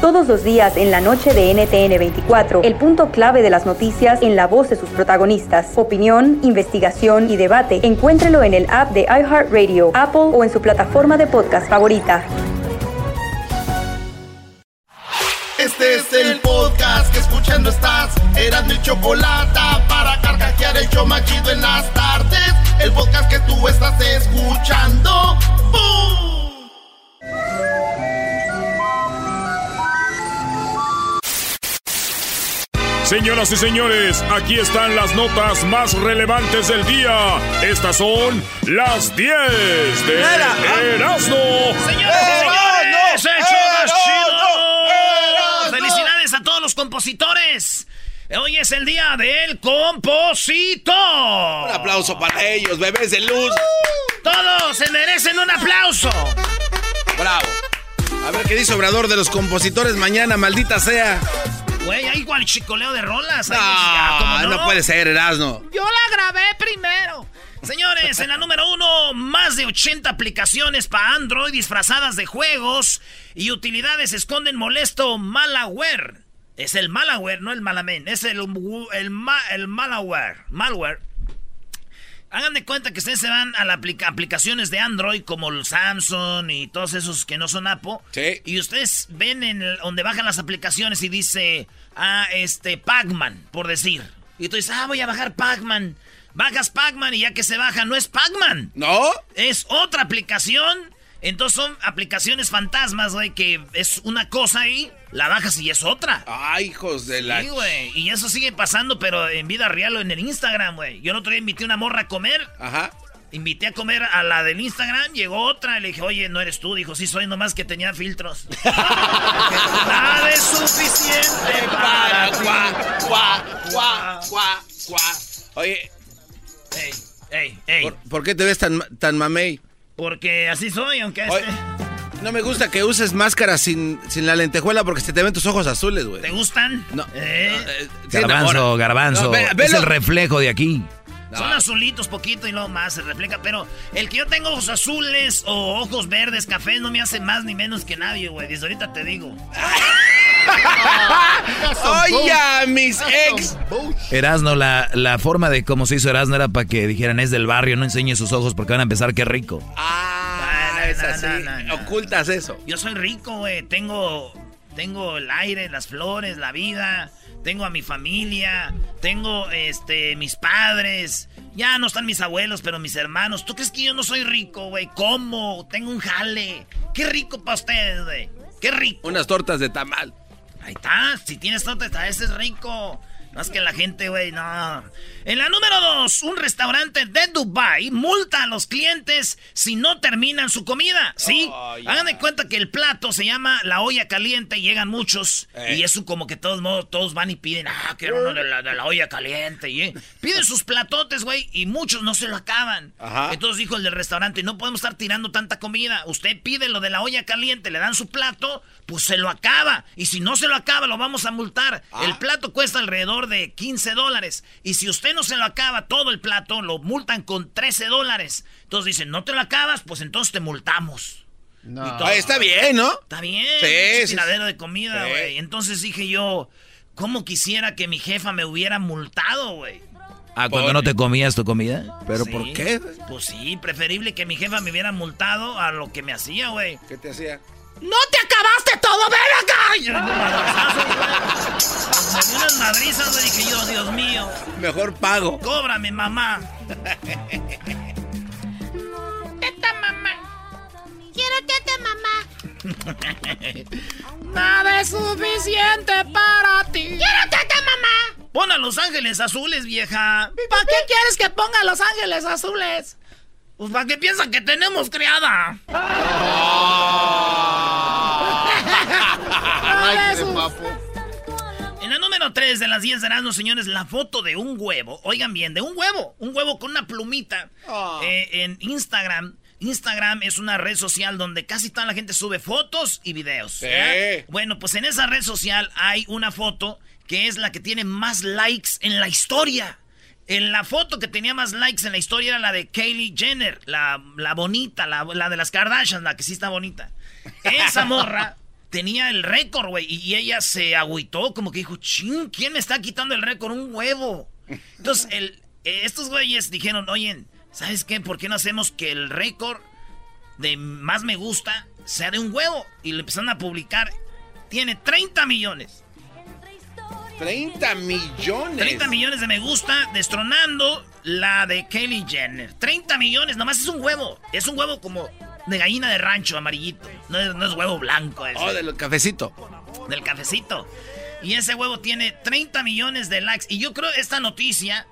Todos los días en la noche de NTN 24, el punto clave de las noticias en la voz de sus protagonistas. Opinión, investigación y debate. Encuéntrelo en el app de iHeartRadio, Apple o en su plataforma de podcast favorita. Este es el podcast que escuchando estás. Eran mi chocolate para carcajear el yo machido en las tardes. El podcast que tú estás escuchando. ¡Bum! Señoras y señores, aquí están las notas más relevantes del día. Estas son las 10 de Erasmo. Señoras y señores, más chido. Felicidades a todos los compositores. Hoy es el día del compositor. Un aplauso para ellos, bebés de luz. Todos se merecen un aplauso. Bravo. A ver qué dice Obrador de los compositores mañana, maldita sea. Güey, hay igual chicoleo de rolas. No, ¿cómo no? puede ser, Erasmo. Yo la grabé primero. Señores, en la número uno, más de 80 aplicaciones para Android disfrazadas de juegos y utilidades esconden molesto malware. Es el malware, no el malamen. Es el, el, ma- el malware. Malware. Hagan de cuenta que ustedes se van a las aplicaciones de Android como el Samsung y todos esos que no son Apple. Sí. Y ustedes ven en el- donde bajan las aplicaciones y dice, ah, este, Pac-Man, por decir. Y tú dices, ah, voy a bajar Pac-Man. Bajas Pac-Man y ya que se baja, no es Pac-Man. ¿No? Es otra aplicación. Entonces son aplicaciones fantasmas, güey, que es una cosa ahí, la bajas y es otra. Ay, hijos de la... Sí, güey. Y eso sigue pasando, pero en vida real o en el Instagram, güey. Yo el otro día invité a una morra a comer. Ajá. Invité a comer a la del Instagram, llegó otra, y le dije, oye, no eres tú. Dijo, sí, soy nomás que tenía filtros. Nada es suficiente para ti. Guá, guá, guá, guá, guá. Oye, Ey, ey, ey. ¿por, por qué te ves tan, tan mamey? Porque así soy, aunque Oye, este- no me gusta que uses máscara sin, sin la lentejuela porque se te ven tus ojos azules, güey. ¿Te gustan? No. ¿Eh? no, eh, Garbanzo, garbanzo. No, ve- es el reflejo de aquí. Son azulitos poquito y luego más se refleja, pero el que yo tengo ojos azules o ojos verdes, cafés, no me hace más ni menos que nadie, güey. Desde ahorita te digo. Oye, mis ex. Erasno, la, la forma de cómo se hizo Erasno era para que dijeran es del barrio, no enseñe sus ojos porque van a empezar qué rico. Ah, No, no, es no, así. no, no, no. Ocultas eso. Yo soy rico, güey. Tengo, tengo el aire, las flores, la vida. Tengo a mi familia. Tengo, este, mis padres. Ya no están mis abuelos, pero mis hermanos. ¿Tú crees que yo no soy rico, güey? ¿Cómo? Tengo un jale. Qué rico para ustedes, güey. Qué rico. Unas tortas de tamal. Ahí está. Si tienes torta, ese es rico. No es que la gente, güey, no. En la número dos, un restaurante de Dubai multa a los clientes si no terminan su comida. ¿Sí? Oh. Hagan de cuenta que el plato se llama la olla caliente y llegan muchos. Eh. Y eso como que todos modos, todos van y piden, ah, quiero uno de la, de la olla caliente. Y, eh, piden sus platotes, güey, y muchos no se lo acaban. Ajá. Entonces dijo el del restaurante, no podemos estar tirando tanta comida. Usted pide lo de la olla caliente, le dan su plato, pues se lo acaba. Y si no se lo acaba, lo vamos a multar. Ah. El plato cuesta alrededor de 15 dólares. Y si usted no se lo acaba todo el plato, lo multan con 13 dólares. Entonces dicen, no te lo acabas, pues entonces te multamos. Y todo. Ah, está bien, ¿no? Está bien, Sí, de comida, Sí. güey. Entonces dije yo, ¿cómo quisiera que mi jefa me hubiera multado, güey? Ah, cuando no te comías tu comida. ¿Pero Sí. por qué? Pues sí, preferible que mi jefa me hubiera multado a lo que me hacía, güey. ¿Qué te hacía? ¡No te acabaste todo! ¡Ven acá! Me dio unas madrizas. Dije yo, Dios mío, Mejor pago. cóbrame, mamá. Teta mamá. Quiero teta mamá. Nada es suficiente para ti. Quiero teta mamá. Pon a Los Ángeles Azules, vieja. ¿Para qué quieres que ponga Los Ángeles Azules? Pues para qué piensan que tenemos criada. En la número 3 de las 10 de Erasmus, señores, la foto de un huevo. Oigan bien, de un huevo. Un huevo con una plumita. Ah. eh, en Instagram. Instagram es una red social donde casi toda la gente sube fotos y videos. Sí. Bueno, pues en esa red social hay una foto que es la que tiene más likes en la historia. En la foto que tenía más likes en la historia era la de Kylie Jenner, la, la bonita, la, la de las Kardashians, la que sí está bonita. Esa morra tenía el récord, güey, y, ella se agüitó, como que dijo, ching, ¿quién me está quitando el récord? Un huevo. Entonces, el, eh, estos güeyes dijeron, oye, ¿sabes qué? ¿Por qué no hacemos que el récord de más me gusta sea de un huevo? Y lo empezaron a publicar. Tiene 30 millones. 30 millones. 30 millones de me gusta, destronando la de Kylie Jenner. 30 millones, nomás es un huevo. Es un huevo como de gallina de rancho, amarillito. No es, no es huevo blanco ese. Oh, del cafecito. Del cafecito. Y ese huevo tiene 30 millones de likes. Y yo creo esta noticia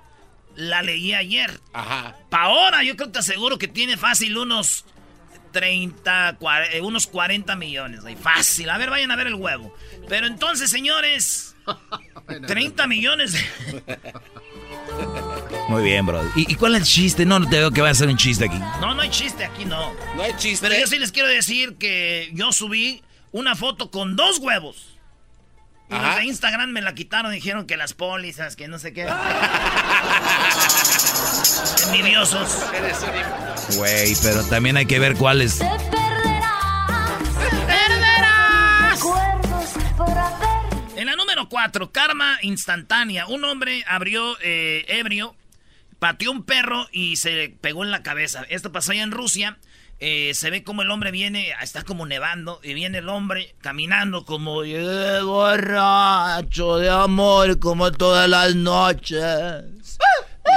la leí ayer. Ajá. Pa' ahora yo creo que te aseguro que tiene fácil unos 30, cua- eh, unos 40 millones. Fácil. A ver, vayan a ver el huevo. Pero entonces, señores, 30 millones de... Muy bien, bro. ¿Y, y cuál es el chiste? No, no te veo que va a ser un chiste aquí. No, no hay chiste aquí, no. No hay chiste. Pero yo sí les quiero decir que yo subí una foto con dos huevos. Y los Ajá. de Instagram me la quitaron, dijeron que las pólizas, que no sé qué. Envidiosos. Eres un- Güey, pero también hay que ver cuál 4, karma instantánea. Un hombre abrió eh, ebrio, pateó un perro y se pegó en la cabeza. Esto pasó allá en Rusia. Eh, se ve como el hombre viene, está como nevando, y viene el hombre caminando como "Eh, borracho de amor como todas las noches.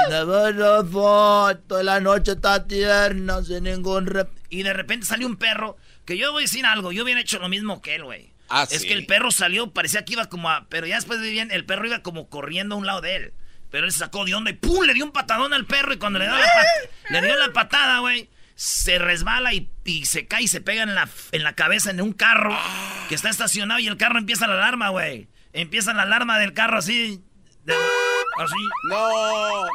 Y de la foto, la noche está tierna, sin ningún rep- Y de repente salió un perro, que yo voy a decir algo, yo hubiera hecho lo mismo que él, güey. Ah, es sí. que el perro salió, parecía que iba como a... Pero ya después de bien, el perro iba como corriendo a un lado de él. Pero él se sacó de onda y ¡pum! Le dio un patadón al perro y cuando le dio la, pat- le dio la patada, güey, se resbala y, y se cae y se pega en la, en la cabeza en un carro que está estacionado y el carro empieza la alarma, güey. Empieza la alarma del carro así... de- así. No.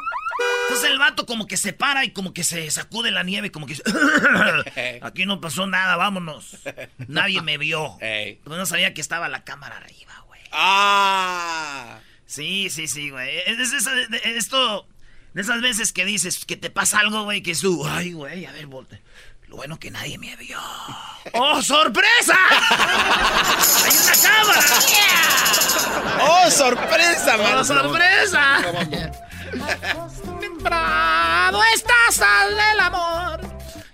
Entonces el vato como que se para y como que se sacude la nieve, como que dice, aquí no pasó nada, vámonos. Nadie me vio. Pero no sabía que estaba la cámara arriba, güey. Ah. Sí, sí, sí, güey. Es, es esto, de esas veces que dices que te pasa algo, güey, que es tú, ay, güey, a ver, volte. Lo bueno que nadie me vio. ¡Oh, sorpresa! ¡Hay una cámara! ¡Oh, sorpresa, ¡Oh, man! sorpresa! Bravo, estás al del amor.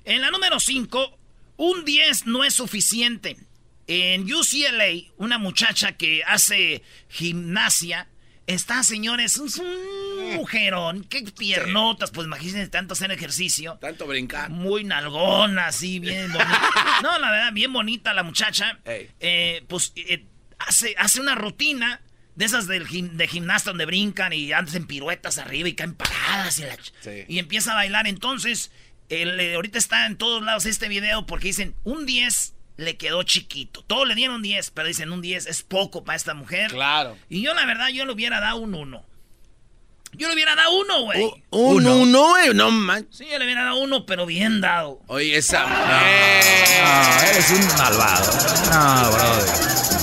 En la número 5, un 10 no es suficiente. En UCLA, una muchacha que hace gimnasia está, señores, es un mujerón. Qué piernotas, pues imagínense tanto hacer ejercicio. Tanto brincar. Muy nalgona, así, bien bonita. No, la verdad, bien bonita la muchacha. Eh, pues eh, hace, hace una rutina de esas del gim- de gimnasta donde brincan y hacen piruetas arriba y caen paradas y, la ch- Sí. y empieza a bailar. Entonces, el, eh, ahorita está en todos lados este video porque dicen un 10 le quedó chiquito. Todos le dieron 10, pero dicen un 10 es poco para esta mujer. Claro. Y yo, la verdad, yo le hubiera dado un 1. Yo le hubiera dado uno, güey. Un uno, güey. No man. Sí, yo le hubiera dado uno, pero bien dado. Oye, esa. No, eres un malvado. No, brother.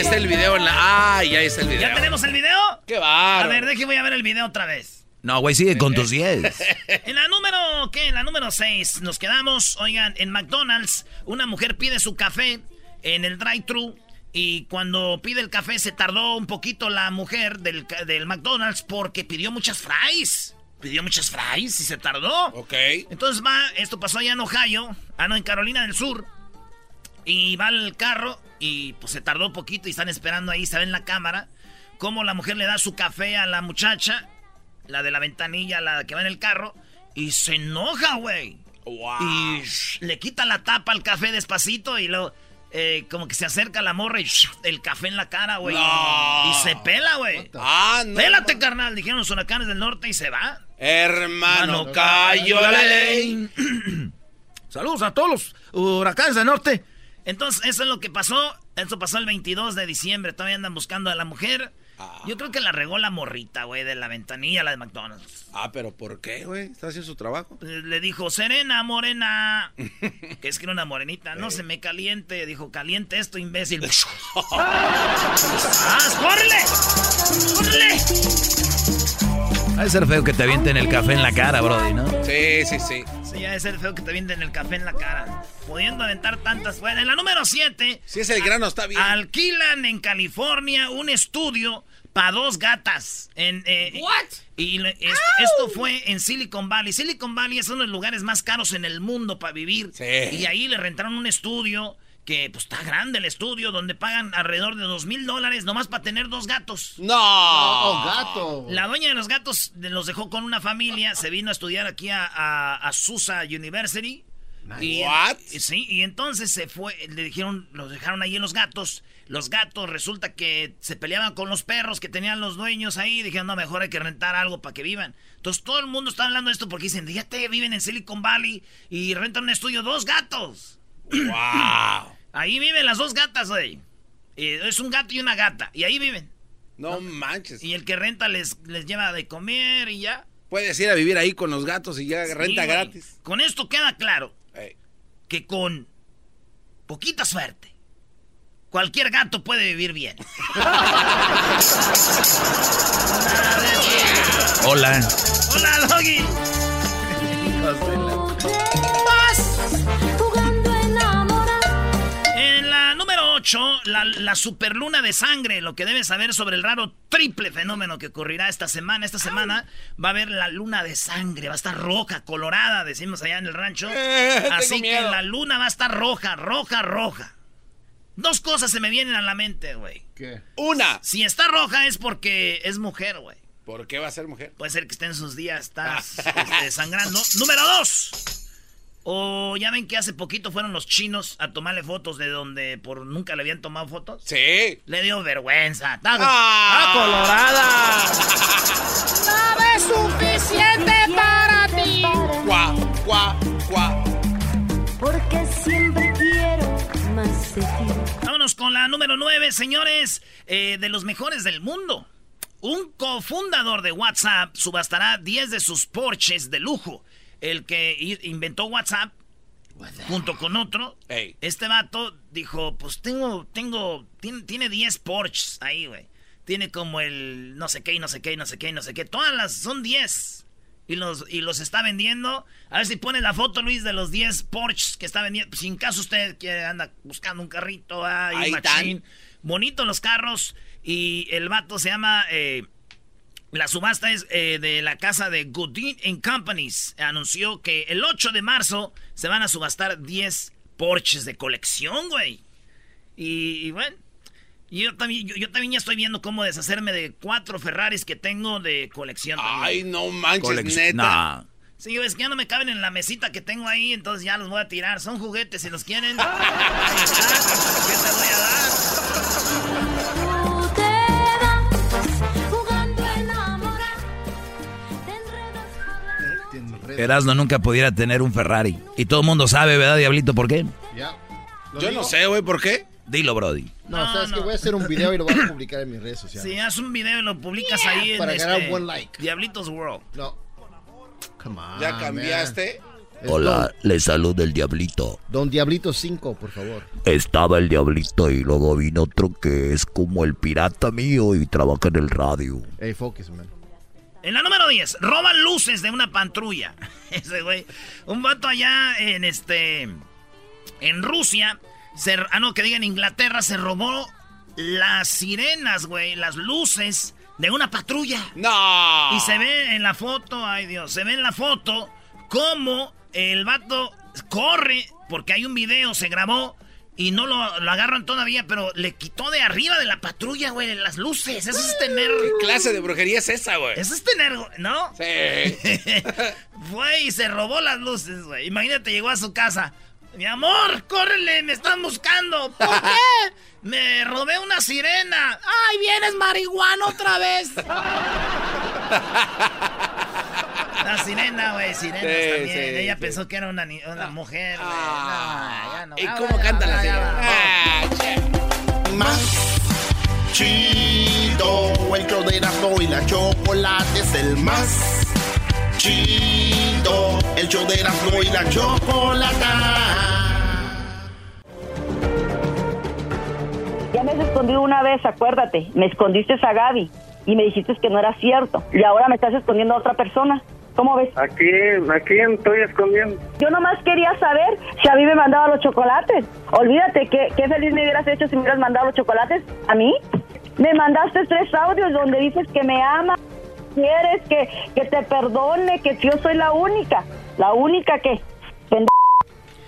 Ahí está el video en la. Ah, ya está el video. ¿Ya tenemos el video? ¡Qué A bárbaro! ver, déjeme voy a ver el video otra vez. No, güey, sigue con tus 10. En la número, ¿qué? En la número 6 nos quedamos, oigan, en McDonald's, una mujer pide su café en el drive-thru y cuando pide el café se tardó un poquito la mujer del, del McDonald's porque pidió muchas fries. Pidió muchas fries y se tardó. Ok. Entonces va, esto pasó allá en Ohio, ah no, en Carolina del Sur. Y va el carro y pues se tardó poquito y están esperando ahí, se ve en la cámara, cómo la mujer le da su café a la muchacha, la de la ventanilla, la que va en el carro, y se enoja, güey. Wow. Y shh, le quita la tapa al café despacito y luego eh, como que se acerca a la morra y shh, el café en la cara, güey. No. Y se pela, güey. Ah, no. Pélate, carnal, dijeron los huracanes del norte y se va. Hermano, Mano, cayó la ley. Saludos a todos los huracanes del norte. Entonces, eso es lo que pasó. Eso pasó el 22 de diciembre. Todavía andan buscando a la mujer. Ah. Yo creo que la regó la morrita, güey, de la ventanilla, la de McDonald's. Ah, pero ¿por qué, güey? ¿Está haciendo su trabajo? Pues, le dijo, Serena, morena. que es que era una morenita. No se me caliente. Dijo, caliente esto, imbécil. ¡Ah, córrele! ¡Córrele! Ha de ser feo que te avienten el café en la cara, Brody, ¿no? Sí, sí, sí. Sí, ha de ser feo que te avienten el café en la cara. Pudiendo aventar tantas. Bueno, en la número 7. Si es el grano, está bien. Alquilan en California un estudio para dos gatas. En, eh, ¿What? Y esto, fue en Silicon Valley. Silicon Valley es uno de los lugares más caros en el mundo para vivir. Sí. Y ahí le rentaron un estudio que pues está grande el estudio, donde pagan alrededor de dos mil dólares nomás para tener dos gatos. ¡No! ¡Oh, gato! La dueña de los gatos los dejó con una familia, se vino a estudiar aquí a, a, Susa University. Y, ¿What? sí, y entonces se fue, le dijeron, los dejaron ahí en los gatos. Los gatos resulta que se peleaban con los perros que tenían los dueños ahí. Dijeron, no, mejor hay que rentar algo para que vivan. Entonces todo el mundo está hablando de esto porque dicen, te viven en Silicon Valley y rentan un estudio dos gatos. ¡Wow! ahí viven las dos gatas, güey. Es un gato y una gata. Y ahí viven. No, manches. Y el que renta les, les lleva de comer y ya. Puedes ir a vivir ahí con los gatos y ya renta gratis. Con esto queda claro que con poquita suerte, cualquier gato puede vivir bien. Hola. Hola, Doggy. La, la superluna de sangre, lo que debes saber sobre el raro triple fenómeno que ocurrirá esta semana. Esta semana va a haber la luna de sangre, va a estar roja, colorada, decimos allá en el rancho. Eh, Así que la luna va a estar roja, roja, roja. Dos cosas se me vienen a la mente, güey. ¿Qué? Una. Si está roja es porque es mujer, güey. ¿Por qué va a ser mujer? Puede ser que esté en sus días, está este, sangrando. Número dos. O ya ven que hace poquito fueron los chinos a tomarle fotos de donde por nunca le habían tomado fotos. Sí. Le dio vergüenza. Está, ¡Ah! colorada. ¡No es suficiente para ti. Cuá, cuá, cuá. Porque siempre quiero más de ti. Vámonos con la número 9, señores, eh, de los mejores del mundo. Un cofundador de WhatsApp subastará 10 de sus Porsches de lujo el que inventó WhatsApp, junto con otro, este vato dijo, pues tengo, tengo, tiene 10 Porsches ahí, güey. Tiene como el no sé qué, y no sé qué, y no sé qué, y no sé qué. Todas las son 10. Y los, y los está vendiendo. A ver si pone la foto, Luis, de los 10 Porsches que está vendiendo. Sin caso usted que anda buscando un carrito, ahí machín. Bonito los carros. Y el vato se llama... Eh, la subasta es eh, de la casa de Goodin Companies. Anunció que el 8 de marzo se van a subastar 10 Porsches de colección, güey. Y, bueno, yo también, yo, también ya estoy viendo cómo deshacerme de cuatro Ferraris que tengo de colección. Ay, no manches, neta. Sí, es que ya no me caben en la mesita que tengo ahí, entonces ya los voy a tirar. Son juguetes, si los quieren. ¿Qué te voy a dar? Erasmo nunca pudiera tener un Ferrari. Y todo el mundo sabe, ¿verdad, Diablito? ¿Por qué? Ya. Yo no sé, güey, ¿por qué? Dilo, Brody. No, sabes que voy a hacer un video y lo voy a publicar en mis redes sociales. Sí, haz un video y lo publicas ahí Para en ganar este un buen like. Diablitos World. No. Come on, ¿Ya cambiaste? Hola, le saluda el Diablito. Don Diablito 5, por favor. Estaba el Diablito y luego vino otro que es como el pirata mío y trabaja en el radio. Hey, focus, man. En la número 10, roban luces de una patrulla. Ese güey. Un vato allá en este. En Rusia. ah, no, que diga en Inglaterra. Se robó las sirenas, güey. Las luces de una patrulla. ¡No! Y se ve en la foto. Ay, Dios. Se ve en la foto cómo el vato corre. Porque hay un video, se grabó y no lo, agarran todavía, pero le quitó de arriba de la patrulla, güey, las luces. Eso es tener. ¿Qué clase de brujería es esa, güey? Eso es tener, ¿no? Sí. Fue y se robó las luces, güey. Imagínate, llegó a su casa. Mi amor, córrele, me están buscando. ¿Por qué? Me robé una sirena. ¡Ay, vienes marihuana otra vez! La sirena, güey, sirena Sí, también. sí, Ella sí. pensó que era una, una mujer, güey. Ah. No, ya no. ¿Y Ah, cómo ya, canta ya, la ya, señora? ya. Ah, che. Más chido, el show de Erasmo y la chocolate es el más chido. El show de Erasmo y la chocolata. Ya me has escondido una vez, acuérdate. Me escondiste a Gaby y me dijiste que no era cierto. Y ahora me estás escondiendo a otra persona. ¿Cómo ves? Aquí, aquí estoy escondiendo. Yo nomás quería saber si a mí me mandaba los chocolates. Olvídate, ¿qué, qué feliz me hubieras hecho si me hubieras mandado los chocolates a mí. Me mandaste tres audios donde dices que me amas, quieres que, que te perdone, que yo soy la única. ¿La única qué? ¿Pende-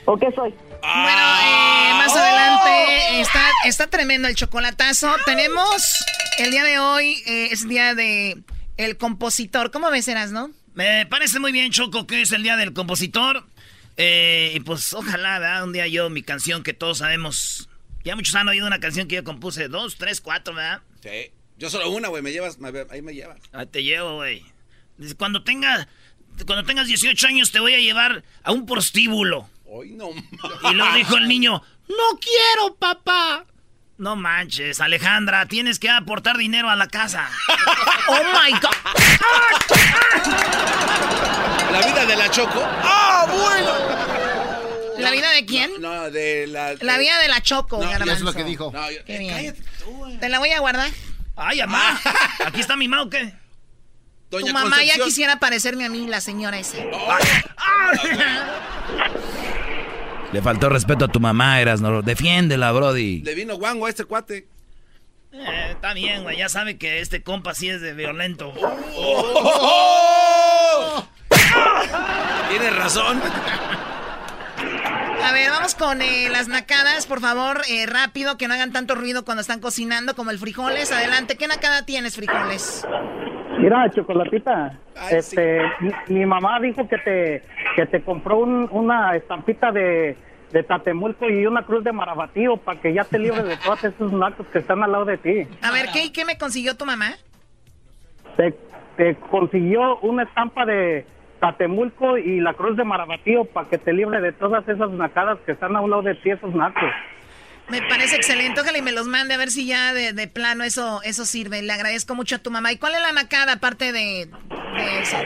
¿O qué soy? Bueno, eh, más adelante está, está tremendo el chocolatazo. Tenemos el día de hoy, eh, es día de el compositor. ¿Cómo ves, Eras, no? Me parece muy bien, Choco, que es el día del compositor. Eh, y pues ojalá, ¿verdad? Un día yo, mi canción que todos sabemos. Ya muchos han oído una canción que yo compuse. Dos, tres, cuatro, ¿verdad? Sí. Yo solo una, güey, me llevas, me- ahí me llevas. Ahí te llevo, güey. Cuando tengas, cuando tengas 18 años te voy a llevar a un prostíbulo. Hoy no Y luego dijo el niño, no quiero, papá. No manches, Alejandra, tienes que aportar dinero a la casa. oh my God. La vida de la Choco. ¡Ah, bueno! ¿La vida de quién? No, de la... La vida de la Choco, No, garbanzo. es lo que dijo. No, yo- Qué eh, bien. cállate Te la voy a guardar. Ay, mamá. Aquí está mi mamá, ¿o qué? tu mamá ya quisiera parecerme a mí, la señora esa. Le faltó respeto a tu mamá, eras, no. Defiéndela, Brody. Le vino guango a este cuate. Eh, está bien, güey. Ya sabe que este compa sí es de violento. Tienes razón. A ver, vamos con eh, las nacadas, por favor, eh, rápido, que no hagan tanto ruido cuando están cocinando como el frijoles. Adelante, ¿qué nacada tienes, frijoles? Mira, chocolatita, este, mi, mi mamá dijo que te, que te compró un- una estampita de, de Tatemulco y una cruz de Marabatío para que ya te libres de todos esos nacos que están al lado de ti. A ver, ¿qué, qué me consiguió tu mamá? Te, te consiguió una estampa de Tatemulco y la cruz de Marabatío para que te libre de todas esas nacadas que están a un lado de ti, esos nacos. Me parece excelente, ojalá y me los mande a ver si ya de, de plano eso, eso sirve. Le agradezco mucho a tu mamá. ¿Y cuál es la nacada aparte de, de eso?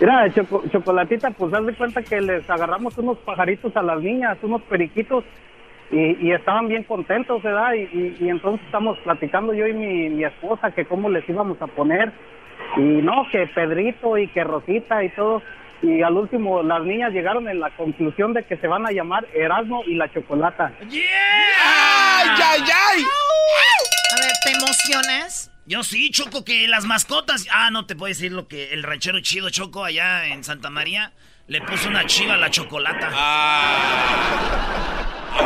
Mira, Choco- chocolatita, pues haz de cuenta que les agarramos unos pajaritos a las niñas, unos periquitos, y, estaban bien contentos, ¿verdad? Y, entonces estamos platicando yo y mi esposa que cómo les íbamos a poner. Y no, que Pedrito y que Rosita y todo. Y al último las niñas llegaron en la conclusión de que se van a llamar Erasmo y la Chocolata. ¡Ay, ay, ay! A ver, ¿te emocionas? Yo sí, Choco, que las mascotas. Ah, no te puedo decir lo que el ranchero chido Choco allá en Santa María le puso una chiva a la chocolata.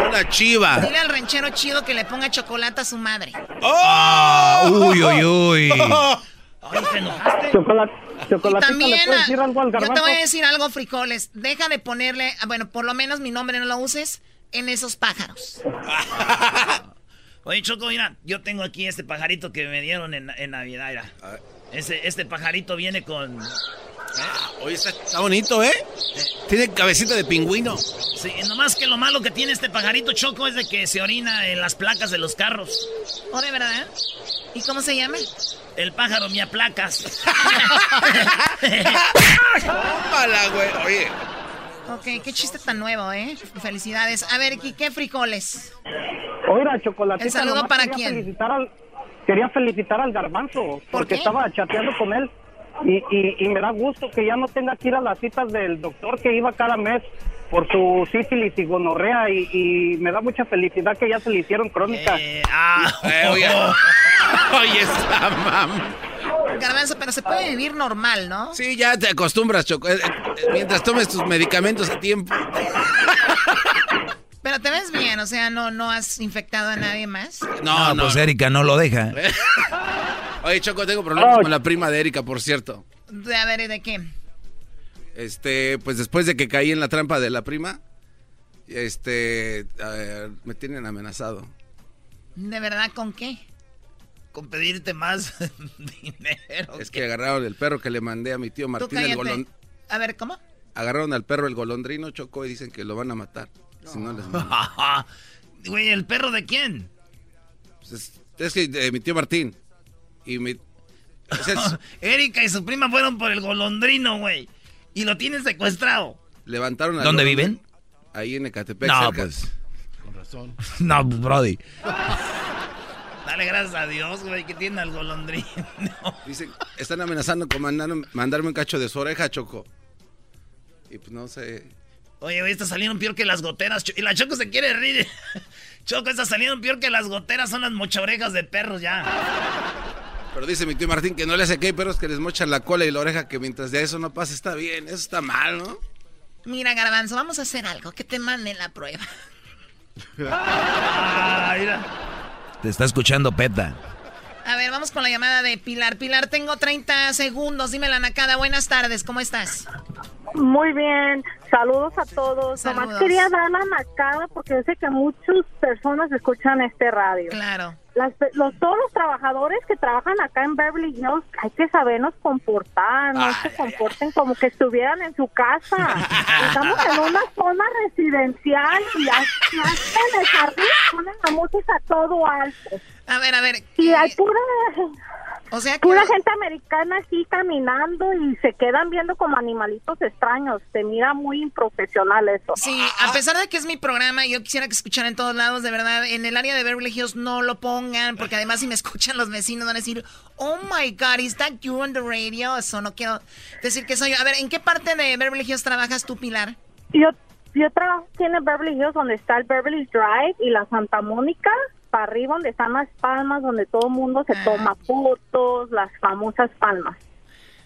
Una chiva. Dile al ranchero chido que le ponga chocolate a su madre. Ah, uy, uy, uy. Ay, ¿te enojaste? Chocolate, ¿le también, puedes decir algo al yo te voy a decir algo, frijoles. Deja de ponerle, bueno, por lo menos mi nombre no lo uses en esos pájaros. Oye, Choco, mira, yo tengo aquí este pajarito que me dieron en, en Navidad. mira. Ese, este pajarito viene con. Oye, está, está bonito, ¿eh? Tiene cabecita de pingüino. Sí, nomás que lo malo que tiene este pajarito Choco es de que se orina en las placas de los carros. ¿O de verdad? ¿Y cómo se llama? El pájaro me aplacas. Tómala, güey. Oye. Ok, qué chiste tan nuevo, ¿eh? Felicidades. A ver, ¿y qué frijoles? Oiga, Chocolatita, ¿El saludo para quería quién? Felicitar al, quería felicitar al garbanzo, porque qué? estaba chateando con él y, y, y me da gusto que ya no tenga que ir a las citas del doctor que iba cada mes por su sífilis y gonorrea y, y me da mucha felicidad que ya se le hicieron crónica. ah, Eh, oye. Esta mam. Garbanzo, pero se puede vivir normal, ¿no? Sí, ya te acostumbras, Choco. Eh, eh, Mientras tomes tus medicamentos a tiempo. Pero te ves bien, o sea, no, no has infectado a nadie más. No, no. pues Erika no lo deja. Oye, Choco, tengo problemas Oh. con la prima de Erika, por cierto. De- A ver, ¿de qué? Este, pues después de que caí en la trampa de la prima, este, a ver, me tienen amenazado. ¿De verdad con qué? Con pedirte más dinero. Es que agarraron el perro que le mandé a mi tío Martín el golondrino. A ver, ¿cómo? Agarraron al perro el golondrino, Choco, y dicen que lo van a matar. Si no les Güey, ¿el perro de quién? Pues es, que de mi tío Martín. Y mi... Erika y su prima fueron por el golondrino, güey. Y lo tienen secuestrado. Levantaron ¿Dónde viven? Ahí en Ecatepec. No, pues. Con razón. No, Brody. Dale gracias a Dios, güey, que tiene al golondrino. Dicen, están amenazando con mandarme un cacho de su oreja, Choco. Y pues no sé. Oye, güey, está saliendo peor que las goteras. Y la Choco se quiere rir. Choco está saliendo peor que las goteras, son las mochorejas de perros ya. Pero dice mi tío Martín que no le hace que hay perros que les mochan la cola y la oreja, que mientras de eso no pase está bien, eso está mal, ¿no? Mira, Garbanzo, vamos a hacer algo, que te manden la prueba. ah, mira. Te está escuchando Peta. A ver, vamos con la llamada de Pilar. Pilar, tengo 30 segundos. Dime la nacada. Buenas tardes, ¿cómo estás? Muy bien, saludos a todos. Saludos. Nomás quería dar la nacada porque yo sé que muchas personas escuchan este radio. Claro. Las, los, todos los trabajadores que trabajan acá en Beverly Hills hay que sabernos comportar, no se comporten como que estuvieran en su casa. Estamos en una zona residencial y hasta en el jardín ponen la música a todo alto. A ver, a ver. Y hay pura o sea, pura gente americana así caminando y se quedan viendo como animalitos extraños. Se mira muy improfesional eso. Sí, a pesar de que es mi programa, yo quisiera que escucharan en todos lados, de verdad. En el área de Beverly Hills no lo pongan, porque además si me escuchan los vecinos van a decir, oh my God, is that you on the radio? Eso no quiero decir que soy yo. A ver, ¿en qué parte de Beverly Hills trabajas tú, Pilar? Yo, yo trabajo aquí en Beverly Hills, donde está el Beverly Drive y la Santa Mónica arriba donde están las palmas, donde todo el mundo se toma ah. fotos, las famosas palmas.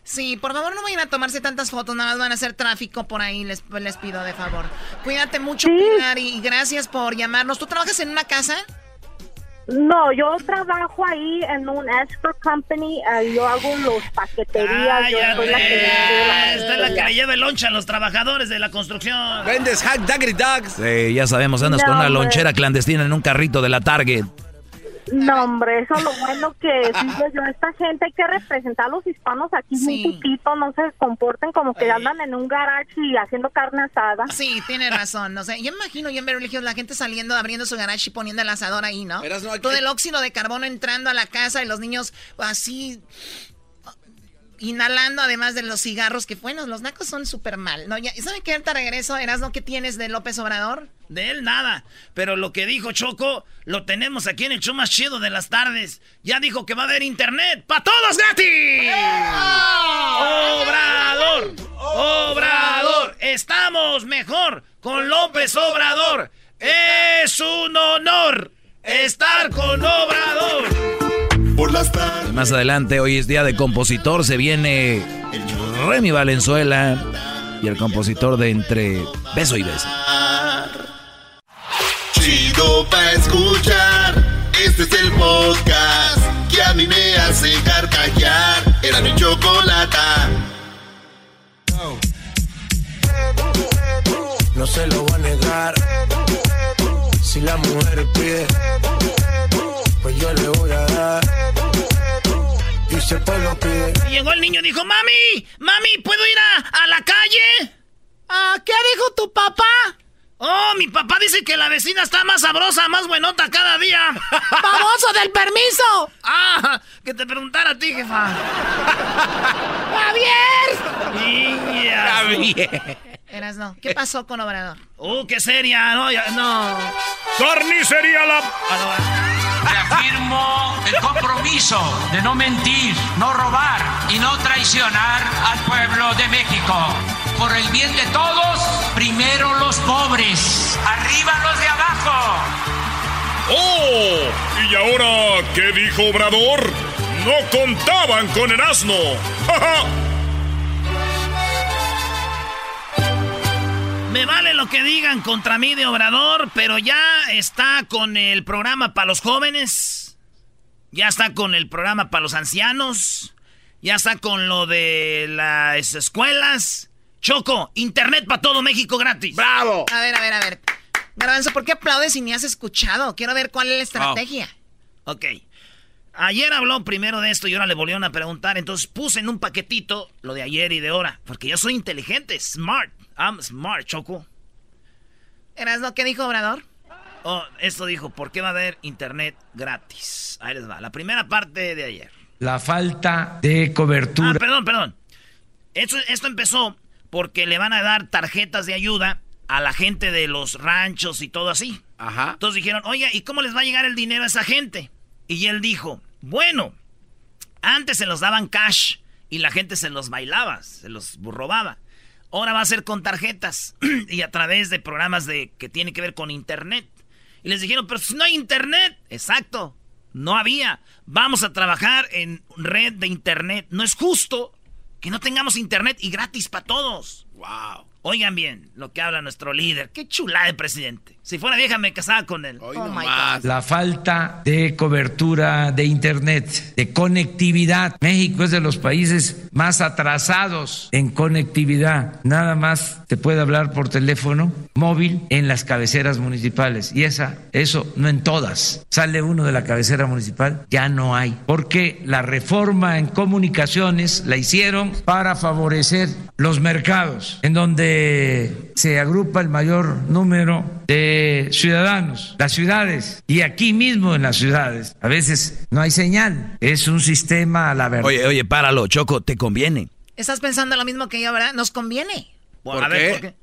Sí, por favor no vayan a tomarse tantas fotos, nada más van a hacer tráfico por ahí, les, les pido de favor. Cuídate mucho, Pilar, y gracias por llamarnos. ¿Tú trabajas en una casa? No, yo trabajo ahí en un expert company, uh, yo hago los paqueterías, ah, yo soy la que la Esta es la que le lleva el loncha a los trabajadores de la construcción. Vendes hack daggery dogs. Sí, ya sabemos, andas con una lonchera clandestina en un carrito de la Target. No, hombre, eso es lo bueno que digo yo. Esta gente hay que representar a los hispanos aquí un poquito, no se comporten como que andan en un garage y haciendo carne asada. Sí, tiene razón. No sé, yo imagino yo en Beverly la gente saliendo, abriendo su garage y poniendo el asador ahí, ¿no? Todo el óxido de carbono entrando a la casa y los niños así inhalando además de los cigarros, que bueno, los nacos son súper mal, ¿no? Ya, ¿Saben qué? Ahorita regreso, Erasmo, ¿qué tienes de López Obrador? De él nada, pero lo que dijo Choco, lo tenemos aquí en el show más chido de las tardes. Ya dijo que va a haber internet para todos gratis. ¡Obrador! ¡Obrador! Estamos mejor con López Obrador. Es un honor estar con Obrador. Más adelante, hoy es día de compositor, se viene Remy Valenzuela y el compositor de Entre Beso y Beso. Chido pa' escuchar, este es el podcast que a mí me hace carcajear. Era mi chocolata. No se lo voy a negar. Si la mujer pide, pues yo le voy a dar Llegó el niño y dijo, mami, mami, ¿puedo ir a, la calle? Ah, ¿qué dijo tu papá? Oh, mi papá dice que la vecina está más sabrosa, más buenota cada día. ¡Famoso del permiso! Ah, que te preguntara a ti, jefa. ¡Javier! Niña. Javier. Eras no. ¿Qué pasó con Obrador? Uh, qué seria, no, ya, no. Carnicería la. Ah, Reafirmo el compromiso de no mentir, no robar y no traicionar al pueblo de México. Por el bien de todos, primero los pobres, arriba los de abajo. ¡Oh! ¿Y ahora qué dijo Obrador? No contaban con el asno. Me vale lo que digan contra mí de Obrador, pero ya está con el programa para los jóvenes. Ya está con el programa para los ancianos. Ya está con lo de las escuelas. Choco, internet para todo México gratis. ¡Bravo! A ver, a ver, a ver. Garbanzo, ¿por qué aplaudes si ni has escuchado? Quiero ver cuál es la estrategia. Ok. Ayer habló primero de esto y ahora le volvieron a preguntar. Entonces puse en un paquetito lo de ayer y de ahora. Porque yo soy inteligente, smart. I'm smart, Choco. ¿Eras lo que dijo Obrador? Oh, esto dijo, ¿por qué va a haber internet gratis? Ahí les va, la primera parte de ayer. La falta de cobertura. Ah, perdón, perdón. Esto, esto empezó porque le van a dar tarjetas de ayuda a la gente de los ranchos y todo así. Ajá. Entonces dijeron, oye, ¿y cómo les va a llegar el dinero a esa gente? Y él dijo, bueno, antes se los daban cash y la gente se los bailaba, se los robaba. Ahora va a ser con tarjetas y a través de programas de que tienen que ver con internet. Y les dijeron, pero si no hay internet, exacto, no había. Vamos a trabajar en red de internet. No es justo que no tengamos internet y gratis para todos. Wow. Oigan bien lo que habla nuestro líder. Qué chula de presidente. Si fuera vieja me casaba con él. oh my God. La falta de cobertura de internet, de conectividad. México es de los países más atrasados en conectividad. Nada más te puede hablar por teléfono móvil en las cabeceras municipales y esa eso no en todas. Sale uno de la cabecera municipal, ya no hay, porque la reforma en comunicaciones la hicieron para favorecer los mercados en donde se agrupa el mayor número de ciudadanos, las ciudades, y aquí mismo en las ciudades. A veces no hay señal, es un sistema a la verdad. Oye, oye, páralo, Choco, te conviene. Estás pensando lo mismo que yo, ¿verdad? Nos conviene. ¿Por, a qué? Ver, ¿por qué?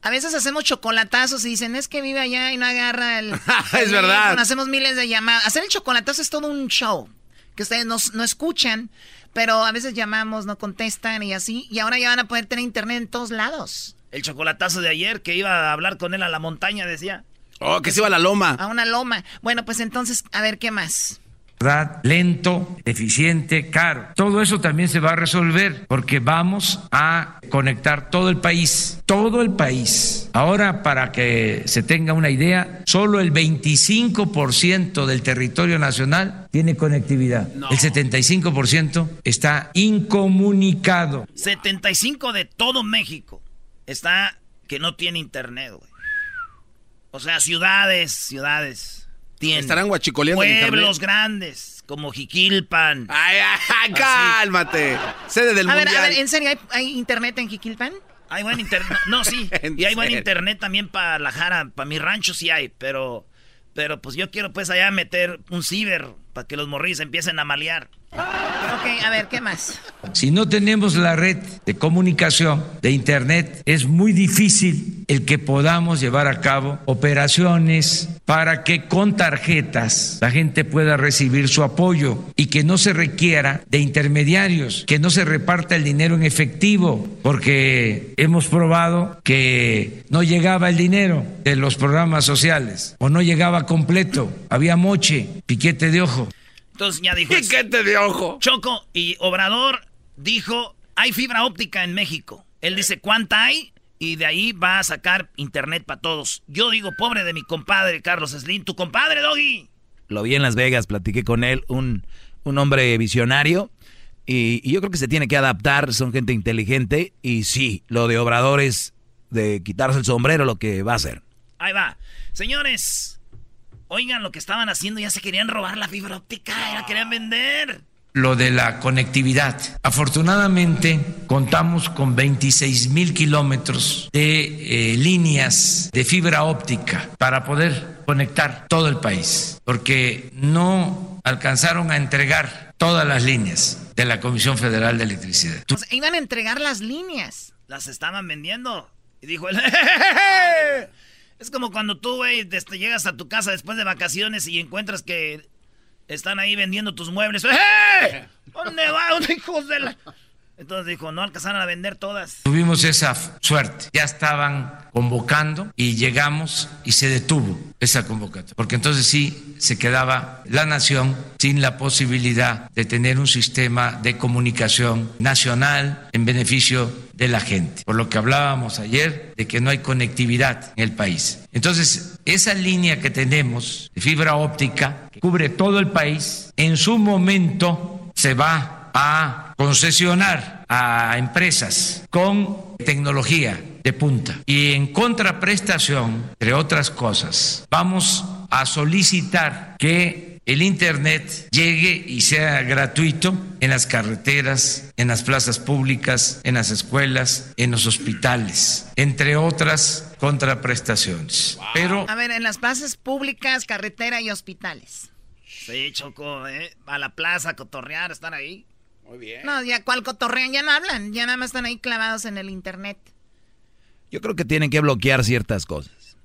A veces hacemos chocolatazos y dicen, es que vive allá y no agarra el... es verdad. Hacemos miles de llamadas. Hacer el chocolatazo es todo un show, que ustedes no, no escuchan, pero a veces llamamos, no contestan y así, y ahora ya van a poder tener internet en todos lados. El chocolatazo de ayer que iba a hablar con él a la montaña decía. Oh, que se iba a la loma. A una loma. Bueno, pues entonces, a ver qué más. ¿verdad? Lento, eficiente, caro. Todo eso también se va a resolver porque vamos a conectar todo el país, todo el país. Ahora, para que se tenga una idea, solo el 25% del territorio nacional tiene conectividad. No. El 75% está incomunicado. 75 de todo México está que no tiene internet, güey. O sea, ciudades, ciudades. Tienen. Estarán guachicoleando Pueblos grandes, como Jiquilpan. Ay, ay, cálmate. Sede del a mundial. ver, a ver, ¿en serio hay, hay internet en Jiquilpan? Hay buen internet. No, sí. y hay buen internet también para la Jara, para mi rancho sí hay, pero pero pues yo quiero pues allá meter un ciber para que los morrillos empiecen a malear. Ok, a ver, ¿qué más? Si no tenemos la red de comunicación, de Internet, es muy difícil el que podamos llevar a cabo operaciones para que con tarjetas la gente pueda recibir su apoyo y que no se requiera de intermediarios, que no se reparta el dinero en efectivo, porque hemos probado que no llegaba el dinero de los programas sociales o no llegaba completo, había moche, piquete de ojo. Entonces ya dijo. Piquete de ojo. Choco y Obrador dijo: hay fibra óptica en México. Él dice: ¿cuánta hay? Y de ahí va a sacar internet para todos. Yo digo: pobre de mi compadre Carlos Slim, tu compadre, Doggy. Lo vi en Las Vegas, platiqué con él, un, un hombre visionario. Y, y yo creo que se tiene que adaptar, son gente inteligente. Y sí, lo de Obrador es de quitarse el sombrero lo que va a hacer. Ahí va. Señores, Oigan lo que estaban haciendo, ya se querían robar la fibra óptica, ya la querían vender. Lo de la conectividad. Afortunadamente contamos con 26 mil kilómetros de eh, líneas de fibra óptica para poder conectar todo el país, porque no alcanzaron a entregar todas las líneas de la Comisión Federal de Electricidad. O sea, iban a entregar las líneas. Las estaban vendiendo. Y dijo él, Es como cuando tú, güey, este, llegas a tu casa después de vacaciones y encuentras que están ahí vendiendo tus muebles. ¡Eh! ¿Dónde va? ¿Dónde hijos de la...? Entonces dijo, no alcanzaron a vender todas. Tuvimos esa suerte. Ya estaban convocando y llegamos y se detuvo esa convocatoria. Porque entonces sí se quedaba la nación sin la posibilidad de tener un sistema de comunicación nacional en beneficio de la gente. Por lo que hablábamos ayer de que no hay conectividad en el país. Entonces, esa línea que tenemos de fibra óptica que cubre todo el país, en su momento se va a concesionar a empresas con tecnología de punta. Y en contraprestación, entre otras cosas, vamos a solicitar que el Internet llegue y sea gratuito en las carreteras, en las plazas públicas, en las escuelas, en los hospitales, entre otras contraprestaciones. Pero A ver, en las plazas públicas, carretera y hospitales. Sí, Choco, ¿eh? A la plaza, a cotorrear, estar ahí. Muy bien. No, ya cuál cotorrean, ya no hablan, ya nada más están ahí clavados en el internet. Yo creo que tienen que bloquear ciertas cosas.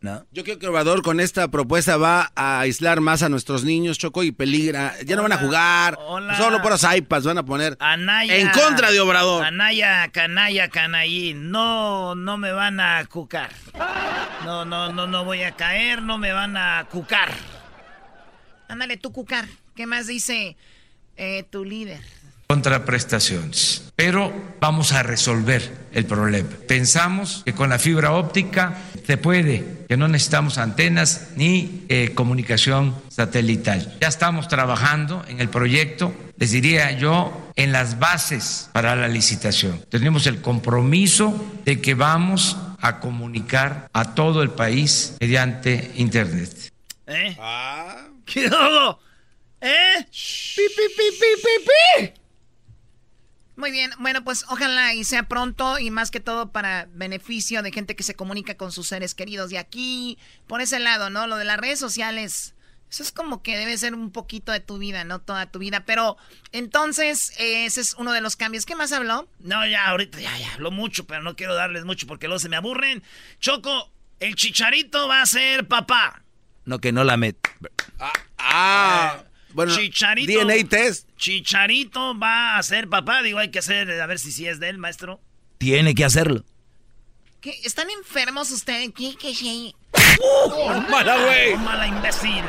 ¿No? Yo creo que Obrador con esta propuesta va a aislar más a nuestros niños, Choco, y peligra. Ya no van a jugar. hola. Solo por los iPads van a poner. Anaya. En contra de Obrador. Anaya, canalla, canallí. No, no me van a cucar. No, no, no, no voy a caer, no me van a cucar. Ándale, tú, Cucar. ¿Qué más dice eh, tu líder? contraprestaciones. Pero vamos a resolver el problema. Pensamos que con la fibra óptica se puede, que no necesitamos antenas ni eh, comunicación satelital. Ya estamos trabajando en el proyecto, les diría yo, en las bases para la licitación. Tenemos el compromiso de que vamos a comunicar a todo el país mediante Internet. ¿Eh? ¿Qué hago? ¿Eh? ¡Pi, pi, pi, pi, pi, pi! Muy bien, bueno, pues ojalá y sea pronto y más que todo para beneficio de gente que se comunica con sus seres queridos. Y aquí, por ese lado, ¿no? Lo de las redes sociales, eso es como que debe ser un poquito de tu vida, no toda tu vida. Pero entonces, eh, ese es uno de los cambios. ¿Qué más habló? No, ya, ahorita ya, ya, hablo mucho, pero no quiero darles mucho porque luego se me aburren. Choco, el chicharito va a ser papá. No, que no la met. Ah, bueno, Chicharito. DNA test. Chicharito va a ser papá. Digo, hay que hacer, a ver si sí es de él, maestro. Tiene que hacerlo. ¿Qué? ¿Están enfermos ustedes? ¿Qué? ¿Qué? qué? mala, güey. Mala imbécil.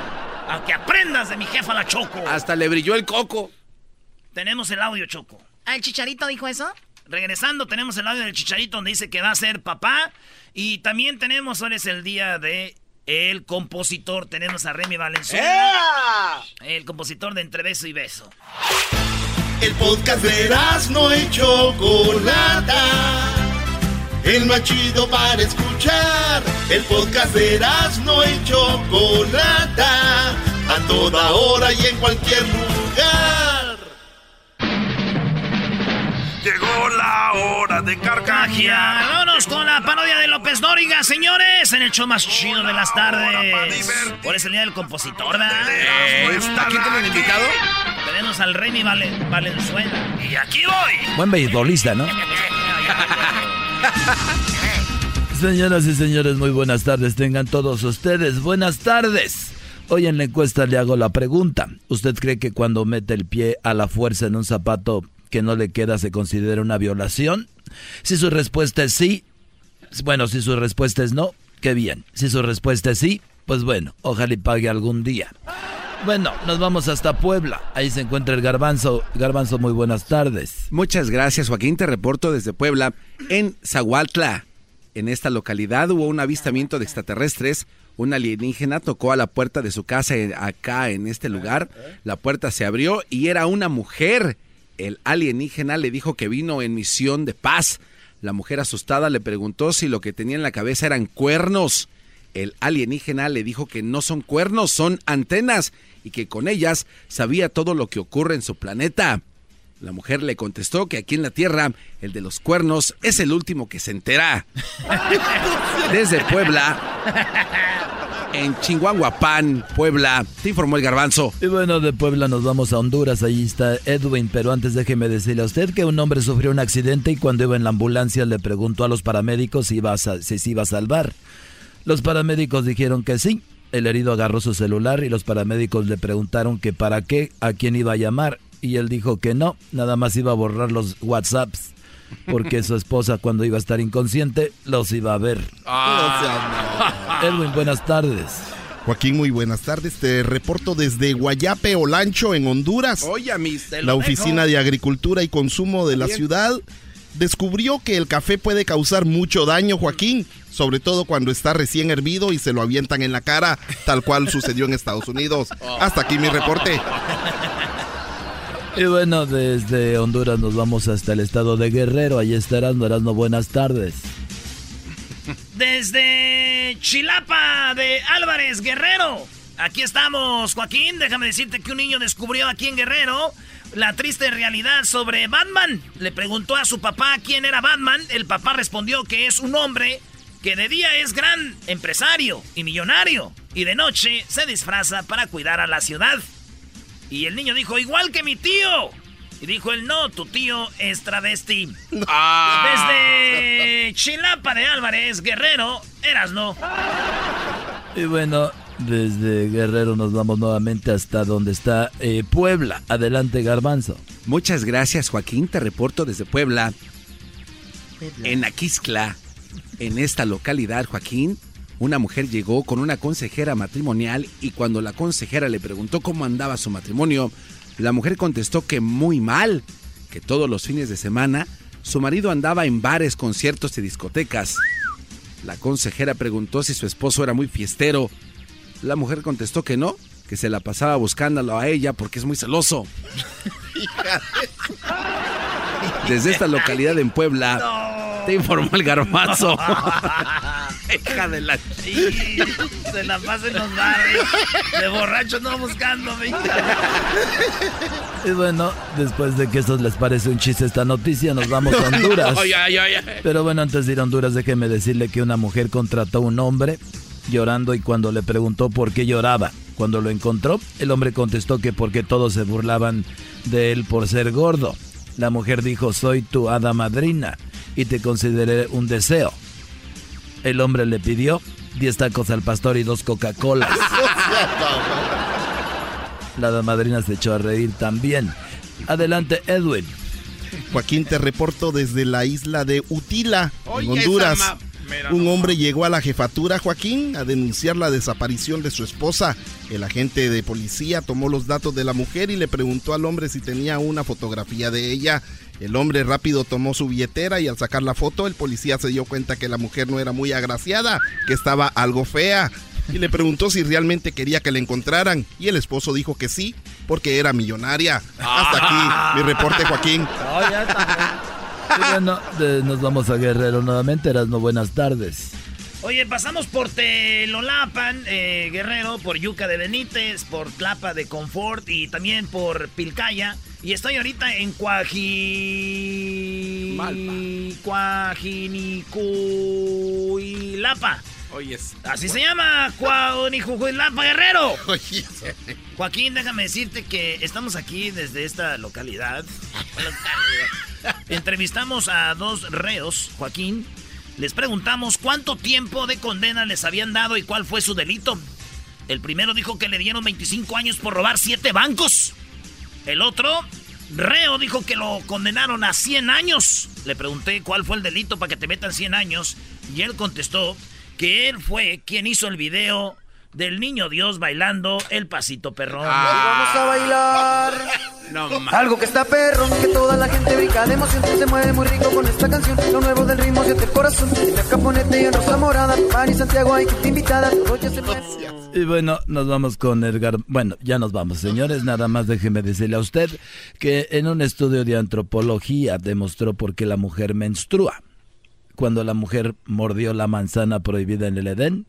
A que aprendas de mi jefa la Choco. Hasta le brilló el coco. Tenemos el audio, Choco. ¿Ah, el chicharito dijo eso? Regresando, tenemos el audio del Chicharito donde dice que va a ser papá. Y también tenemos, hoy es el día de el compositor. Tenemos a Remy Valenzuela. El compositor de Entre Beso y Beso. El podcast de no y Chocolata. El más chido para escuchar. El podcast de no y Chocolata. A toda hora y en cualquier lugar. Llegó la hora de carcajear. Vámonos con la parodia de López Dóriga, señores, en el show más chido de las tardes. Por ese día del compositor, ¿verdad? ¿A quién tienen invitado? Tenemos al Remy Valen- Valenzuela. Y aquí voy. Buen beisbolista, ¿no? Señoras y señores, muy buenas tardes. Tengan todos ustedes buenas tardes. Hoy en la encuesta le hago la pregunta. ¿Usted cree que cuando mete el pie a la fuerza en un zapato que no le queda se considera una violación? Si su respuesta es sí, bueno, si su respuesta es no, qué bien. Si su respuesta es sí, pues bueno, ojalá y pague algún día. Bueno, nos vamos hasta Puebla. Ahí se encuentra el garbanzo. Garbanzo, muy buenas tardes. Muchas gracias, Joaquín. Te reporto desde Puebla. En Zahualtla, en esta localidad, hubo un avistamiento de extraterrestres. Un alienígena tocó a la puerta de su casa eh, acá en este lugar. La puerta se abrió y era una mujer. El alienígena le dijo que vino en misión de paz. La mujer asustada le preguntó si lo que tenía en la cabeza eran cuernos. El alienígena le dijo que no son cuernos, son antenas y que con ellas sabía todo lo que ocurre en su planeta. La mujer le contestó que aquí en la Tierra el de los cuernos es el último que se entera. Desde Puebla, en Chinguanguapán, Puebla, te informó el garbanzo. Y bueno, de Puebla nos vamos a Honduras, ahí está Edwin, pero antes déjeme decirle a usted que un hombre sufrió un accidente y cuando iba en la ambulancia le preguntó a los paramédicos si, iba a si se iba a salvar. Los paramédicos dijeron que sí. El herido agarró su celular y los paramédicos le preguntaron que para qué, a quién iba a llamar. Y él dijo que no, nada más iba a borrar los WhatsApps. Porque su esposa cuando iba a estar inconsciente los iba a ver. Edwin, buenas tardes. Joaquín, muy buenas tardes. Te reporto desde Guayape Olancho, en Honduras. Oye, mis. La Oficina de Agricultura y Consumo de la Bien. ciudad descubrió que el café puede causar mucho daño, Joaquín, sobre todo cuando está recién hervido y se lo avientan en la cara, tal cual sucedió en Estados Unidos. Hasta aquí mi reporte. Y bueno, desde Honduras nos vamos hasta el estado de Guerrero. Ahí está Erasmo. Erasmo, buenas tardes. Desde Chilapa de Álvarez Guerrero. Aquí estamos, Joaquín. Déjame decirte que un niño descubrió aquí en Guerrero la triste realidad sobre Batman. Le preguntó a su papá quién era Batman. El papá respondió que es un hombre que de día es gran empresario y millonario y de noche se disfraza para cuidar a la ciudad. Y el niño dijo, igual que mi tío. Y dijo él, no, tu tío es travesti. Desde Chilapa de Álvarez, Guerrero, eras no. Y bueno, desde Guerrero nos vamos nuevamente hasta donde está eh, Puebla. Adelante, Garbanzo. Muchas gracias, Joaquín. Te reporto desde Puebla. En Aquiscla, en esta localidad, Joaquín, una mujer llegó con una consejera matrimonial y cuando la consejera le preguntó cómo andaba su matrimonio, la mujer contestó que muy mal, que todos los fines de semana su marido andaba en bares, conciertos y discotecas. La consejera preguntó si su esposo era muy fiestero. La mujer contestó que no, que se la pasaba buscándolo a ella porque es muy celoso. Desde esta localidad en Puebla, te informó el garbanzo. Hija de la Se la pasa en los bares. De borracho no buscándome. Y bueno, después de que eso les parece un chiste esta noticia, nos vamos a Honduras. Ay, ay, ay, ay. Pero bueno, antes de ir a Honduras, déjeme decirle que una mujer contrató a un hombre llorando y cuando le preguntó por qué lloraba, cuando lo encontró, el hombre contestó que porque todos se burlaban de él por ser gordo. La mujer dijo, soy tu hada madrina y te consideré un deseo. El hombre le pidió 10 tacos al pastor y dos Coca-Colas. La hada madrina se echó a reír también. Adelante, Edwin. Joaquín, te reporto desde la isla de Utila, en Honduras. Un hombre llegó a la jefatura, Joaquín, a denunciar la desaparición de su esposa. El agente de policía tomó los datos de la mujer y le preguntó al hombre si tenía una fotografía de ella. El hombre rápido tomó su billetera y al sacar la foto, el policía se dio cuenta que la mujer no era muy agraciada, que estaba algo fea. Y le preguntó si realmente quería que la encontraran. Y el esposo dijo que sí, porque era millonaria. Hasta aquí mi reporte, Joaquín. Y bueno, de- nos vamos a Guerrero nuevamente. Erasmo, buenas tardes. Oye, pasamos por Telolapan, eh, Guerrero, por Yuca de Benítez, por Tlapa de Confort y también por Pilcaya. Y estoy ahorita en Cuaji... Cuajinicuilapa. Oye, Así se llama, Cuajinicuilapa, Guerrero. Joaquín, déjame decirte que estamos aquí desde esta localidad. Entrevistamos a dos reos, Joaquín. Les preguntamos cuánto tiempo de condena les habían dado y cuál fue su delito. El primero dijo que le dieron 25 años por robar 7 bancos. El otro, reo, dijo que lo condenaron a 100 años. Le pregunté cuál fue el delito para que te metan 100 años. Y él contestó que él fue quien hizo el video del niño Dios bailando el pasito perrón. Vamos a bailar. Algo que está perro, que toda la gente brinca de emoción. Se mueve muy rico con esta canción. Lo nuevo del ritmo siente el corazón. La caponete y en Rosa Morada. Pani Santiago, hay que te invitada. Y bueno, nos vamos con Edgar. Bueno, ya nos vamos, señores. Nada más déjeme decirle a usted que en un estudio de antropología demostró por qué la mujer menstrua. Cuando la mujer mordió la manzana prohibida en el Edén,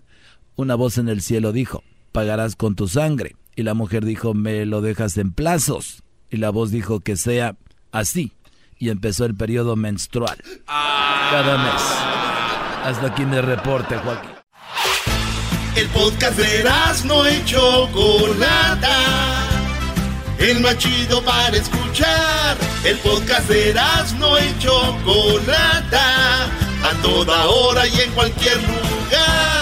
una voz en el cielo dijo, pagarás con tu sangre. Y la mujer dijo, me lo dejas en plazos. Y la voz dijo que sea así. Y empezó el periodo menstrual. Cada mes. Hasta aquí mi reporte, Joaquín. El podcast de no y Chocolata. El más chido para escuchar. El podcast de no y Chocolata. A toda hora y en cualquier lugar.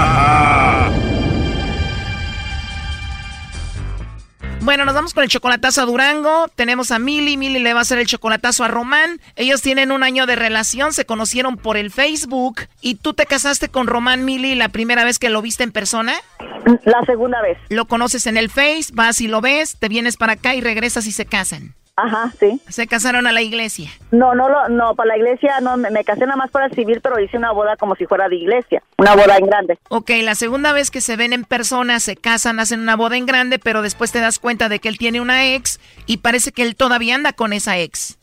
Bueno, nos vamos con el chocolatazo a Durango. Tenemos a Mili. Mili le va a hacer el chocolatazo a Román. Ellos tienen un año de relación, se conocieron por el Facebook. ¿Y tú te casaste con Román Mili la primera vez que lo viste en persona? La segunda vez. Lo conoces en el Face, vas y lo ves, te vienes para acá y regresas y se casan. Ajá, sí. Se casaron a la iglesia. No, no, lo- no, para la iglesia no, me, me casé nada más para el civil, pero hice una boda como si fuera de iglesia, una boda en grande. Ok, la segunda vez que se ven en persona, se casan, hacen una boda en grande, pero después te das cuenta de que él tiene una ex y parece que él todavía anda con esa ex.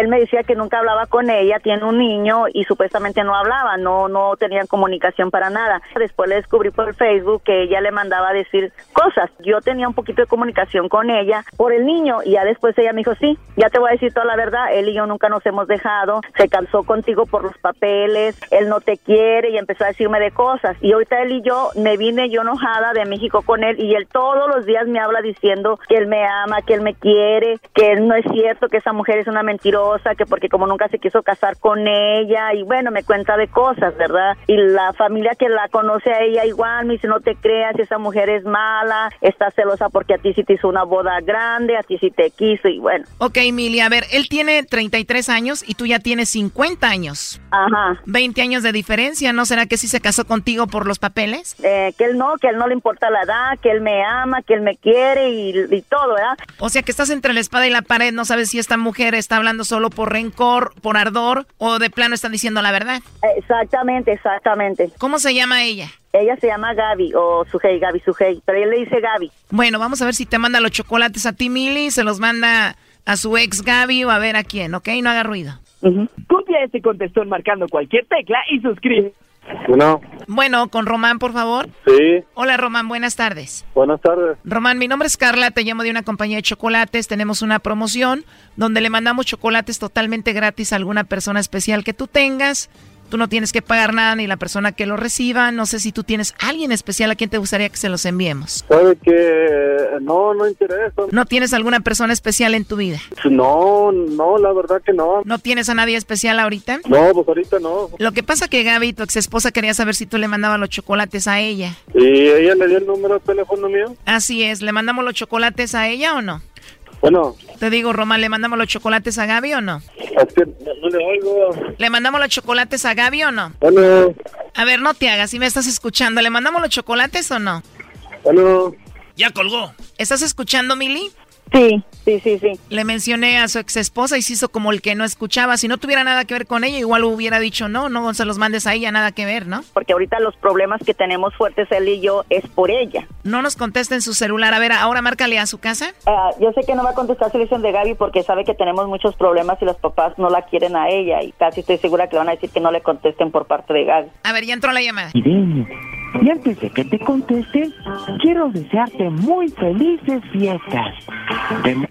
Él me decía que nunca hablaba con ella, tiene un niño y supuestamente no hablaba, no no tenían comunicación para nada. Después le descubrí por Facebook que ella le mandaba a decir cosas. Yo tenía un poquito de comunicación con ella por el niño y ya después ella me dijo, sí, ya te voy a decir toda la verdad, él y yo nunca nos hemos dejado, se cansó contigo por los papeles, él no te quiere y empezó a decirme de cosas. Y ahorita él y yo me vine yo enojada de México con él y él todos los días me habla diciendo que él me ama, que él me quiere, que no es cierto, que esa mujer es una mentirosa, que porque como nunca se quiso casar con ella y bueno, me cuenta de cosas, ¿verdad? Y la familia que la conoce a ella igual me dice, no te creas, esa mujer es mala, está celosa porque a ti sí te hizo una boda grande, a ti sí te quiso y bueno. Ok, Mili, a ver, él tiene 33 años y tú ya tienes 50 años. Ajá. 20 años de diferencia, ¿no será que sí se casó contigo por los papeles? Eh, que él no, que él no le importa la edad, que él me ama, que él me quiere y, y todo, ¿verdad? O sea que estás entre la espada y la pared, no sabes si esta mujer está hablando solo por rencor, por ardor o de plano está diciendo la verdad. Exactamente, exactamente. ¿Cómo se llama ella? Ella se llama Gaby o Sujei, Gaby Sujei, pero él le dice Gaby. Bueno, vamos a ver si te manda los chocolates a ti, Mili, se los manda a su ex Gaby o a ver a quién, ¿ok? No haga ruido. Copia este contestón marcando cualquier tecla y suscribe. Bueno, Bueno, con Román, por favor. sí, Hola, Román, buenas tardes. buenas tardes. Román, mi nombre es Carla, te llamo de una compañía de chocolates. Tenemos una promoción donde le mandamos chocolates totalmente gratis a alguna persona especial que tú tengas. Tú no tienes que pagar nada ni la persona que lo reciba. No sé si tú tienes alguien especial a quien te gustaría que se los enviemos. ¿Sabe que no, no interesa? ¿No tienes alguna persona especial en tu vida? No, no, la verdad que no. ¿No tienes a nadie especial ahorita? No, pues ahorita no. Lo que pasa que Gaby, tu ex esposa, quería saber si tú le mandabas los chocolates a ella. ¿Y ella le dio el número de teléfono mío? Así es, ¿le mandamos los chocolates a ella o no? Bueno, Te digo, Román, ¿le mandamos los chocolates a Gaby o no? es que no le oigo. ¿Le mandamos los chocolates a Gaby o no? Bueno, A ver, no te hagas, si me estás escuchando, ¿le mandamos los chocolates o no? bueno. Ya colgó. ¿Estás escuchando, Mili? Sí, sí, sí, sí. Le mencioné a su ex esposa y se hizo como el que no escuchaba. Si no tuviera nada que ver con ella, igual hubiera dicho no, no se los mandes a ella, nada que ver, ¿no? Porque ahorita los problemas que tenemos fuertes él y yo es por ella. No nos contesta en su celular. A ver, ahora márcale a su casa. Ah, yo sé que no va a contestar si le dicen de Gaby porque sabe que tenemos muchos problemas y los papás no la quieren a ella y casi estoy segura que le van a decir que no le contesten por parte de Gaby. A ver, ya entró la llamada. Y antes de que te conteste, quiero desearte muy felices fiestas. De-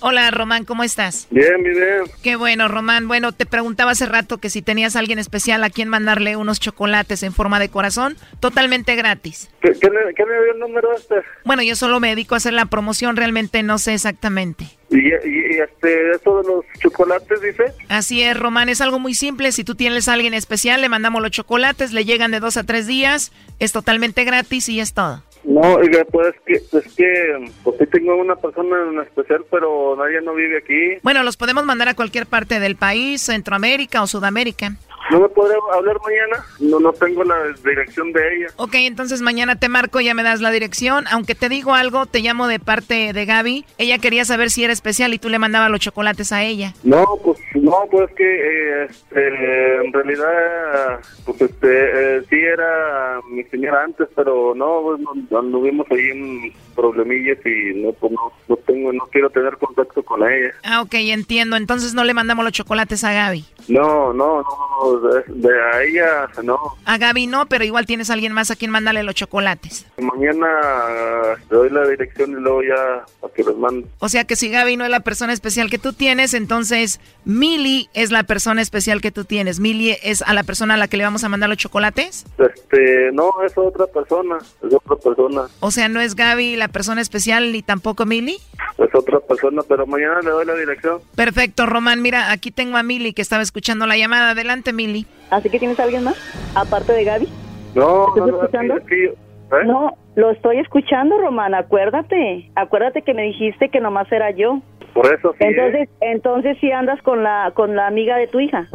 Hola, Román, ¿cómo estás? bien, mi bien. Qué bueno, Román. Bueno, te preguntaba hace rato que si tenías a alguien especial a quien mandarle unos chocolates en forma de corazón, totalmente gratis. ¿Qué, qué le, qué le dio el número este? Bueno, yo solo me dedico a hacer la promoción, realmente no sé exactamente. Y, y, y, este, eso de los chocolates, dice. Así es, Román, es algo muy simple. Si tú tienes a alguien especial, le mandamos los chocolates, le llegan de dos a tres días, es totalmente gratis y es todo. No, pues que, es que, pues tengo una persona en especial, pero nadie no vive aquí. Bueno, los podemos mandar a cualquier parte del país, Centroamérica o Sudamérica. ¿No me podré hablar mañana? No, no tengo la dirección de ella. Ok, entonces mañana te marco, ya me das la dirección. Aunque te digo algo, te llamo de parte de Gaby. Ella quería saber si era especial y tú le mandabas los chocolates a ella. No, pues no, pues que eh, este, en realidad, pues este, eh, sí era mi señora antes, pero no, pues, no, anduvimos ahí en problemillas y no, pues no, no tengo, no quiero tener contacto con ella. Ah, ok, entiendo. Entonces no le mandamos los chocolates a Gaby. No, no, no, de, de a ella no. A Gaby no, pero igual tienes a alguien más a quien mandarle los chocolates. Mañana eh, te doy la dirección y luego ya para que los mande. O sea que si Gaby no es la persona especial que tú tienes, entonces Mili es la persona especial que tú tienes. Mili es a la persona a la que le vamos a mandar los chocolates. Este, no, es otra persona, es otra persona, O sea, no es Gaby la persona especial ni tampoco Mili. es otra persona, pero mañana le doy la dirección. Perfecto, Román. Mira, aquí tengo a Mili que estaba escuchando la llamada. Adelante, Mili. ¿Así que tienes a alguien más? Aparte de Gaby. No, ¿Estás no, no, escuchando? es que yo- ¿eh? No, Lo estoy escuchando, Román, acuérdate. Acuérdate que me dijiste que nomás era yo. Por eso sí. Entonces, entonces sí andas con la con la amiga de tu hija.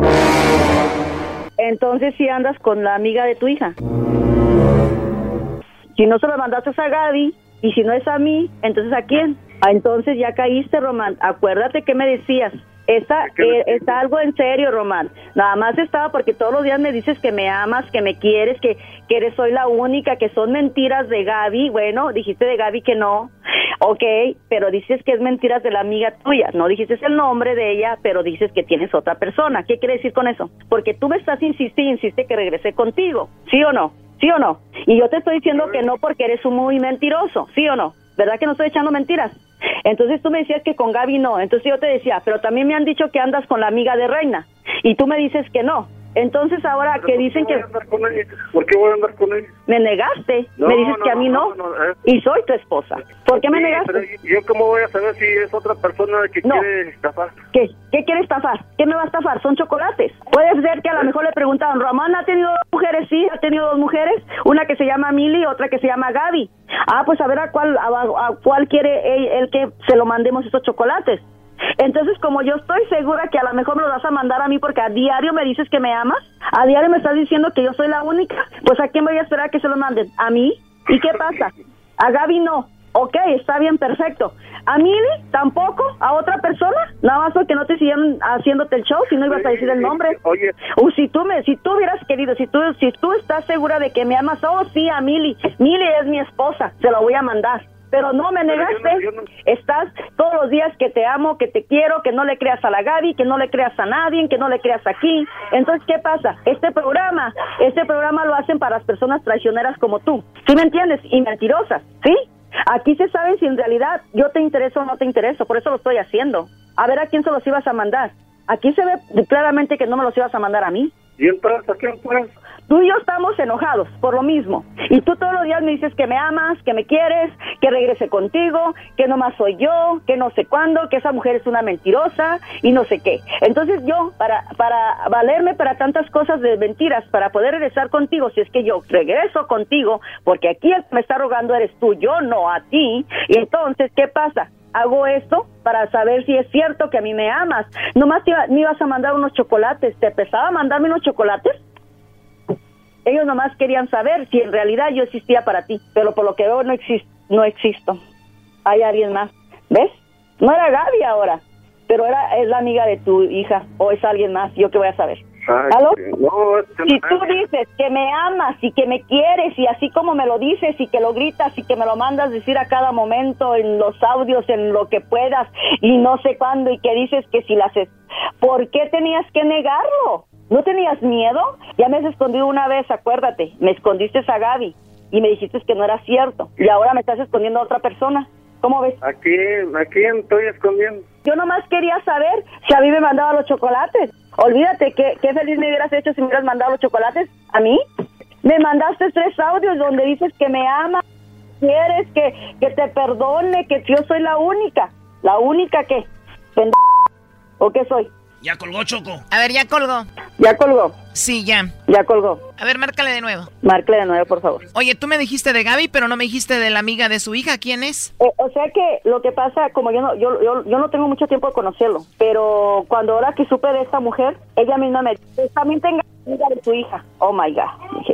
Entonces sí andas con la amiga de tu hija. Si no se lo mandaste a Gaby y si no es a mí, entonces a quién? Ah, entonces ya caíste, Román. Acuérdate que me decías. Está, eh, está algo en serio, Román. Nada más estaba porque todos los días me dices que me amas, que me quieres, que, que eres soy la única, que son mentiras de Gaby. Bueno, dijiste de Gaby que no. Ok, pero dices que es mentiras de la amiga tuya. No dijiste el nombre de ella, pero dices que tienes otra persona. ¿Qué quiere decir con eso? Porque tú me estás insiste insiste que regrese contigo. ¿Sí o no? ¿Sí o no? Y yo te estoy diciendo que no porque eres un muy mentiroso. ¿Sí o no? ¿Verdad que no estoy echando mentiras? Entonces tú me decías que con Gaby no. Entonces yo te decía, pero también me han dicho que andas con la amiga de Reina. Y tú me dices que no. Entonces ahora que dicen que... ¿Por qué voy a andar con ella? Me negaste. No, me dices no, que a mí no. eh. Y soy tu esposa. ¿Por qué me Sí, negaste? yo cómo voy a saber si es otra persona que quiere estafar. ¿Qué? ¿Qué quiere estafar? ¿Qué me va a estafar? Son chocolates. Puede ser que a lo mejor le preguntaron, Román ha tenido dos mujeres, sí, ha tenido dos mujeres, una que se llama Mili y otra que se llama Gaby. Ah, pues a ver a cuál, a, a cuál quiere él, él que se lo mandemos estos chocolates. Entonces, como yo estoy segura que a lo mejor me lo vas a mandar a mí porque a diario me dices que me amas, a diario me estás diciendo que yo soy la única, pues ¿a quién voy a esperar que se lo manden? ¿A mí? ¿Y qué pasa? A Gaby no. Ok, está bien, perfecto. ¿A Mili? ¿Tampoco? ¿A otra persona? Nada más porque no te siguieron haciéndote el show, si no ibas a decir el nombre. Oye. Uh, si tú me, si tú hubieras querido, si tú, si tú estás segura de que me amas, oh sí, a Mili. Mili es mi esposa, se la voy a mandar. Pero no me negaste. Estás todos los días que te amo, que te quiero, que no le creas a la Gaby, que no le creas a nadie, que no le creas aquí. Entonces, ¿qué pasa? Este programa, este programa lo hacen para las personas traicioneras como tú. ¿Sí me entiendes? Y mentirosas, ¿sí? Aquí se sabe si en realidad yo te intereso o no te intereso, por eso lo estoy haciendo. A ver a quién se los ibas a mandar. Aquí se ve claramente que no me los ibas a mandar a mí. ¿Y entonces a quién pues? Tú y yo estamos enojados por lo mismo. Y tú todos los días me dices que me amas, que me quieres, que regrese contigo, que nomás soy yo, que no sé cuándo, que esa mujer es una mentirosa y no sé qué. Entonces yo, para, para valerme para tantas cosas de mentiras, para poder regresar contigo, si es que yo regreso contigo, porque aquí el que me está rogando eres tú, yo no a ti, y entonces, ¿qué pasa? Hago esto para saber si es cierto que a mí me amas. Nomás te iba- me ibas a mandar unos chocolates. ¿Te pesaba mandarme unos chocolates? Ellos nomás querían saber si en realidad yo existía para ti, pero por lo que veo no existo, no existo. Hay alguien más, ¿ves? No era Gaby ahora, pero era es la amiga de tu hija o es alguien más. Yo qué voy a saber. Ay, ¿Aló? No, Si tú dices que me amas y que me quieres y así como me lo dices y que lo gritas y que me lo mandas decir a cada momento en los audios, en lo que puedas y no sé cuándo y que dices que si las... ¿Por qué tenías que negarlo? ¿No tenías miedo? Ya me has escondido una vez, acuérdate. Me escondiste a Gaby y me dijiste que no era cierto. Y ahora me estás escondiendo a otra persona. ¿Cómo ves? Aquí, aquí estoy escondiendo. Yo nomás quería saber si a mí me mandaba los chocolates. Olvídate, qué, qué feliz me hubieras hecho si me hubieras mandado los chocolates a mí. Me mandaste tres audios donde dices que me amas, quieres que, que te perdone, que yo soy la única. ¿La única qué? ¿O qué soy? Ya colgó Choco. A ver, ya colgó. ¿Ya colgó? Sí, ya. Ya colgó. A ver, márcale de nuevo. Márcale de nuevo, por favor. Oye, tú me dijiste de Gaby, pero no me dijiste de la amiga de su hija. ¿Quién es? Eh, o sea que lo que pasa, como yo no, yo, yo, yo no tengo mucho tiempo de conocerlo, pero cuando ahora que supe de esta mujer, ella misma me dice, también te engaña amiga de tu hija. Oh my God.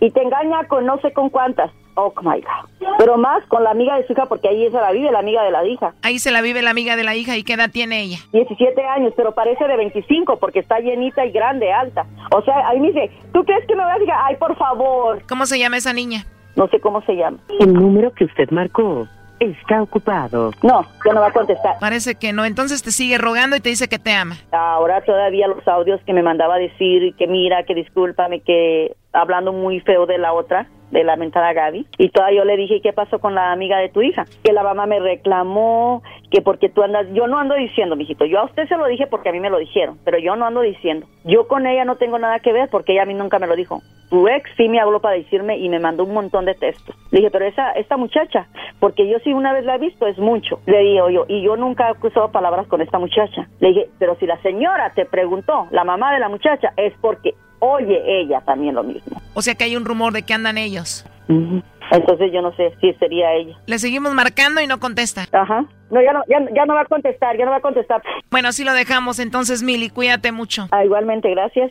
Y te engaña con no sé con cuántas. Oh my God. Pero más con la amiga de su hija, porque ahí se la vive la amiga de la hija. Ahí se la vive la amiga de la hija. ¿Y qué edad tiene ella? 17 años, pero parece de 25 porque está llenita y grande, alta. O sea, ahí me dice, ¿tú crees que me vas a decir, ay, por favor? ¿Cómo se llama esa niña? No sé cómo se llama. El número que usted marcó está ocupado. No, ya no va a contestar. Parece que no. Entonces te sigue rogando y te dice que te ama. Ahora todavía los audios que me mandaba decir que mira, que discúlpame, que hablando muy feo de la otra, de la mentada Gaby. Y todavía yo le dije, ¿qué pasó con la amiga de tu hija? Que la mamá me reclamó, que porque tú andas... Yo no ando diciendo, mijito. Yo a usted se lo dije porque a mí me lo dijeron, pero yo no ando diciendo. Yo con ella no tengo nada que ver porque ella a mí nunca me lo dijo. Tu ex sí me habló para decirme y me mandó un montón de textos. Le dije, pero esa, esta muchacha, porque yo sí una vez la he visto, es mucho. Le digo yo, y yo nunca he usado palabras con esta muchacha. Le dije, pero si la señora te preguntó, la mamá de la muchacha, es porque oye ella también lo mismo. O sea que hay un rumor de que andan ellos. Entonces yo no sé si sería ella. Le seguimos marcando y no contesta. Ajá. No, ya no, ya, ya no va a contestar, ya no va a contestar. Bueno, así lo dejamos entonces, Mili. Cuídate mucho. Ah, igualmente, gracias.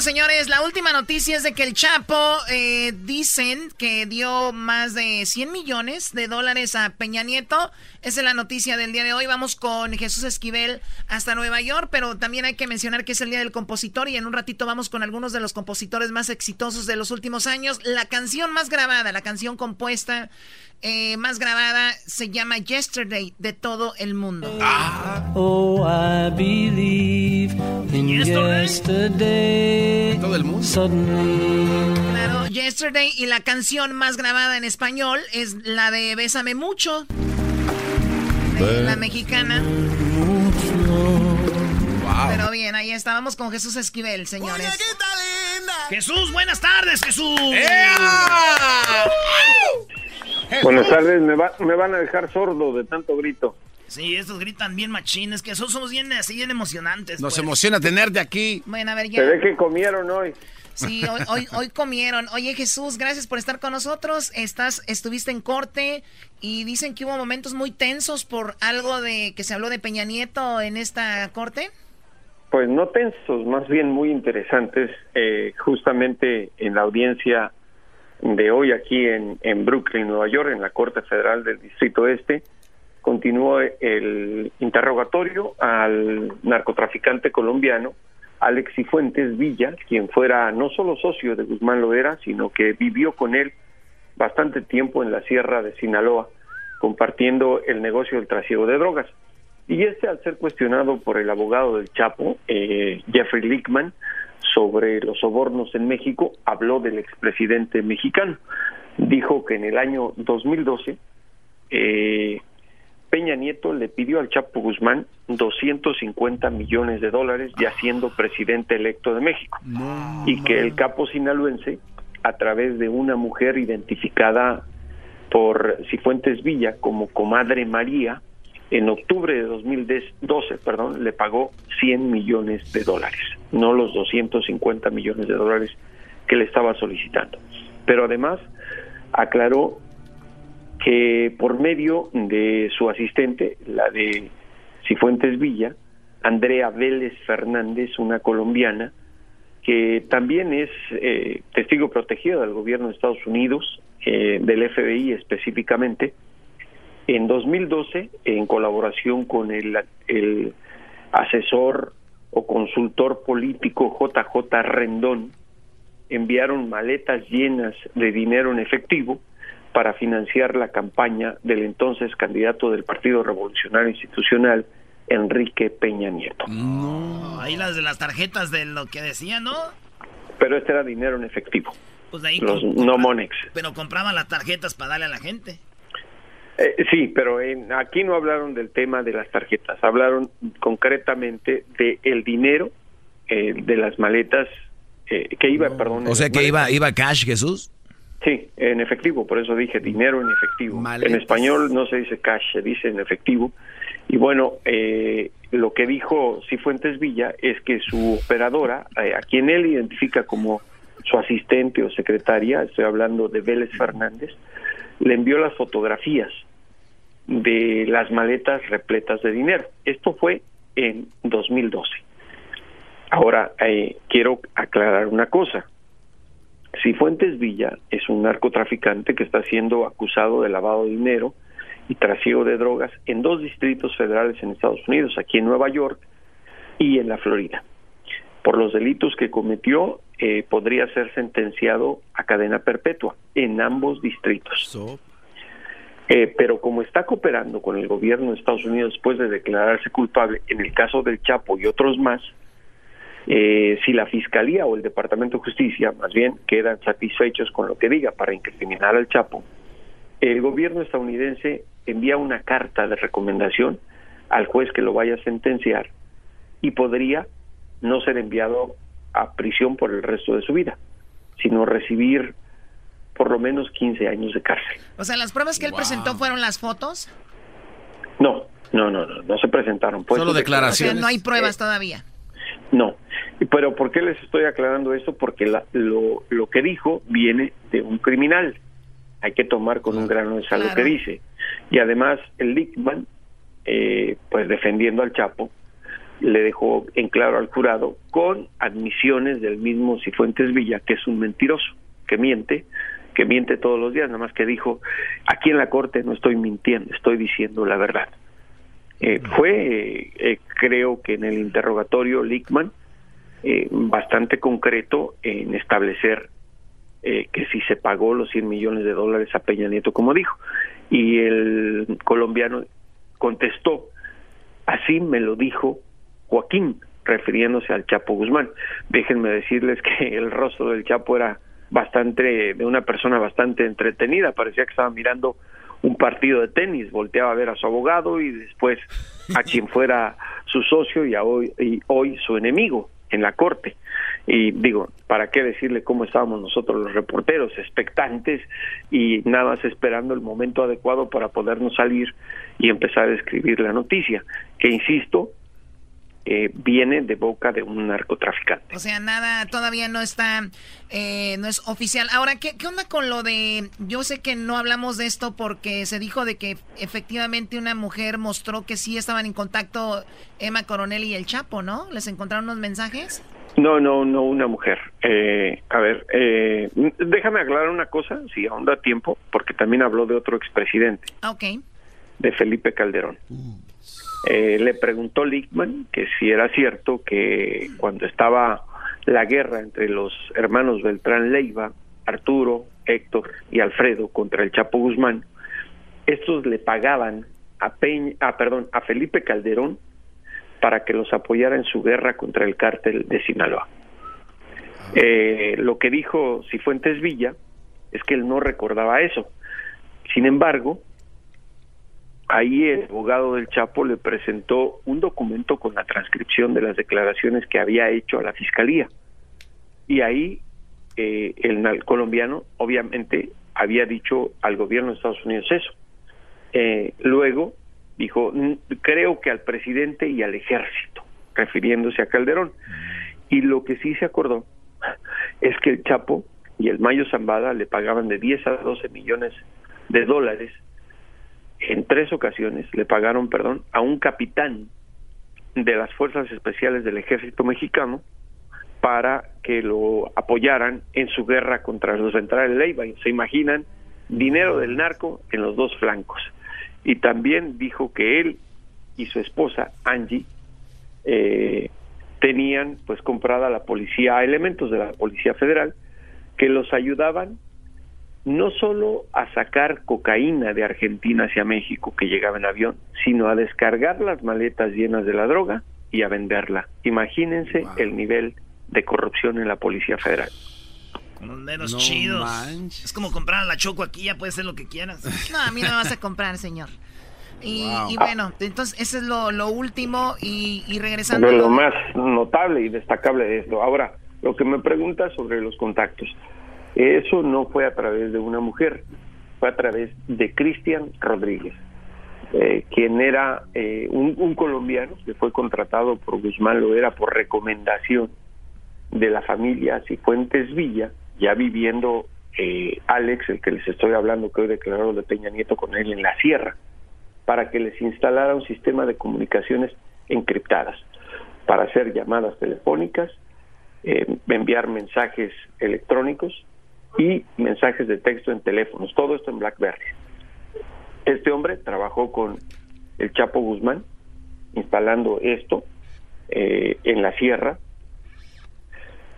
Bueno, señores, la última noticia es de que el Chapo eh, dicen que dio más de 100 millones de dólares a Peña Nieto. Esa es la noticia del día de hoy. Vamos con Jesús Esquivel hasta Nueva York, pero también hay que mencionar que es el Día del Compositor y en un ratito vamos con algunos de los compositores más exitosos de los últimos años. La canción más grabada, la canción compuesta eh, más grabada se llama Yesterday de todo el mundo. Oh, I believe in yesterday. Todo el mundo. Claro, Yesterday y la canción más grabada en español es la de Bésame mucho. De la mexicana. Pero bien, ahí estábamos con Jesús Esquivel, señores. Jesús, buenas tardes, Jesús. Buenas tardes, me, va- me van a dejar sordo de tanto grito. Sí, estos gritan bien machines, que esos somos bien así, bien emocionantes. Nos pues. emociona tenerte aquí. Bueno, a ver, Se ya. ve que comieron hoy. Sí, hoy, hoy, hoy comieron. Oye, Jesús, gracias por estar con nosotros. Estás, estuviste en corte y dicen que hubo momentos muy tensos por algo de que se habló de Peña Nieto en esta corte. Pues no tensos, más bien muy interesantes. Eh, justamente en la audiencia de hoy aquí en, en Brooklyn, Nueva York, en la Corte Federal del Distrito Este, continuó el interrogatorio al narcotraficante colombiano Alex Cifuentes Villa, quien fuera no solo socio de Guzmán Loera, sino que vivió con él bastante tiempo en la sierra de Sinaloa, compartiendo el negocio del trasiego de drogas. Y este, al ser cuestionado por el abogado del Chapo, eh, Jeffrey Lickman, sobre los sobornos en México, habló del expresidente mexicano. Dijo que en el año 2012 eh, Peña Nieto le pidió al Chapo Guzmán 250 millones de dólares ya siendo presidente electo de México y que el capo sinaloense a través de una mujer identificada por Cifuentes Villa como comadre María en octubre de 2012, perdón, le pagó 100 millones de dólares, no los 250 millones de dólares que le estaba solicitando. Pero además aclaró que por medio de su asistente, la de Cifuentes Villa, Andrea Vélez Fernández, una colombiana, que también es eh, testigo protegido del gobierno de Estados Unidos, eh, del FBI específicamente, en 2012, en colaboración con el, el asesor o consultor político JJ Rendón, enviaron maletas llenas de dinero en efectivo para financiar la campaña del entonces candidato del Partido Revolucionario Institucional, Enrique Peña Nieto. No, ahí las de las tarjetas de lo que decía, ¿no? Pero este era dinero en efectivo, Pues ahí los no Monex. Pero compraban las tarjetas para darle a la gente. Eh, sí, pero en, aquí no hablaron del tema de las tarjetas, hablaron concretamente de el dinero eh, de las maletas eh, que iba, perdón. O sea que iba, iba cash, Jesús. Sí, en efectivo, por eso dije dinero en efectivo. En español no se dice cash, se dice en efectivo. Y bueno, eh, lo que dijo Cifuentes Villa es que su operadora, eh, a quien él identifica como su asistente o secretaria, estoy hablando de Vélez Fernández, le envió las fotografías de las maletas repletas de dinero. Esto fue en 2012. Ahora, eh, quiero aclarar una cosa. Cifuentes Villa es un narcotraficante que está siendo acusado de lavado de dinero y trasiego de drogas en dos distritos federales en Estados Unidos, aquí en Nueva York y en la Florida. Por los delitos que cometió, eh, podría ser sentenciado a cadena perpetua en ambos distritos. Eh, pero como está cooperando con el gobierno de Estados Unidos después de declararse culpable en el caso del Chapo y otros más, eh, si la Fiscalía o el Departamento de Justicia más bien quedan satisfechos con lo que diga para incriminar al Chapo, el gobierno estadounidense envía una carta de recomendación al juez que lo vaya a sentenciar y podría no ser enviado a prisión por el resto de su vida, sino recibir por lo menos 15 años de cárcel. O sea, las pruebas que él presentó fueron las fotos. No, no, no, no, no se presentaron. Pues, Solo declaraciones. O sea, no hay pruebas todavía. Pero ¿por qué les estoy aclarando esto? Porque la- lo, lo que dijo viene de un criminal. Hay que tomar con un grano de sal lo que dice. Y además el Lickman, eh, pues defendiendo al Chapo, le dejó en claro al jurado con admisiones del mismo Cifuentes Villa, que es un mentiroso, que miente, que miente todos los días, nada más que dijo, aquí en la corte no estoy mintiendo, estoy diciendo la verdad. Eh, fue, eh, eh, creo que en el interrogatorio Lickman, eh, bastante concreto en establecer eh, que si se pagó los 100 millones de dólares a Peña Nieto, como dijo. Y el colombiano contestó, así me lo dijo Joaquín, refiriéndose al Chapo Guzmán. Déjenme decirles que el rostro del Chapo era bastante, de una persona bastante entretenida, parecía que estaba mirando un partido de tenis, volteaba a ver a su abogado y después a quien fuera su socio y, a hoy, y hoy su enemigo en la corte. Y digo, ¿para qué decirle cómo estábamos nosotros los reporteros, expectantes y nada más esperando el momento adecuado para podernos salir y empezar a escribir la noticia? Que insisto, eh, viene de boca de un narcotraficante. O sea, nada, todavía no está, eh, no es oficial. Ahora, ¿qué, ¿qué onda con lo de, yo sé que no hablamos de esto porque se dijo de que efectivamente una mujer mostró que sí estaban en contacto Emma Coronel y el Chapo, ¿no? ¿Les encontraron unos mensajes? No, no, no, una mujer. Eh, a ver, eh, déjame aclarar una cosa, si aún da tiempo, porque también habló de otro expresidente, Ah, Ok. de Felipe Calderón. Eh, le preguntó Lickman que si era cierto que cuando estaba la guerra entre los hermanos Beltrán Leiva, Arturo, Héctor y Alfredo contra el Chapo Guzmán, estos le pagaban a Peña, ah, perdón, a Felipe Calderón para que los apoyara en su guerra contra el cártel de Sinaloa. Eh, lo que dijo Cifuentes Villa es que él no recordaba eso. Sin embargo, ahí el abogado del Chapo le presentó un documento con la transcripción de las declaraciones que había hecho a la fiscalía. Y ahí eh, el colombiano obviamente había dicho al gobierno de Estados Unidos eso. Eh, luego dijo, "Mm, creo que al presidente y al ejército, refiriéndose a Calderón. Y lo que sí se acordó es que el Chapo y el Mayo Zambada le pagaban de 10 a 12 millones de dólares en tres ocasiones le pagaron, perdón, a un capitán de las fuerzas especiales del ejército mexicano para que lo apoyaran en su guerra contra los centrales Leiva. Se imaginan dinero del narco en los dos flancos. Y también dijo que él y su esposa Angie eh, tenían pues comprada la policía, elementos de la policía federal que los ayudaban no solo a sacar cocaína de Argentina hacia México que llegaba en avión, sino a descargar las maletas llenas de la droga y a venderla. Imagínense el nivel de corrupción en la Policía Federal. Con los dedos chidos. Es como comprar a la Choco aquí, ya puedes hacer lo que quieras. No, a mí no me vas a comprar, señor. Y, Wow. y bueno, entonces eso es lo, lo último y, y regresando... lo lo- más notable y destacable de esto. Ahora, lo que me pregunta sobre los contactos. Eso no fue a través de una mujer, fue a través de Cristian Rodríguez, eh, quien era eh, un, colombiano que fue contratado por Guzmán Loera por recomendación de la familia Cifuentes Villa, ya viviendo eh, Alex, el que les estoy hablando, que hoy declaró de Peña Nieto con él en la sierra, para que les instalara un sistema de comunicaciones encriptadas, para hacer llamadas telefónicas, eh, enviar mensajes electrónicos y mensajes de texto en teléfonos, todo esto en BlackBerry. Este hombre trabajó con el Chapo Guzmán instalando esto eh, en la sierra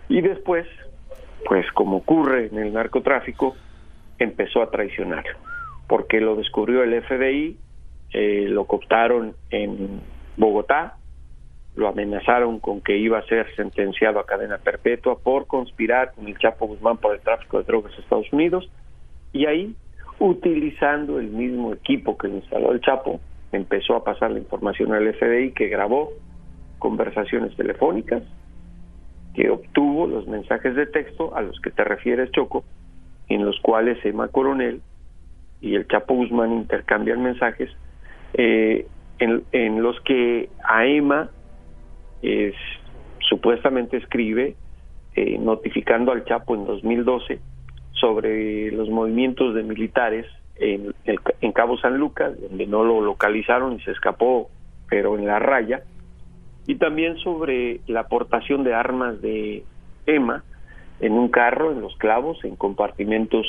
y después, pues como ocurre en el narcotráfico, empezó a traicionar, porque lo descubrió el FBI, eh, lo cooptaron en Bogotá, lo amenazaron con que iba a ser sentenciado a cadena perpetua por conspirar con el Chapo Guzmán por el tráfico de drogas a Estados Unidos y ahí utilizando el mismo equipo que instaló el Chapo, empezó a pasar la información al FBI que grabó conversaciones telefónicas, que obtuvo los mensajes de texto a los que te refieres, Choco, en los cuales Emma Coronel y el Chapo Guzmán intercambian mensajes eh, en, en, los que a Emma es, supuestamente escribe eh, notificando al Chapo en 2012 sobre los movimientos de militares en, en Cabo San Lucas, donde no lo localizaron y se escapó, pero en la raya, y también sobre la aportación de armas de EMA en un carro, en los clavos, en compartimentos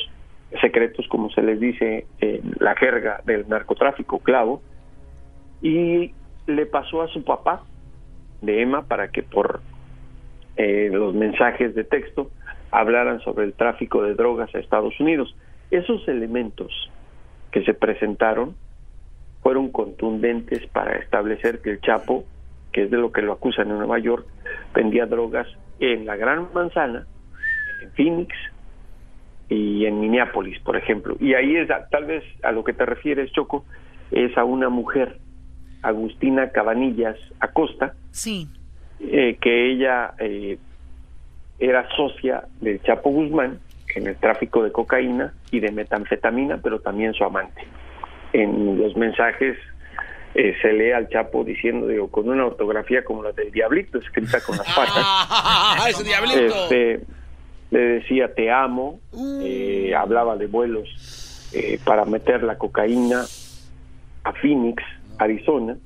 secretos, como se les dice en la jerga del narcotráfico, clavo, y le pasó a su papá de Emma para que por eh, los mensajes de texto hablaran sobre el tráfico de drogas a Estados Unidos. Esos elementos que se presentaron fueron contundentes para establecer que el Chapo, que es de lo que lo acusan en Nueva York, vendía drogas en la Gran Manzana, en Phoenix y en Minneapolis, por ejemplo. Y ahí es, tal vez a lo que te refieres, Choco, es a una mujer, Agustina Cabanillas Acosta, sí. Eh, que ella eh, era socia del Chapo Guzmán en el tráfico de cocaína y de metanfetamina, pero también su amante. En los mensajes eh, se lee al Chapo diciendo, digo, con una ortografía como la del Diablito, escrita con las patas. ¡Ese Diablito! Este, le decía te amo, eh, hablaba de vuelos eh, para meter la cocaína a Phoenix, Arizona,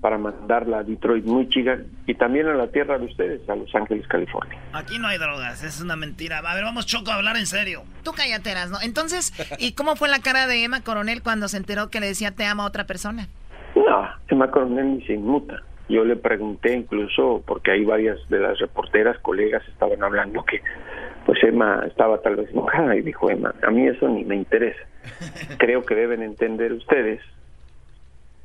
para mandarla a Detroit, Michigan y también a la tierra de ustedes, a Los Ángeles, California. Aquí no hay drogas, es una mentira. A ver, vamos Choco a hablar en serio. Tú cállateras, ¿no? Entonces, ¿y cómo fue la cara de Emma Coronel cuando se enteró que le decía te amo a otra persona? No, Emma Coronel ni se inmuta. Yo le pregunté incluso, porque hay varias de las reporteras, colegas, estaban hablando que pues Emma estaba tal vez enojada y dijo Emma, a mí eso ni me interesa. Creo que deben entender ustedes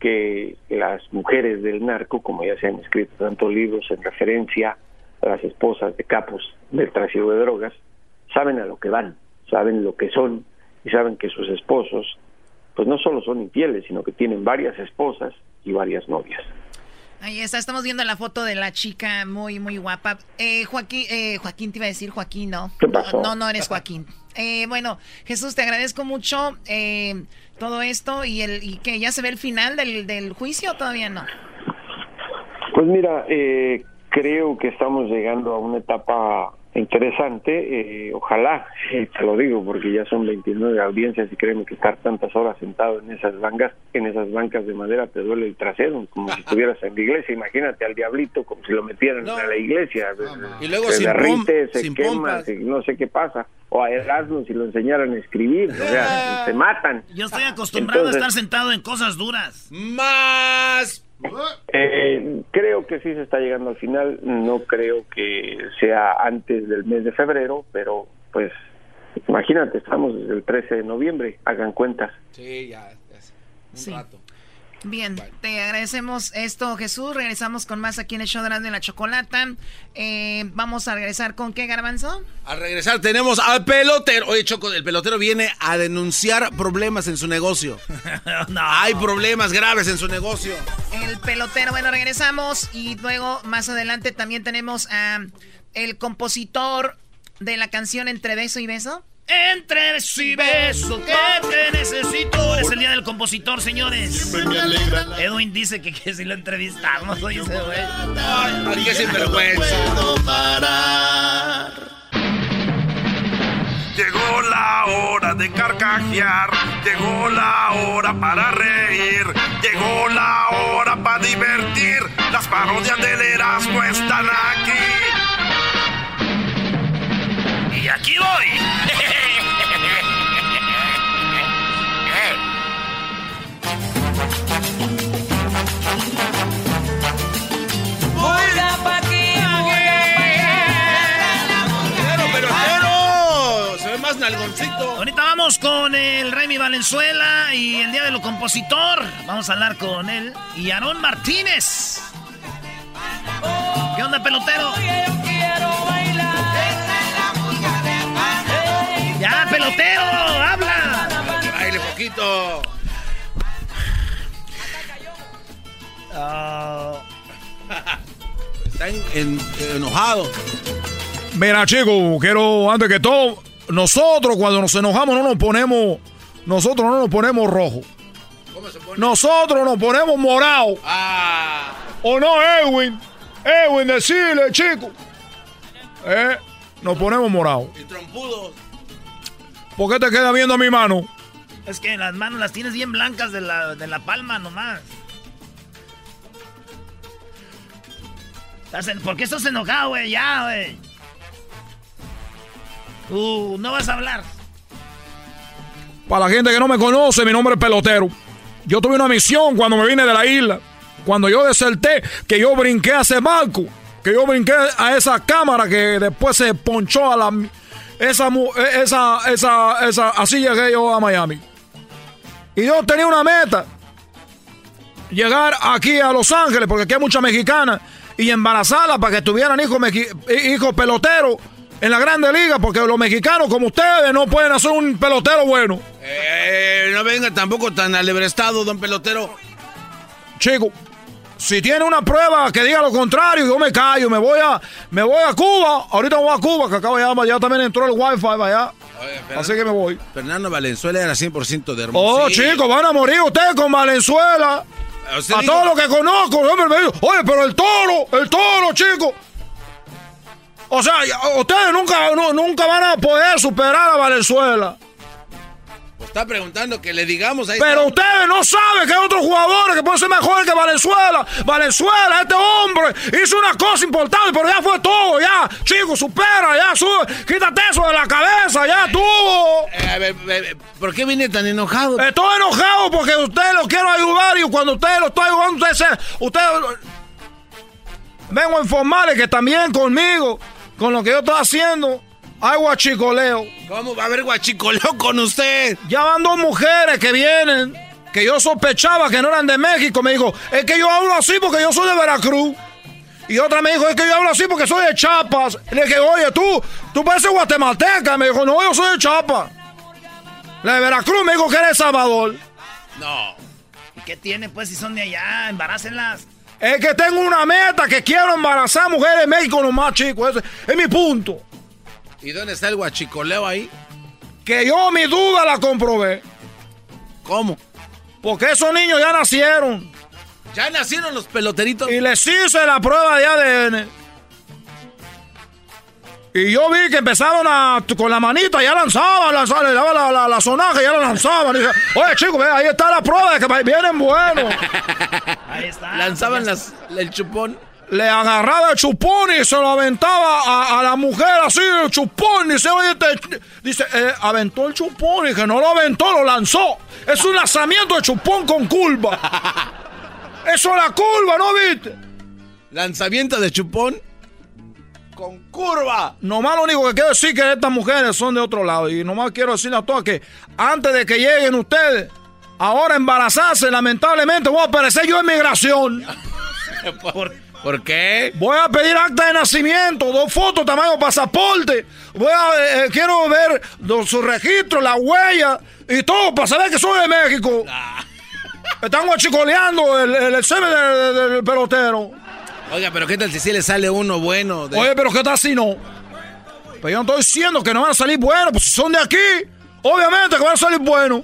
que las mujeres del narco, como ya se han escrito tantos libros en referencia a las esposas de capos del tráfico de drogas, saben a lo que van, saben lo que son y saben que sus esposos pues no solo son infieles, sino que tienen varias esposas y varias novias. Ahí está, estamos viendo la foto de la chica muy, muy guapa. Eh, Joaquín, eh, Joaquín te iba a decir Joaquín, ¿no? ¿Qué pasó? No, no eres Joaquín. Eh, bueno, Jesús, te agradezco mucho eh, todo esto y el y que ya se ve el final del, del juicio, todavía no. Pues mira, eh, creo que estamos llegando a una etapa interesante, eh, ojalá, eh, te lo digo, porque ya son 29 audiencias y créeme que estar tantas horas sentado en esas bancas, en esas bancas de madera te duele el trasero, como si estuvieras en la iglesia, imagínate al diablito como si lo metieran No. a la iglesia, Y luego se sin derrite, pom- se sin quema, se- no sé qué pasa, o a Erasmo si lo enseñaran a escribir, o sea, se matan. Yo estoy acostumbrado Entonces- a estar sentado en cosas duras. Más. Eh, creo que sí se está llegando al final. No creo que sea antes del mes de febrero, pero pues imagínate, estamos desde el 13 de noviembre. Hagan cuentas. Sí, ya. ya sé. Un Sí. rato. Bien, te agradecemos esto, Jesús. Regresamos con más aquí en el show de la, de la chocolata. Eh, vamos a regresar con qué, Garbanzo. Al regresar tenemos al pelotero. Oye, Choco, el pelotero viene a denunciar problemas en su negocio. Hay problemas graves en su negocio. El pelotero, bueno, regresamos y luego más adelante también tenemos a el compositor de la canción Entre Beso y Beso. Entre beso y beso que te necesito. Es el día del compositor, señores. Edwin dice que, que si lo entrevistamos, oye ese güey. Ay, qué sinvergüenza. Llegó la hora de carcajear, llegó la hora para reír, llegó la hora para divertir. Las parodias del Erasmo están aquí. Y aquí voy. Oiga, aquí, Pelotero, pelotero. Se ve más nalgoncito. Ahorita vamos con el Remy Valenzuela y el día de lo compositor. Vamos a hablar con él y Aarón Martínez. ¿Qué onda, pelotero? Ya, pelotero, habla. Choquito. Ah. Está en- en- enojado. Mira, chicos, quiero, antes que todo, nosotros cuando nos enojamos no nos ponemos, nosotros no nos ponemos rojo. Nosotros nos ponemos morado. Ah. ¿O no, Edwin? Edwin, decirle, chico. Eh, nos ponemos morado. Y trompudos. ¿Por qué te quedas viendo mi mano? Es que las manos las tienes bien blancas de la, de la palma nomás. ¿Por qué estás enojado, güey? Ya, güey. Uh, no vas a hablar. Para la gente que no me conoce, mi nombre es Pelotero. Yo tuve una misión cuando me vine de la isla. Cuando yo deserté, que yo brinqué a ese barco. Que yo brinqué a esa cámara que después se ponchó a la... Esa, eh, esa, esa, esa, así llegué yo a Miami. Y yo tenía una meta. Llegar aquí a Los Ángeles, porque aquí hay muchas mexicanas. Y embarazarlas para que tuvieran hijos, mequi- hijos peloteros en la Grande Liga. Porque los mexicanos como ustedes no pueden hacer un pelotero bueno. Eh, no venga tampoco tan alebrestado, don pelotero. Chico, si tiene una prueba que diga lo contrario, yo me callo, me voy a, me voy a Cuba. Ahorita voy a Cuba, que acá ya, ya también entró el wifi allá. Así que me voy. Fernando Valenzuela era 100% de Oh, Hermosillo. chicos, van a morir ustedes con Valenzuela. Usted A dijo- todos los que conozco, hombre, me dijo, oye, pero el toro, el toro, chicos. O sea, ustedes nunca, nu- nunca van a poder superar a Valenzuela. Está preguntando que le digamos ahí. Pero está. ustedes no saben que hay otros jugadores que pueden ser mejores que Valenzuela. Valenzuela, este hombre, hizo una cosa importante, pero ya fue todo, ya. Chicos, supera, ya, sube, quítate eso de la cabeza, ya tuvo. Eh, eh, ¿Por qué viene tan enojado? Estoy enojado porque ustedes lo quiero ayudar y cuando ustedes lo estoy ayudando, ustedes vengo a informarles que también conmigo, con lo que yo estoy haciendo, hay guachicoleo. ¿Cómo va a haber guachicoleo con usted? Ya van dos mujeres que vienen, que yo sospechaba que no eran de México. Me dijo, es que yo hablo así porque yo soy de Veracruz. Y otra me dijo, es que yo hablo así porque soy de Chiapas. Le dije, oye, tú, tú pareces guatemalteca. Me dijo, no, yo soy de Chiapas. La de Veracruz me dijo que de Salvador. No. ¿Y qué tiene, pues, si son de allá? Embarácenlas. Es que tengo una meta que quiero embarazar mujeres de México nomás, chicos. Ese es mi punto. ¿Y dónde está el guachicoleo ahí? Que yo mi duda la comprobé. ¿Cómo? Porque esos niños ya nacieron. ¿Ya nacieron los peloteritos? Y les hice la prueba de ADN. Y yo vi que empezaron a, con la manita, ya lanzaban, lanzaban, le daban la, la, la sonaja, ya la lanzaban. Y dije, Oye, chicos, ve, ahí está la prueba de que vienen buenos. Ahí está. Lanzaban las, el chupón. Le agarraba el chupón y se lo aventaba a, a la mujer así, el chupón. Dice, oye, te- dice, eh, aventó el chupón. Y que no lo aventó, lo lanzó. Es un lanzamiento de chupón con curva. Eso es la curva, ¿no viste? Lanzamiento de chupón con curva. Nomás lo único que quiero decir que estas mujeres son de otro lado. Y nomás quiero decirle a todas que antes de que lleguen ustedes, ahora embarazarse, lamentablemente voy a aparecer yo en migración. ¿Por, ¿Por qué? Voy a pedir acta de nacimiento, dos fotos, tamaño pasaporte. Voy a, eh, eh, quiero ver los- su registro, la huella y todo para saber que soy de México. Están guachicoleando el, el, el semen del, del- del pelotero. Oiga, pero ¿qué tal si sí le sale uno bueno? de- Oye, pero ¿qué tal si no? Pero yo no estoy diciendo que no van a salir buenos, pues si son de aquí, obviamente que van a salir buenos.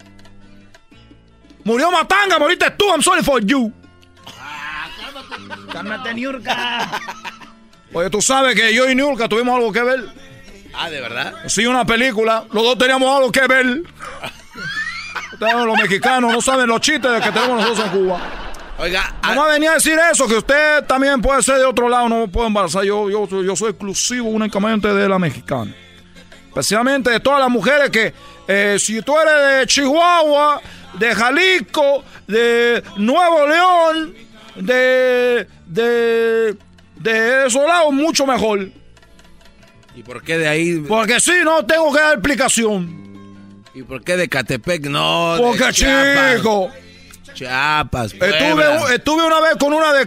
Murió Matanga, moriste tú, I'm sorry for you. Cálmate, Niurka. Oye, tú sabes que yo y Niurka tuvimos algo que ver. Ah, ¿de verdad? Sí, una película. Los dos teníamos algo que ver. Ustedes, los mexicanos no saben los chistes que tenemos nosotros en Cuba. Oiga, No me venía a decir eso, que usted también puede ser de otro lado, no me puede embarazar. Yo, yo, yo soy exclusivo únicamente de la mexicana. Especialmente de todas las mujeres que, eh, si tú eres de Chihuahua, de Jalisco, de Nuevo León, de, de, de esos lados, mucho mejor. ¿y por qué de ahí? Porque si no, tengo que dar explicación. ¿Y por qué de Catepec no? de Porque, Chiapas? chico, Chiapas, estuve, estuve una vez con una de,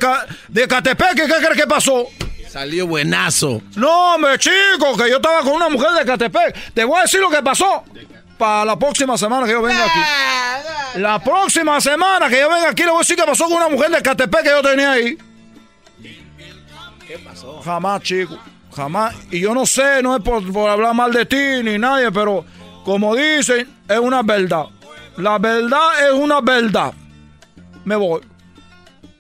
de Catepec, ¿qué crees que pasó? Salió buenazo. No, hombre, chico, que yo estaba con una mujer de Catepec. Te voy a decir lo que pasó para la próxima semana que yo venga aquí. La próxima semana que yo venga aquí le voy a decir qué pasó con una mujer de Catepec que yo tenía ahí. ¿Qué pasó? Jamás, chico. Jamás. Y yo no sé, no es por, por hablar mal de ti ni nadie, pero como dicen, es una verdad. La verdad es una verdad. Me voy.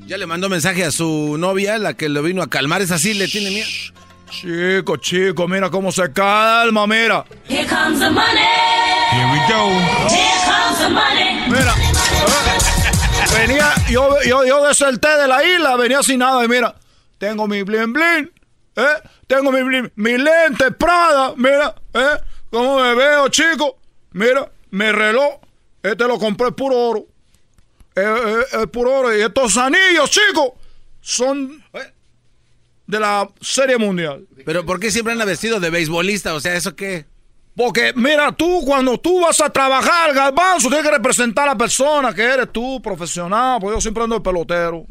Ya le mandó mensaje a su novia, la que lo vino a calmar. Es así, le tiene miedo. Chico, chico, mira cómo se calma, mira. Here comes the money. Here we go. Mira. Venía, yo, yo, yo deserté de la isla, venía sin nada y mira, tengo mi blin blin, ¿eh? Tengo mi blin, mi lente Prada, mira, ¿eh? ¿Cómo me veo, chico? Mira, mi reloj, este lo compré puro oro. Es eh, eh, puro oro. Y estos anillos, chicos, son de la Serie Mundial. Pero ¿por qué siempre anda vestido de beisbolista? O sea, ¿eso qué? Porque, mira, tú cuando tú vas a trabajar, Galvanzo, tienes que representar a la persona que eres tú, profesional, porque yo siempre ando de pelotero.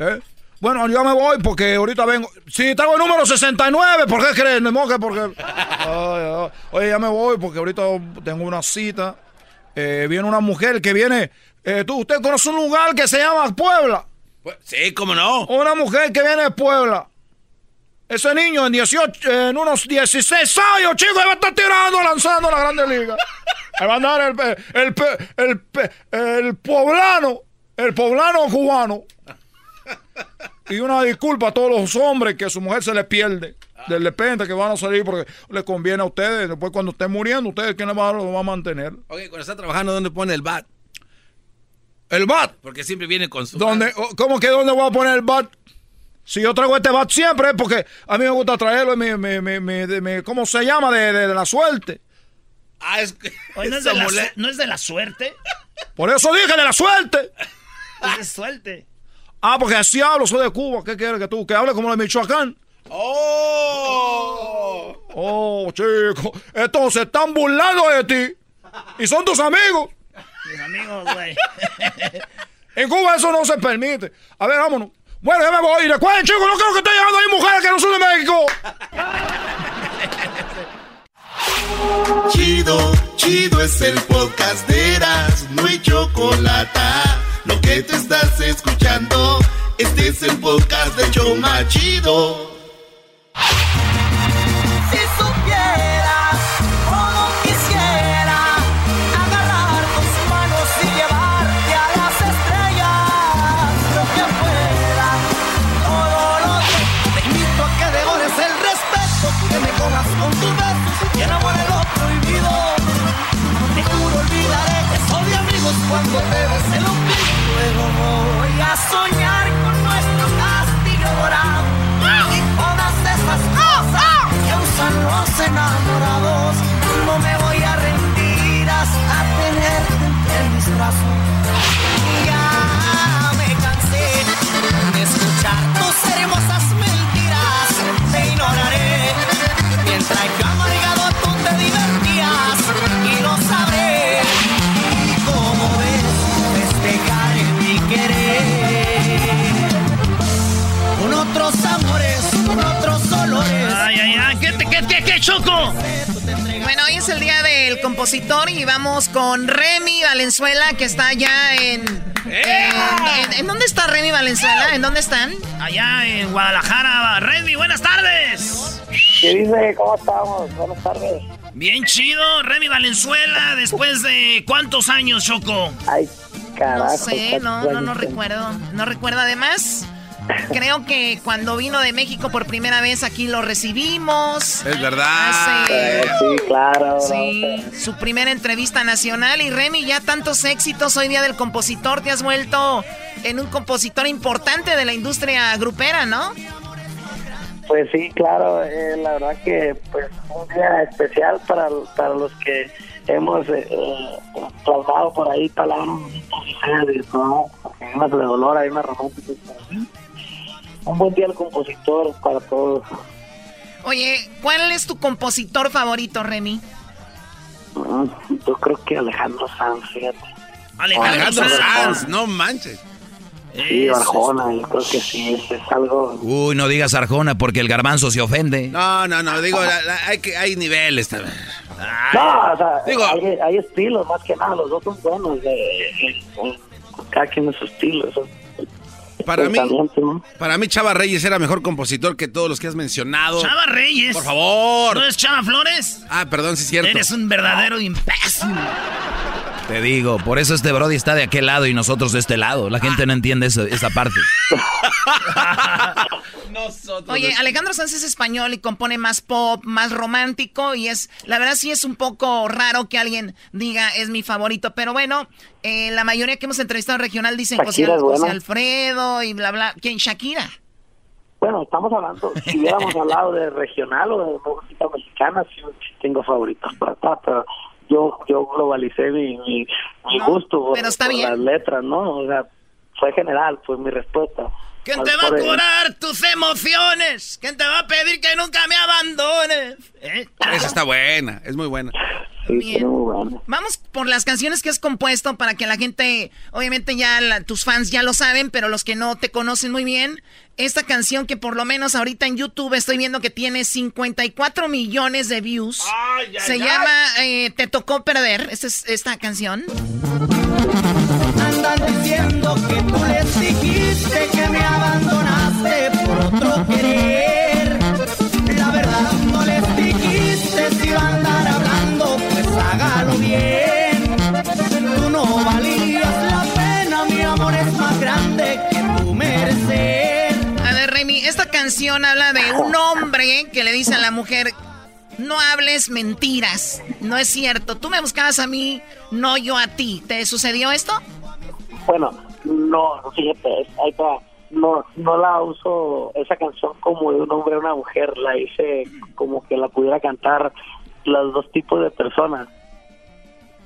¿Eh? Bueno, yo me voy porque ahorita vengo. Si tengo el número 69, ¿por qué crees? Me moque porque. Ay, ay. Oye, ya me voy porque ahorita tengo una cita. Eh, viene una mujer que viene. eh, tú, usted conoce un lugar que se llama Puebla. Sí, cómo no. Una mujer que viene de Puebla. Ese niño en 18, en unos 16 años, chico, va a estar tirando, lanzando la Grande Liga. Le va a andar el, el, el, el poblano, el poblano cubano. Y una disculpa a todos los hombres que su mujer se les pierde. De repente que van a salir porque les conviene a ustedes. Después cuando estén muriendo, ustedes, ¿quién les va, a- lo va a mantener? Oye, cuando está trabajando, ¿dónde pone el bat? ¿El bat? Porque siempre viene con su. ¿Dónde, ¿Cómo que dónde voy a poner el bat? Si yo traigo este bat siempre es porque a mí me gusta traerlo, mi, mi, mi, mi- de- mi- ¿cómo se llama? De, de- de la suerte. Ah, es que. Oye, ¿no, es de la, su- ¿No es de la suerte? Por eso dije de la suerte. Es de suerte. Ah, porque así hablo, soy de Cuba. ¿Qué quieres que tú? Que hable como de Michoacán. ¡Oh! Oh, chico. Entonces están burlando de ti. Y son tus amigos. Mis amigos, güey. En Cuba eso no se permite. A ver, vámonos. Bueno, ya me voy. Recuerden, chicos, no creo que esté llegando ahí mujeres que no son de México. Chido, chido es el podcast de Eras, no hay chocolate. Lo que te estás escuchando, este es el podcast de Choma Chido. Cuando te bese el ombligo. Luego voy a soñar con nuestro castillo dorado y todas esas cosas que usan los enamorados. No me voy a rendir hasta tenerte entre mis brazos. Ya me cansé de escuchar tus hermosas mentiras. Te ignoraré mientras ¿Qué, qué, qué, qué, Choco? Bueno, hoy es el día del compositor y vamos con Remy Valenzuela, que está allá en... en, en- ¿en dónde está Remy Valenzuela? ¿En dónde están? Allá en Guadalajara. Remy, buenas tardes. ¿Qué dice? ¿Cómo estamos? Buenas tardes. Bien chido, Remy Valenzuela, después de cuántos años, Choco. Ay, carajo. No sé, no, no, no recuerdo. No recuerdo. Además, creo que cuando vino de México por primera vez aquí lo recibimos. Es verdad. Hace- Sí, claro. Sí, su primera entrevista nacional. Y Remy, ya tantos éxitos hoy día del compositor. Te has vuelto en un compositor importante de la industria grupera, ¿no? Pues sí, claro. eh, la verdad que pues un día especial para, para los que hemos eh, eh, plasmado por ahí palabras bonitas, de todo, de dolor, hay más románticas. Un buen día al compositor para todos. Oye, ¿cuál es tu compositor favorito, Remy? Mm, Yo creo que Alejandro Sanz, fíjate. Alejandro, Alejandro Sanz. Sanz, no manches. Sí, Eso Arjona, yo creo que sí, es, algo... Uy, no digas Arjona porque el garbanzo se ofende. No, no, no, digo, la- la- hay, que, hay niveles también. No, o sea, Digo- hay, hay estilos, más que nada, los dos son buenos, de, de- de- cada quien es su estilo. eso. Para mí, para mí Chava Reyes era mejor compositor que todos los que has mencionado. Chava Reyes. Por favor. ¿No es Chava Flores? Ah, perdón, sí es cierto. Eres un verdadero imbécil. Te digo, por eso este Brody está de aquel lado y nosotros de este lado. La gente no entiende eso- esa parte. Oye, Alejandro Sanz es español y compone más pop, más romántico y es, la verdad sí es un poco raro que alguien diga es mi favorito, pero bueno, eh, la mayoría que hemos entrevistado en regional dicen José, José. Alfredo y bla bla. ¿Quién? Shakira. Bueno, estamos hablando, si hubiéramos hablado de regional o de música mexicana, sí, tengo favoritos pero yo yo globalicé mi, mi, mi gusto por, pero está por bien. las letras, ¿no? O sea, fue general, fue mi respuesta. ¿Quién te va a curar tus emociones? ¿Quién te va a pedir que nunca me abandones? ¿Eh? Esa está buena, es muy buena. Bien. Vamos por las canciones que has compuesto para que la gente, obviamente ya la- tus fans ya lo saben, pero los que no te conocen muy bien, esta canción que por lo menos ahorita en YouTube estoy viendo que tiene 54 millones de views, se ay. llama eh, Te tocó perder, esta es esta canción. Andan diciendo que tú les dijiste que me abandonaste por otro querer. La verdad no les dijiste si iba a andar hablando, pues hágalo bien. Tú no valías la pena, mi amor es más grande que tu merecer. A ver, Remy, esta canción habla de un hombre que le dice a la mujer, no hables mentiras, no es cierto, tú me buscabas a mí, no yo a ti. ¿Te sucedió esto? Bueno, no, fíjate, ahí está. No, no la uso esa canción como de un hombre a una mujer, la hice como que la pudiera cantar los dos tipos de personas.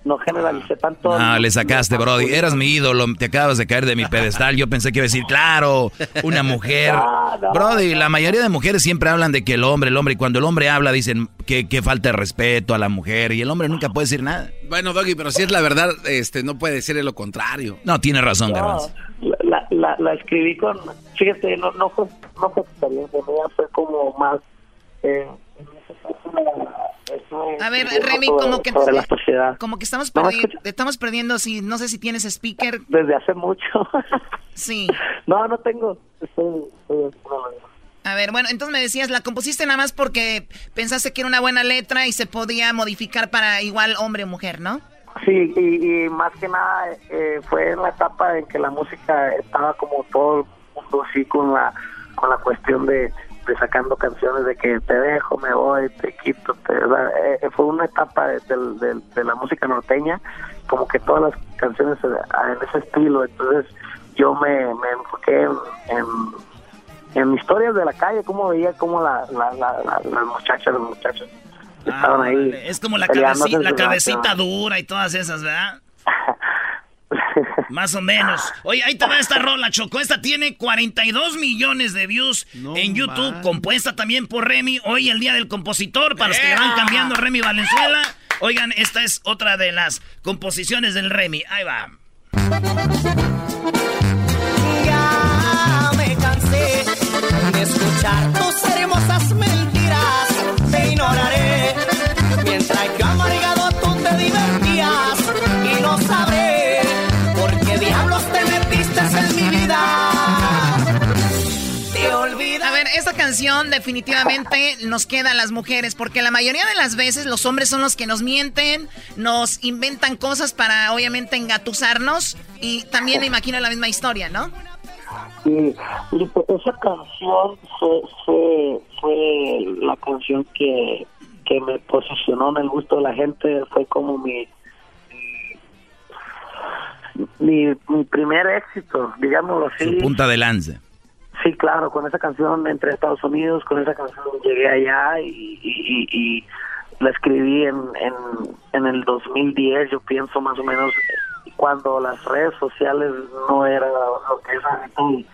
No generalicé tanto. Ah, le sacaste, Brody. Eras mi ídolo. Te acabas de caer de mi pedestal. Yo pensé que iba a decir, claro, una mujer. Brody, la mayoría de mujeres siempre hablan de que el hombre, el hombre, y cuando el hombre habla dicen que, que falta de respeto a la mujer y el hombre nunca puede decir nada. Bueno, Doggy, pero si es la verdad, este, no puede ser lo contrario. No, tiene razón, No, Garbanzo. la, la, la escribí con, fíjate, no, no fue, no fue experiencia mía, fue como más, eh, A ver, Remy, como que, sobre la sociedad. como que estamos, perdi- perdiendo, si, no sé si tienes speaker. Desde hace mucho. Sí. no, no tengo. Estoy- estoy- A ver, bueno, entonces me decías, la compusiste nada más porque pensaste que era una buena letra y se podía modificar para igual hombre o mujer, ¿no? Sí, y, y más que nada eh, fue en la etapa en que la música estaba como todo el mundo así con la con la cuestión de, sacando canciones de que te dejo, me voy, te quito, te, eh, fue una etapa de, la música norteña, como que todas las canciones eh, en ese estilo, entonces yo me, me enfoqué en, en, en historias de la calle, como veía como la, la, la- la- las muchachas, los muchachos estaban ahí. Es como la, la cabecita dura y todas esas, ¿verdad? Más o menos. Oye, ahí te va esta rola, Choco. Esta tiene 42 millones de views en YouTube, man. compuesta también por Remy. Hoy el día del compositor, para los que van cambiando Remy Valenzuela. Oigan, esta es otra de las composiciones del Remy. Ahí va. Ya me cansé de escuchar esta canción definitivamente nos queda a las mujeres, porque la mayoría de las veces los hombres son los que nos mienten, nos inventan cosas para obviamente engatusarnos y también me imagino la misma historia, ¿no? Sí, pues esa canción fue, fue, fue la canción que, que me posicionó en el gusto de la gente, fue como mi mi, mi primer éxito, digámoslo así. Su punta de lanza. Sí, claro, con esa canción entré a Estados Unidos, con esa canción llegué allá y, y, y- y la escribí en, en, en el 2010, yo pienso más o menos, cuando las redes sociales no eran lo que es ahorita y,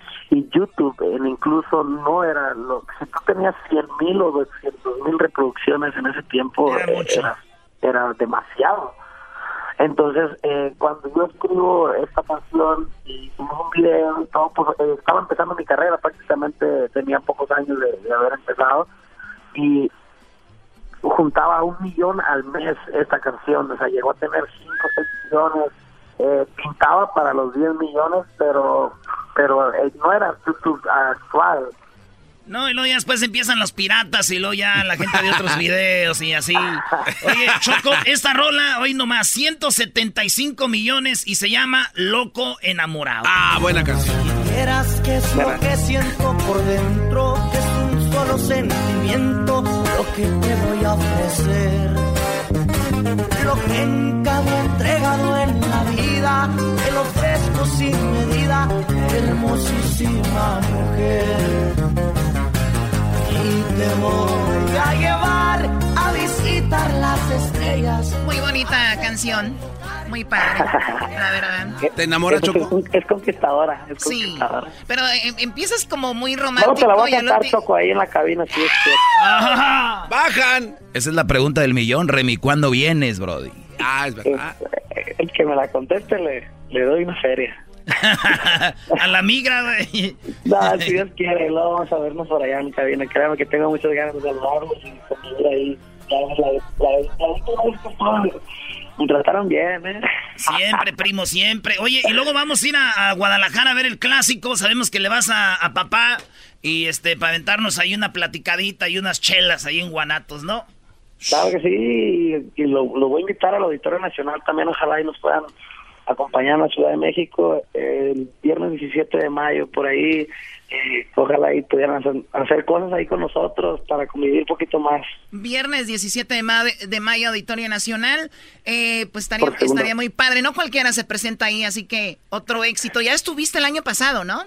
YouTube en incluso no era lo si tú tenías 100 mil o 200 mil reproducciones en ese tiempo era, era demasiado Entonces, eh, cuando yo escribo esta canción y hicimos un video y todo, pues eh, estaba empezando mi carrera, prácticamente tenía pocos años de, haber empezado y juntaba un millón al mes esta canción, o sea, llegó a tener 5 o 6 millones, eh, pintaba para los 10 millones, pero pero eh, no era YouTube actual. No, y luego ya después empiezan los piratas y luego ya la gente de otros videos y así. Oye, Choco, esta rola hoy nomás 175 millones y se llama Loco Enamorado. Ah, buena canción. Quieras que es lo que siento por dentro, que es un solo sentimiento, lo que te voy a ofrecer. Lo que en cada entregado en la vida, te lo ofrezco sin medida, hermosísima mujer. Y te voy a llevar a visitar las estrellas. Muy bonita canción. Muy padre, la verdad. ¿Te enamora, Choco? Es, es conquistadora, es Sí, conquistadora. pero eh, empiezas como muy No, romántico. te la voy a cantar, Choco, ahí en la cabina, si es que... ¡Bajan! Esa es la pregunta del millón, Remy. ¿Cuándo vienes, Brody? Ah, es verdad. El que me la conteste le, le doy una feria. A la migra, güey. No, si Dios quiere, luego vamos a vernos por allá en cabina. Créame que tengo muchas ganas de saludarlos y convivir ahí. La, la, la me trataron bien, ¿eh? Siempre, primo, siempre. Oye, y luego vamos a ir a, a Guadalajara a ver el clásico. Sabemos que le vas a, a papá y este para aventarnos ahí una platicadita y unas chelas ahí en Guanatos, ¿no? Claro que sí, y, y lo, lo voy a invitar al Auditorio Nacional también, ojalá y nos puedan acompañar a la Ciudad de México el viernes 17 de mayo, por ahí, eh, ojalá y pudieran hacer, hacer cosas ahí con nosotros para convivir un poquito más. Viernes 17 de, ma- de mayo, Auditorio Nacional. Eh, pues estaría, estaría muy padre. No cualquiera se presenta ahí, así que otro éxito. Ya estuviste el año pasado, ¿no?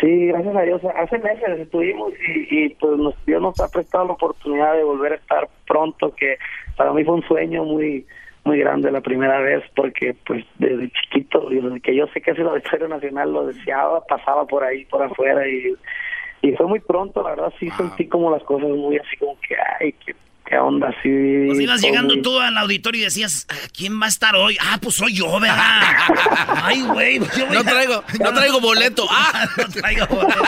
Sí, gracias a Dios. Hace meses estuvimos y, y, pues nos, Dios nos ha prestado la oportunidad de volver a estar pronto, que para mí fue un sueño muy muy grande la primera vez porque pues desde chiquito, desde que yo sé que es el Auditorio Nacional lo deseaba, pasaba por ahí, por afuera y, y fue muy pronto, la verdad sí sentí como las cosas muy así como que, ay, qué, qué onda, sí. Pues ibas todo llegando muy- tú al auditorio y decías, "Ah, ¿quién va a estar hoy? Ah, pues soy yo, ¿verdad? Ay, güey. pues No a- traigo, no traigo boleto. ¡Ah! no traigo boleto.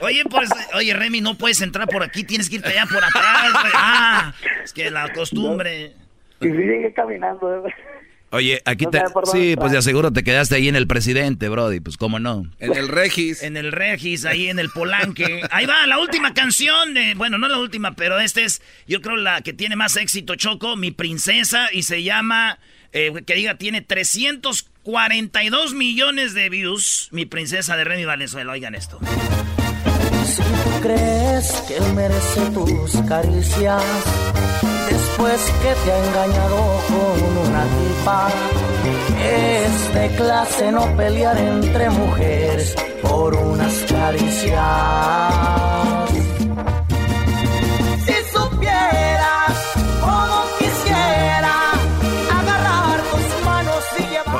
Oye, pues, oye, Remy, no puedes entrar por aquí, tienes que irte allá por atrás, güey. Ah, es que la costumbre. Y sí llegué caminando. ¿eh? Oye, aquí No te... Sí, entrar. pues de aseguro te quedaste ahí en el presidente, Brody. Pues cómo no. En el Regis. En el Regis, ahí en el Polanque. Ahí va, la última canción. de- bueno, no la última, pero esta es, yo creo, la que tiene más éxito, Choco, Mi Princesa, y se llama, eh, que diga, tiene 342 millones de views. Mi Princesa de Remy Valenzuela, oigan esto. Crees que él merece tus caricias, después que te ha engañado con una tipa, es de clase no pelear entre mujeres por unas caricias.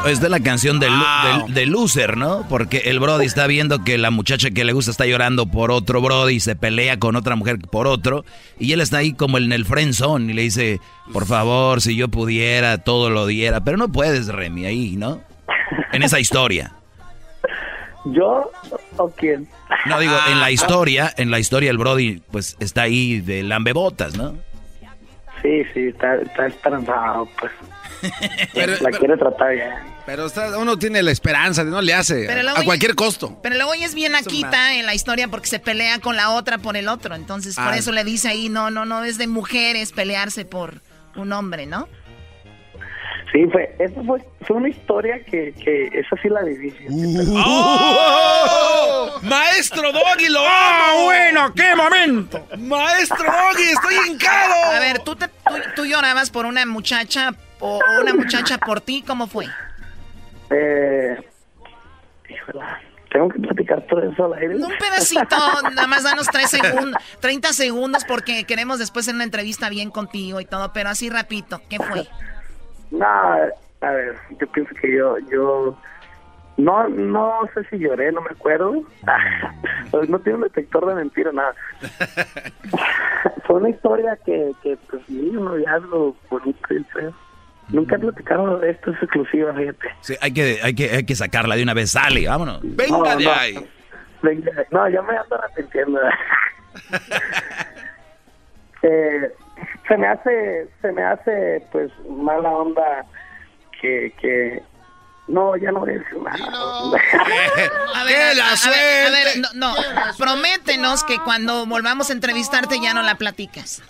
Es de la canción del, del, del loser, ¿no? Porque el Brody está viendo que la muchacha que le gusta está llorando por otro Brody, se pelea con otra mujer por otro, y él está ahí como en el friend zone y le dice, por favor, si yo pudiera, todo lo diera. Pero no puedes, Remy, ahí, ¿no? En esa historia. ¿Yo o quién? No, digo, en la historia, en la historia el Brody, pues, está ahí de lambebotas, ¿no? Sí, sí, está, está esperanzado, pues. Pero- la pero- quiere tratar bien. Pero está- uno tiene la esperanza, no le hace Pero a- cualquier costo. Pero luego ella es bien aquita en la historia porque se pelea con la otra por el otro. Entonces, por Ah. eso le dice ahí, no, no, no, es de mujeres pelearse por un hombre, ¿no? Sí, fue, eso fue, fue una historia que, que esa sí la viví. ¡Oh! ¡Maestro Doggy, lo ¡Ah, amo! bueno! ¡Qué momento! ¡Maestro Doggy, estoy hincado! A ver, ¿tú, te, tú, tú llorabas por una muchacha o una muchacha por ti, ¿cómo fue? Eh, híjola, tengo que platicar todo eso al aire. Un pedacito, nada más danos tres segundos, 30 segundos porque queremos después hacer una entrevista bien contigo y todo, pero así rapidito, ¿qué fue? No, a ver, yo pienso que yo, yo, no, no sé si lloré, no me acuerdo. No tiene un detector de mentira, nada. Fue una historia que, que pues sí, un noviazgo bonito y feo. Nunca platicaron de esto, es exclusiva, fíjate. Sí, hay que, hay que, hay que sacarla de una vez. Sale, vámonos. Venga No, de no. ahí. Venga, No, ya me ando arrepintiendo. Eh, se me hace, se me hace, pues, mala onda que, que, no, ya no voy a decir nada. A ver, a- a ver, a ver, no, no. prométenos que cuando volvamos a entrevistarte ya no la platicas.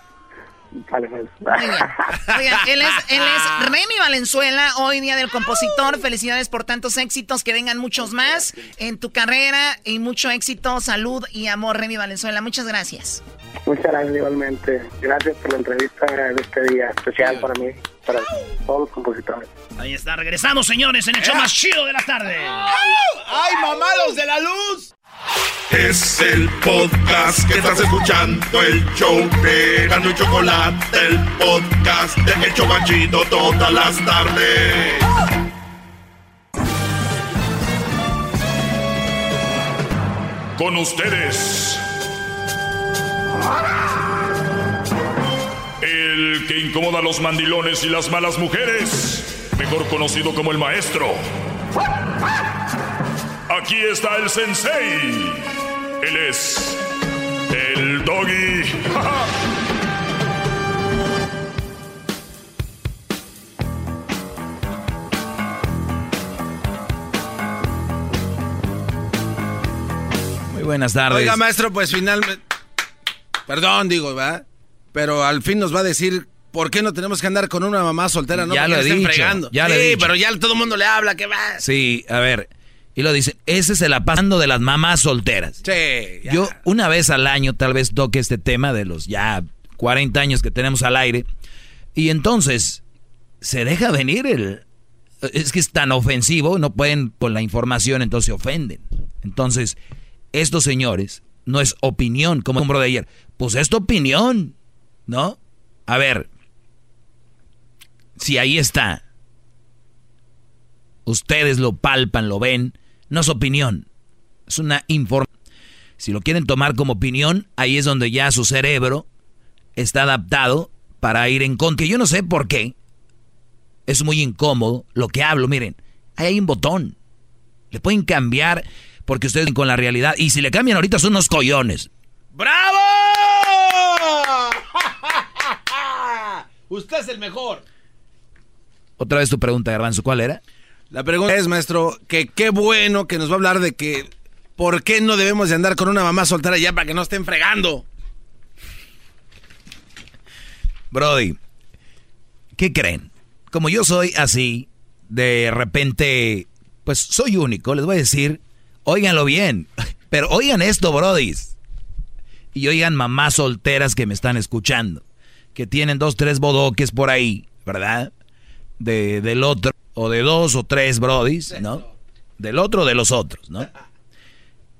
Vale, pues. Oigan, él es, él es Remy Valenzuela, hoy día del compositor. Felicidades por tantos éxitos, que vengan muchos más en tu carrera y mucho éxito, salud y amor, Remy Valenzuela. Muchas gracias. Muchas gracias igualmente. Gracias por la entrevista de este día especial para mí, para todos los compositores. Ahí está, regresamos, señores, en el show más chido de la tarde. ¡Ay, mamalos de la luz! Es el podcast que estás escuchando, el show de Gano y Chocolate, el podcast de El Chocachito todas las tardes. Con ustedes. El que incomoda a los mandilones y las malas mujeres. Mejor conocido como el maestro. Aquí está el sensei. Él es el doggy. Muy buenas tardes. Oiga, maestro, pues finalmente. Perdón, digo, ¿verdad? Pero al fin nos va a decir por qué no tenemos que andar con una mamá soltera, no Ya lo he dicho, fregando. ya lo he sí, dicho. pero ya todo el mundo le habla, que va. Sí, a ver. Y lo dicen, ese se la pasando de las mamás solteras. Sí, ya. Yo una vez al año tal vez toque este tema de los ya 40 años que tenemos al aire. Y entonces, se deja venir el... Es que es tan ofensivo, no pueden con la información, entonces se ofenden. Entonces, estos señores, no es opinión, como el hombro de ayer. Pues es tu opinión, ¿no? A ver, si ahí está, ustedes lo palpan, lo ven, no es opinión, es una información. Si lo quieren tomar como opinión, ahí es donde ya su cerebro está adaptado para ir en contra. Yo no sé por qué. Es muy incómodo lo que hablo. Miren, ahí hay un botón. Le pueden cambiar porque ustedes con la realidad. Y si le cambian ahorita son unos collones. ¡Bravo! Usted es el mejor. Otra vez tu pregunta, Garbanzo, ¿cuál era? La pregunta es, maestro, que qué bueno que nos va a hablar de que por qué no debemos de andar con una mamá soltera ya para que no estén fregando. Brody, ¿qué creen? Como yo soy así, de repente, pues soy único, les voy a decir, óiganlo bien, pero oigan esto, brodis. Y oigan mamás solteras que me están escuchando, que tienen dos, tres bodoques por ahí, ¿verdad? De, del otro, o de dos o tres brodis, ¿no? Del otro de los otros, ¿no?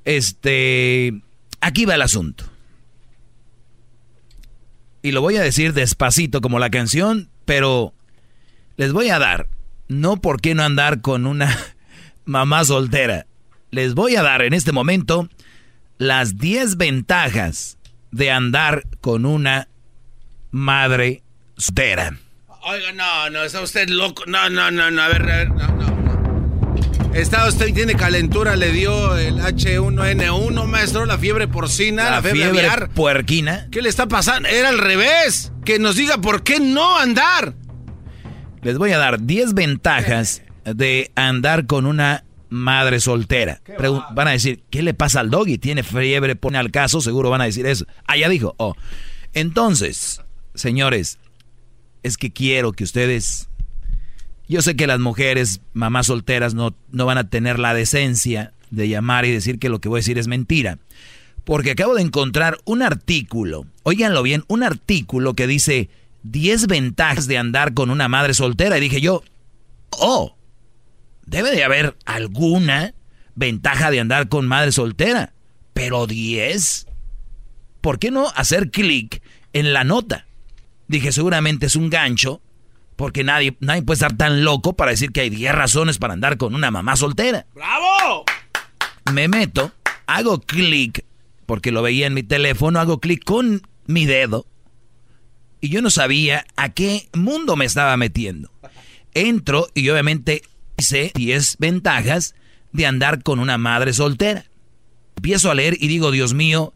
Este, aquí va el asunto. Y lo voy a decir despacito como la canción, pero les voy a dar, no por qué no andar con una mamá soltera. Les voy a dar en este momento las 10 ventajas de andar con una madre soltera. Oiga, no, no, está usted loco. No, no, no, no, a ver, a ver, no, no, no. Está usted, tiene calentura, le dio el H1N1, maestro, la fiebre porcina, la, La fiebre, fiebre aviar. puerquina. ¿Qué le está pasando? Era al revés. Que nos diga por qué no andar. Les voy a dar 10 ventajas de andar con una madre soltera. Van a decir, ¿qué le pasa al doggy? ¿Tiene fiebre? Pone al caso, seguro van a decir eso. Ah, ya dijo. Oh. Entonces, señores, es que quiero que ustedes... Yo sé que las mujeres, mamás solteras, no, no van a tener la decencia de llamar y decir que lo que voy a decir es mentira. Porque acabo de encontrar un artículo, óiganlo bien, un artículo que dice 10 ventajas de andar con una madre soltera. Y dije yo, oh, debe de haber alguna ventaja de andar con madre soltera. Pero 10, ¿por qué no hacer clic en la nota? Dije, seguramente es un gancho, porque nadie, nadie puede estar tan loco para decir que hay 10 razones para andar con una mamá soltera. ¡Bravo! Me meto, hago clic, porque lo veía en mi teléfono, hago clic con mi dedo y yo no sabía a qué mundo me estaba metiendo. Entro y obviamente hice 10 ventajas de andar con una madre soltera. Empiezo a leer y digo, Dios mío,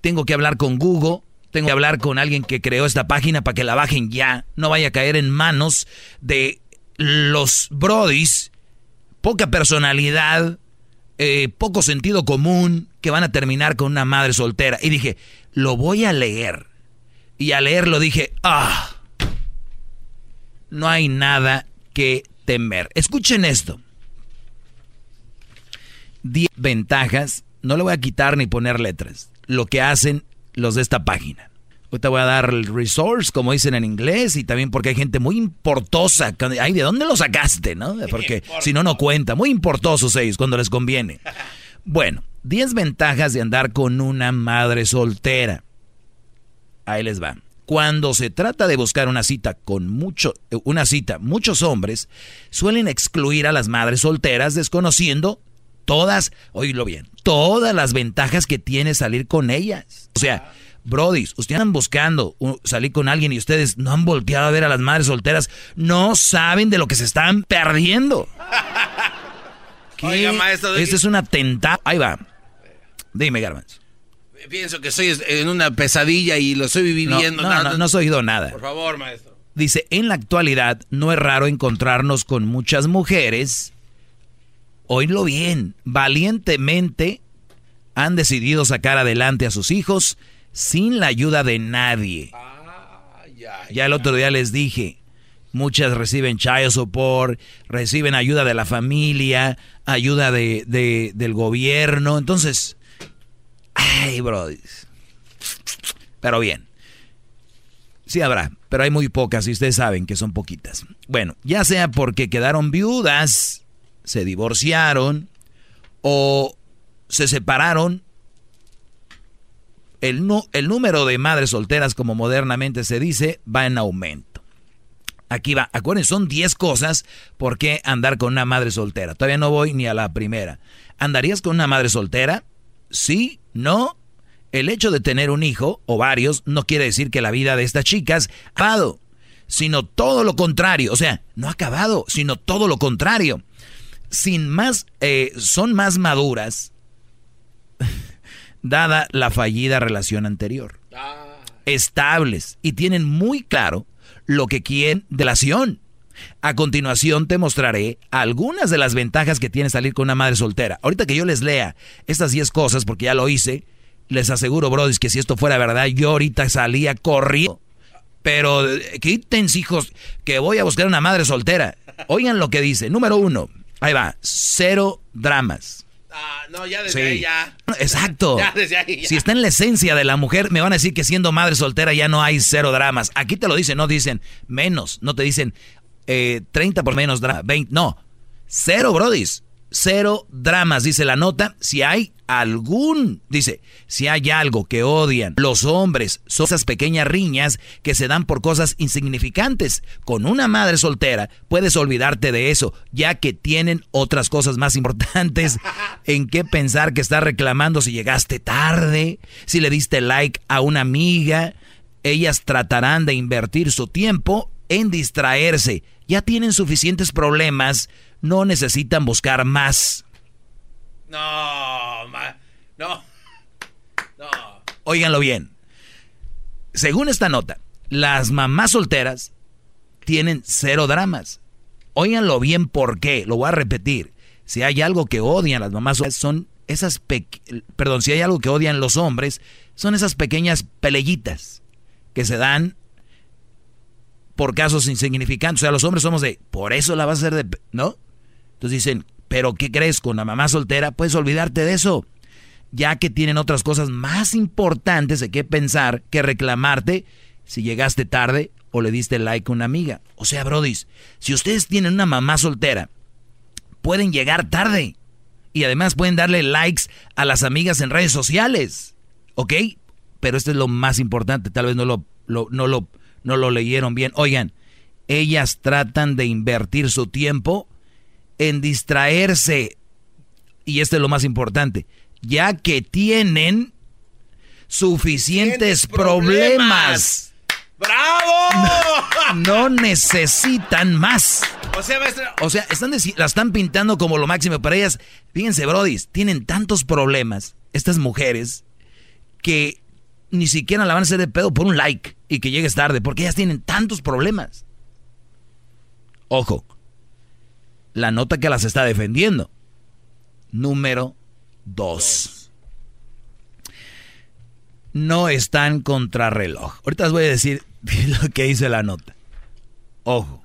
tengo que hablar con Google, tengo que hablar con alguien que creó esta página para que la bajen ya, no vaya a caer en manos de los brodis, poca personalidad, eh, poco sentido común, que van a terminar con una madre soltera. Y dije, lo voy a leer. Y al leerlo dije, ah, no hay nada que temer. Escuchen esto. 10 ventajas, no le voy a quitar ni poner letras, lo que hacen los de esta página. Ahorita voy a dar el resource, como dicen en inglés, y también porque hay gente muy importosa. Ay, ¿de dónde lo sacaste, no? Porque si no, no cuenta. Muy importosos ellos cuando les conviene. Bueno, 10 ventajas de andar con una madre soltera. Ahí les va. Cuando se trata de buscar una cita con mucho, una cita, muchos hombres suelen excluir a las madres solteras desconociendo todas, oílo bien, todas las ventajas que tiene salir con ellas. O sea, Brody, ustedes están buscando salir con alguien y ustedes no han volteado a ver a las madres solteras, no saben de lo que se están perdiendo. Oiga, maestro. Este es un atentado. Ahí va. Dime, Garbanz. Pienso que estoy en una pesadilla y lo estoy viviendo. No, no, no, no, has oído nada. Por favor, maestro. Dice, en la actualidad no es raro encontrarnos con muchas mujeres, oílo bien, valientemente han decidido sacar adelante a sus hijos sin la ayuda de nadie. ya el otro día les dije, muchas reciben child support, reciben ayuda de la familia, ayuda de, de, del gobierno, entonces Pero bien. Sí habrá, pero hay muy pocas y ustedes saben que son poquitas. Bueno, ya sea porque quedaron viudas, se divorciaron o se separaron, el, el número de madres solteras, como modernamente se dice, va en aumento. Aquí va, acuérdense, son 10 cosas por qué andar con una madre soltera. Todavía no voy ni a la primera. ¿Andarías con una madre soltera? Sí, no. El hecho de tener un hijo o varios no quiere decir que la vida de estas chicas ha acabado, sino todo lo contrario. O sea, no ha acabado, sino todo lo contrario. Sin más, eh, son más maduras, dada la fallida relación anterior. Estables y tienen muy claro lo que quieren de la relación. A continuación te mostraré algunas de las ventajas que tiene salir con una madre soltera. Ahorita que yo les lea estas 10 cosas, porque ya lo hice, les aseguro, brodis, que si esto fuera verdad, yo ahorita salía corriendo. Pero eh, quítense, hijos, que voy a buscar una madre soltera. Oigan lo que dice. Número uno, ahí va, cero dramas. Ah, no, ya desde ahí ya. Exacto. Ya desde ahí ya. Si está en la esencia de la mujer, me van a decir que siendo madre soltera ya no hay cero dramas. Aquí te lo dicen, no dicen menos, no te dicen eh, 30 por menos drama, 20, no, cero, brodis, cero dramas, dice la nota, si hay algún, dice, si hay algo que odian los hombres, son esas pequeñas riñas que se dan por cosas insignificantes. Con una madre soltera puedes olvidarte de eso, ya que tienen otras cosas más importantes en qué pensar que estás reclamando si llegaste tarde, si le diste like a una amiga. Ellas tratarán de invertir su tiempo en distraerse. Ya tienen suficientes problemas, no necesitan buscar más. No, no, no. Óiganlo bien. Según esta nota, las mamás solteras tienen cero dramas. Óiganlo bien por qué, lo voy a repetir. Si hay algo que odian las mamás solteras, son esas perdón, si hay algo que odian los hombres, son esas pequeñas pelellitas que se dan por casos insignificantes. O sea, los hombres somos de, por eso la vas a hacer de, ¿no? Entonces dicen, pero ¿qué crees? Con la mamá soltera puedes olvidarte de eso, ya que tienen otras cosas más importantes de qué pensar que reclamarte si llegaste tarde o le diste like a una amiga. O sea, brodis, si ustedes tienen una mamá soltera, pueden llegar tarde y además pueden darle likes a las amigas en redes sociales, ¿ok? Pero esto es lo más importante, tal vez no lo, no lo no lo leyeron bien. Oigan, ellas tratan de invertir su tiempo en distraerse. Y esto es lo más importante, ya que tienen suficientes problemas. ¡Bravo! No, necesitan más. O sea, maestro. O sea, están la están pintando como lo máximo para ellas. Fíjense, brodis, tienen tantos problemas, estas mujeres, que ni siquiera la van a hacer de pedo por un like y que llegues tarde, porque ellas tienen tantos problemas. Ojo, la nota que las está defendiendo. Número dos. No están contrarreloj. Ahorita les voy a decir lo que dice la nota. Ojo,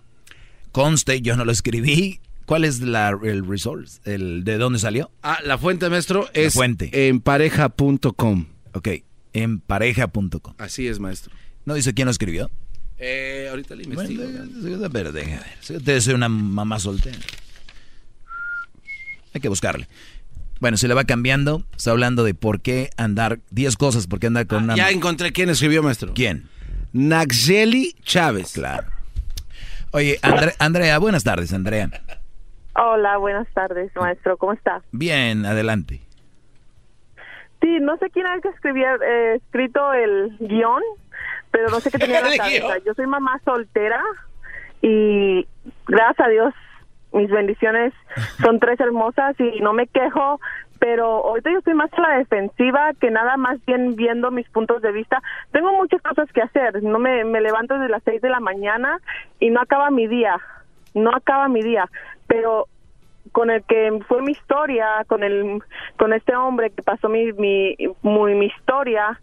conste, yo no lo escribí. ¿Cuál es la, el resource? El, ¿De dónde salió? Ah, la fuente, maestro, La es fuente. en pareja.com. Ok, en pareja.com. Así es, maestro. ¿No dice quién lo escribió? Eh, ahorita le investigo. A ver, deja ver. Usted es una mamá soltera. Hay que buscarle. Bueno, se le va cambiando. Está hablando de por qué andar, 10 cosas por qué andar con una... Ah, ya encontré quién escribió, maestro. ¿Quién? Naxeli Chávez. Claro. Oye, Andre- Andrea, buenas tardes, Andrea. Hola, buenas tardes, maestro. ¿Cómo está? Bien, adelante. Sí, no sé quién era el que escribía, eh, escrito el guion, pero no sé qué tenía en la cabeza. Yo soy mamá soltera y gracias a Dios mis bendiciones son tres hermosas y no me quejo, pero ahorita yo estoy más a la defensiva que nada más bien viendo mis puntos de vista. Tengo muchas cosas que hacer, no me, me levanto desde las seis de la mañana y no acaba mi día, no acaba mi día, pero con el que fue mi historia, con el con este hombre que pasó mi mi muy- mi historia,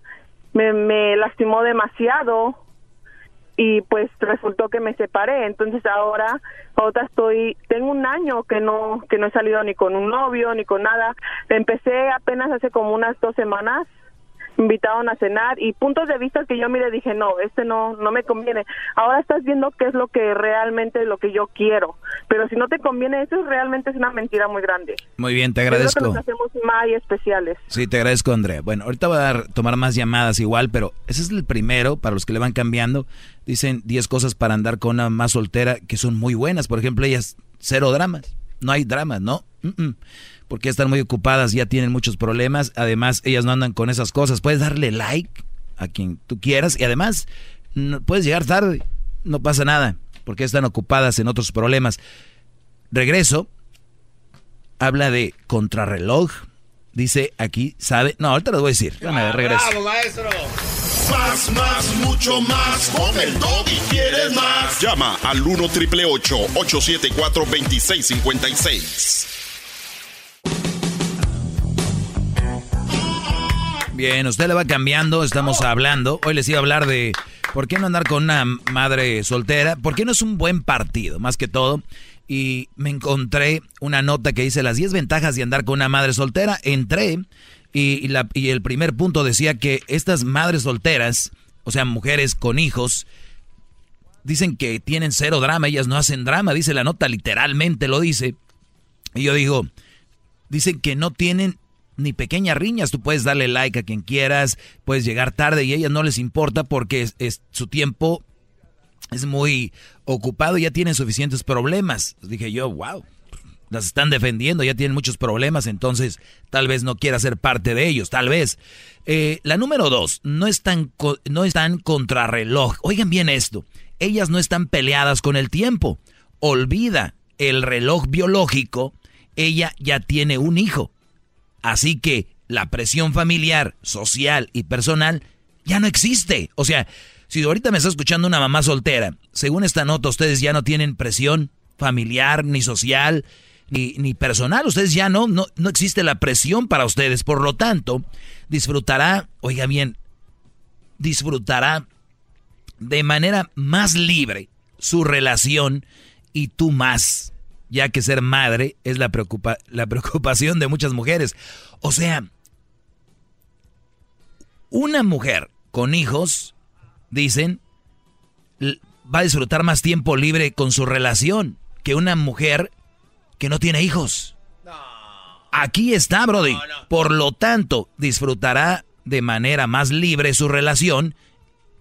me, me lastimó demasiado y pues resultó que me separé. Entonces ahora ahora estoy tengo un año que no que no he salido ni con un novio ni con nada. Empecé apenas hace como unas dos semanas invitaron a cenar y puntos de vista que yo mire dije no este no no me conviene ahora estás viendo qué es lo que realmente lo que yo quiero pero si no te conviene eso realmente es una mentira muy grande Muy bien, te Es lo que agradezco. nos hacemos más especiales Sí, te agradezco, Andrea. Bueno, ahorita voy a dar- tomar más llamadas igual, pero ese es el primero para los que le van cambiando. Dicen 10 cosas para andar con una más soltera que son muy buenas. Por ejemplo, ellas, cero dramas. No hay dramas, ¿no? Mm, mm. Porque están muy ocupadas, ya tienen muchos problemas. Además, ellas no andan con esas cosas. Puedes darle like a quien tú quieras y además no- puedes llegar tarde. No pasa nada, porque están ocupadas en otros problemas. Regreso habla de contrarreloj. Dice aquí, ¿sabe? No, ahorita les voy a decir. Déjame ver, regreso. maestro! Más, más, mucho más. Con el y quieres más. Llama al 1 triple 874 2656. Bien, usted le va cambiando, estamos hablando. Hoy les iba a hablar de por qué no andar con una madre soltera, por qué no es un buen partido, más que todo. Y me encontré una nota que dice las 10 ventajas de andar con una madre soltera. Entré y, y el primer punto decía que estas madres solteras, o sea, mujeres con hijos, dicen que tienen cero drama, ellas no hacen drama, dice la nota, literalmente lo dice. Y yo digo, dicen que no tienen ni pequeñas riñas, tú puedes darle like a quien quieras, puedes llegar tarde y a ellas no les importa porque es, su tiempo es muy ocupado y ya tienen suficientes problemas. Dije yo, wow, las están defendiendo, ya tienen muchos problemas, entonces tal vez no quiera ser parte de ellos, tal vez. Eh, la número dos, no están, no están contrarreloj. Oigan bien esto, ellas no están peleadas con el tiempo. Olvida el reloj biológico, ella ya tiene un hijo. Así que la presión familiar, social y personal ya no existe. O sea, si ahorita me está escuchando una mamá soltera, según esta nota ustedes ya no tienen presión familiar, ni social, ni, ni personal. Ustedes ya no, no, no existe la presión para ustedes. Por lo tanto, disfrutará, oiga bien, disfrutará de manera más libre su relación y tú más, ya que ser madre es la, preocupa- la preocupación de muchas mujeres. O sea, una mujer con hijos, dicen, va a disfrutar más tiempo libre con su relación que una mujer que no tiene hijos. Aquí está, Brody. Por lo tanto, disfrutará de manera más libre su relación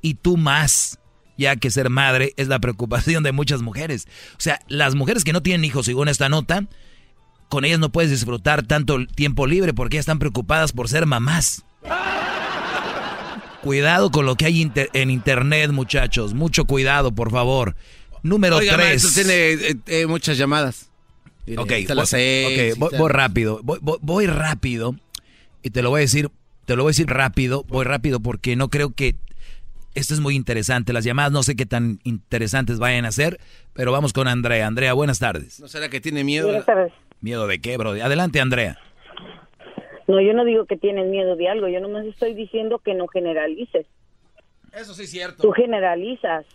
y tú más, ya que ser madre es la preocupación de muchas mujeres. O sea, las mujeres que no tienen hijos, según esta nota, con ellas no puedes disfrutar tanto tiempo libre porque ellas están preocupadas por ser mamás. Cuidado con lo que hay inter- en internet, muchachos. Mucho cuidado, por favor. Número tres. tiene eh, eh, muchas llamadas. Ok, voy, las seis ok, y voy- voy rápido. Voy, voy- voy rápido. Y te lo voy a decir, te lo voy a decir rápido. Voy rápido porque no creo que esto es muy interesante. Las llamadas no sé qué tan interesantes vayan a ser, pero vamos con Andrea. Andrea, buenas tardes. ¿No será que tiene miedo? Buenas tardes. ¿Miedo de qué, bro? Adelante, Andrea. No, yo no digo que tienes miedo de algo, yo nomás estoy diciendo que no generalices. Eso sí es cierto. Tú generalizas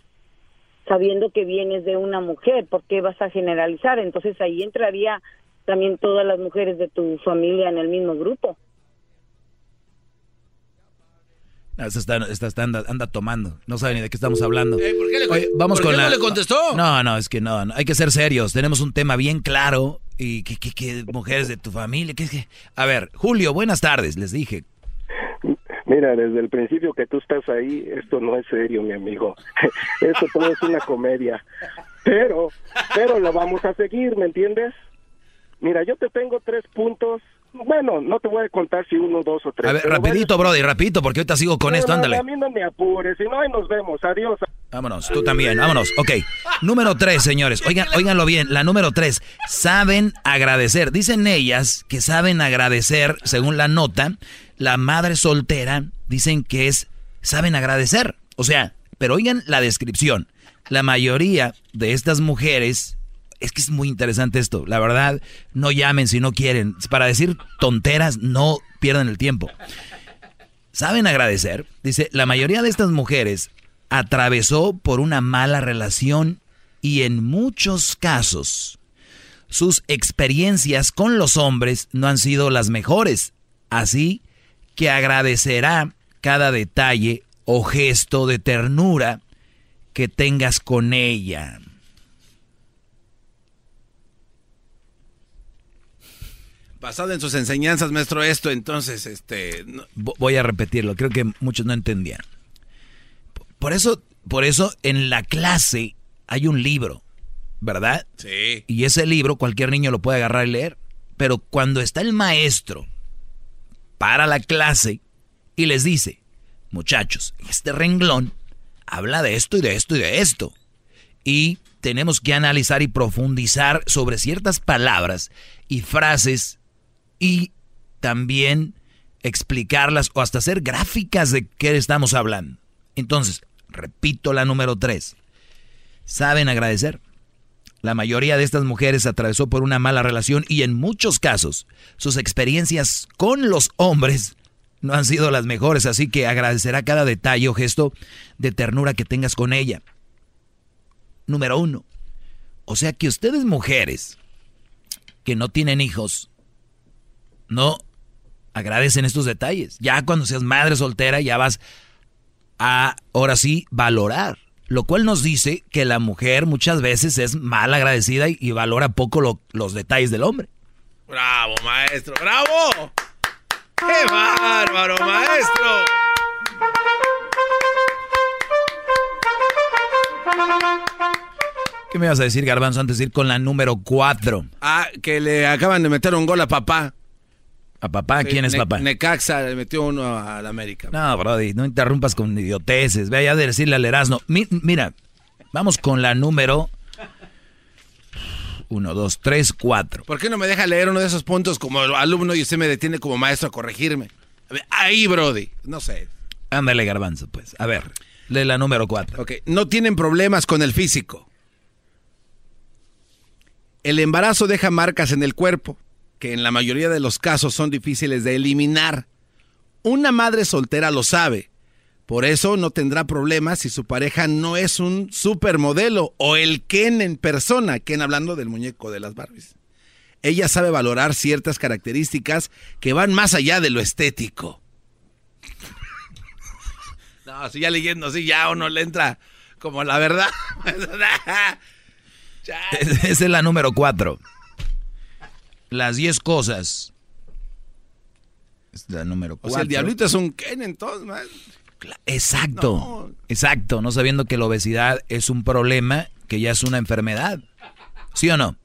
sabiendo que vienes de una mujer, ¿por qué vas a generalizar? Entonces ahí entraría también todas las mujeres de tu familia en el mismo grupo. No, esta está, esta está- anda, anda tomando. No sabe ni de qué estamos hablando. Eh, ¿por qué le Oye, vamos por con qué la... no le contestó? No, no, es que no, no, Hay que ser serios. Tenemos un tema bien claro. Y que, que, que mujeres de tu familia. Que, que... A ver, Julio, buenas tardes. Les dije. Mira, desde el principio que tú estás ahí, esto no es serio, mi amigo. Esto todo es una comedia. Pero, pero lo vamos a seguir, ¿me entiendes? Mira, yo te tengo tres puntos. Bueno, no te voy a contar si uno, dos o tres. A ver, rapidito, Brody, rapidito, porque ahorita sigo con bueno, esto. no, Ándale. A mí no me apures, si no, ahí nos vemos. Adiós. Vámonos, tú también, vámonos. Ok, número tres, señores. Oigan, óiganlo bien, la número tres. Saben agradecer. Dicen ellas que saben agradecer, según la nota, la madre soltera, dicen que es, saben agradecer. O sea, pero oigan la descripción. La mayoría de estas mujeres, es que es muy interesante esto, la verdad, no llamen si no quieren. Para decir tonteras, no pierdan el tiempo. ¿Saben agradecer? Dice, la mayoría de estas mujeres atravesó por una mala relación y en muchos casos sus experiencias con los hombres no han sido las mejores. Así que agradecerá cada detalle o gesto de ternura que tengas con ella. Basado en sus enseñanzas, maestro, esto, entonces, este... no- Voy a repetirlo, creo que muchos no entendían. Por eso, por eso en la clase hay un libro, ¿verdad? Sí. Y ese libro cualquier niño lo puede agarrar y leer. Pero cuando está el maestro para la clase y les dice, muchachos, este renglón habla de esto y de esto y de esto. Y tenemos que analizar y profundizar sobre ciertas palabras y frases y también explicarlas o hasta hacer gráficas de qué estamos hablando. Entonces, repito la número tres. ¿Saben agradecer? La mayoría de estas mujeres atravesó por una mala relación y en muchos casos sus experiencias con los hombres no han sido las mejores, así que agradecerá cada detalle o gesto de ternura que tengas con ella. Número uno. O sea que ustedes mujeres que no tienen hijos, no agradecen estos detalles. Ya cuando seas madre soltera ya vas a, ahora sí, valorar. Lo cual nos dice que la mujer muchas veces es mal agradecida y, y valora poco lo- los detalles del hombre. Bravo, maestro, bravo. ¡Qué bárbaro, maestro! ¿Qué me vas a decir, Garbanzo, antes de ir con la número cuatro? Ah, que le acaban de meter un gol a papá. ¿A papá? ¿Quién es Ne- papá? Necaxa le metió uno a la América. No, Brody, no interrumpas con idioteces. Ve allá a decirle al Erasmo. Mi- mira, vamos con la número... Uno, dos, tres, cuatro. ¿Por qué no me deja leer uno de esos puntos como alumno y usted me detiene como maestro a corregirme? A ver, ahí, Brody. No sé. Ándale, Garbanzo, pues. A ver, lee la número cuatro. Ok, no tienen problemas con el físico. El embarazo deja marcas en el cuerpo, que en la mayoría de los casos son difíciles de eliminar. Una madre soltera lo sabe. Por eso no tendrá problemas si su pareja no es un supermodelo o el Ken en persona, Ken hablando del muñeco de las Barbies. Ella sabe valorar ciertas características que van más allá de lo estético. No, si ya leyendo así ya uno le entra como la verdad. Esa es la número cuatro. Las diez cosas. Es la número O cuatro. sea, el diablito es un Ken entonces, man. Exacto, exacto, no sabiendo que la obesidad es un problema, que ya es una enfermedad. ¿Sí o no?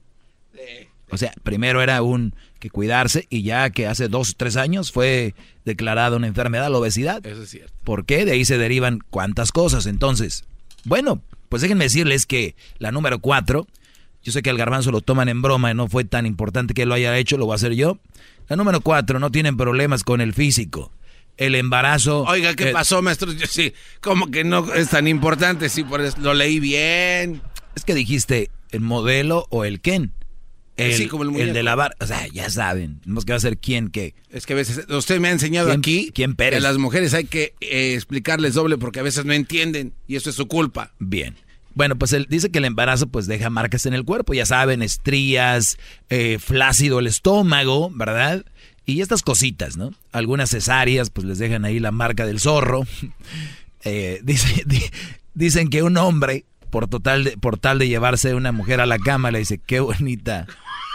O sea, primero era un que cuidarse y ya que hace dos o tres años fue declarada una enfermedad, la obesidad. Eso es cierto. ¿Por qué? De ahí se derivan cuántas cosas. Entonces, bueno, pues déjenme decirles que la número cuatro, yo sé que al garbanzo lo toman en broma y no fue tan importante que lo haya hecho, lo voy a hacer yo. La número cuatro, no tienen problemas con el físico. El embarazo. Oiga, ¿qué eh, pasó, maestro? Yo sí, como que no es tan importante, sí, por eso lo leí bien. Es que dijiste el modelo o el quién. El, Sí, como el el de lavar. O sea, ya saben. Tenemos que va a ser quién qué. Es que a veces, usted me ha enseñado ¿Quién- aquí quién Pérez? que a las mujeres hay que eh, explicarles doble porque a veces no entienden y eso es su culpa. Bien. Bueno, pues él dice que el embarazo pues deja marcas en el cuerpo, ya saben, estrías, eh, flácido el estómago, ¿verdad? Y estas cositas, ¿no? Algunas cesáreas pues les dejan ahí la marca del zorro. Eh, dice- di- dicen que un hombre, por, total de, por tal de llevarse a una mujer a la cama, le dice, qué bonita,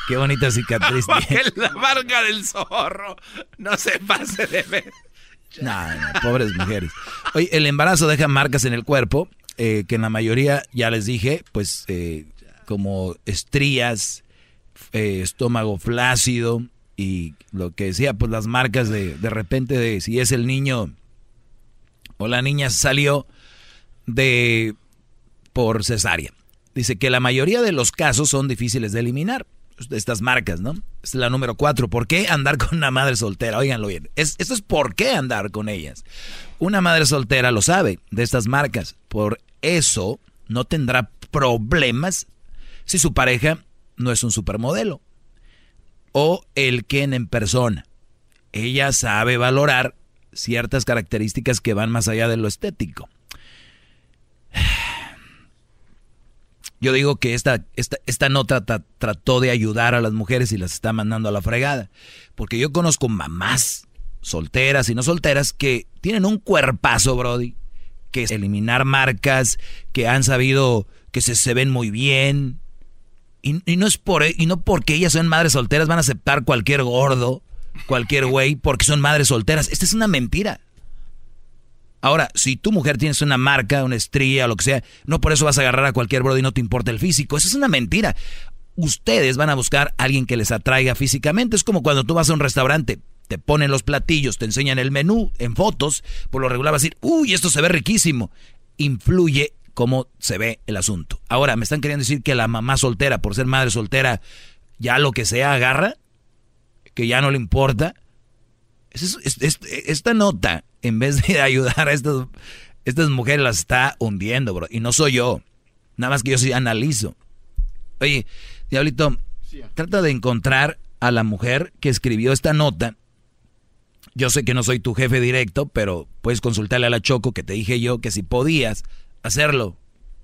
qué bonita cicatriz la marca del zorro no se pase de ver. No, no, pobres mujeres. Oye, el embarazo deja marcas en el cuerpo, eh, que en la mayoría, ya les dije, pues eh, como estrías, eh, estómago flácido y lo que decía, pues las marcas de, de repente de si es el niño o la niña salió de por cesárea. Dice que la mayoría de los casos son difíciles de eliminar. Estas marcas, ¿no? Es la número cuatro. ¿Por qué andar con una madre soltera? Óiganlo bien. Es, esto es por qué andar con ellas. Una madre soltera lo sabe de estas marcas. Por eso no tendrá problemas si su pareja no es un supermodelo. O el Ken en persona. Ella sabe valorar ciertas características que van más allá de lo estético. Yo digo que esta, esta, esta nota tra- trató de ayudar a las mujeres y las está mandando a la fregada. Porque yo conozco mamás solteras y no solteras que tienen un cuerpazo, Brody, que es eliminar marcas, que han sabido que se, se ven muy bien. Y, no es por, y no porque ellas son madres solteras van a aceptar cualquier gordo, cualquier güey, porque son madres solteras. Esta es una mentira. Ahora, si tu mujer tienes una marca, una estría, lo que sea, no por eso vas a agarrar a cualquier brody y no te importa el físico. Eso es una mentira. Ustedes van a buscar a alguien que les atraiga físicamente. Es como cuando tú vas a un restaurante, te ponen los platillos, te enseñan el menú en fotos, por lo regular vas a decir, uy, esto se ve riquísimo. Influye cómo se ve el asunto. Ahora, ¿me están queriendo decir que la mamá soltera, por ser madre soltera, ya lo que sea agarra? ¿Que ya no le importa? Es- es- es- esta nota, en vez de ayudar a estas, estas mujeres, las está hundiendo, bro. Y no soy yo. Nada más que yo sí analizo. Oye, Diablito, trata de encontrar a la mujer que escribió esta nota. Yo sé que no soy tu jefe directo, pero puedes consultarle a la Choco que te dije yo que si podías hacerlo.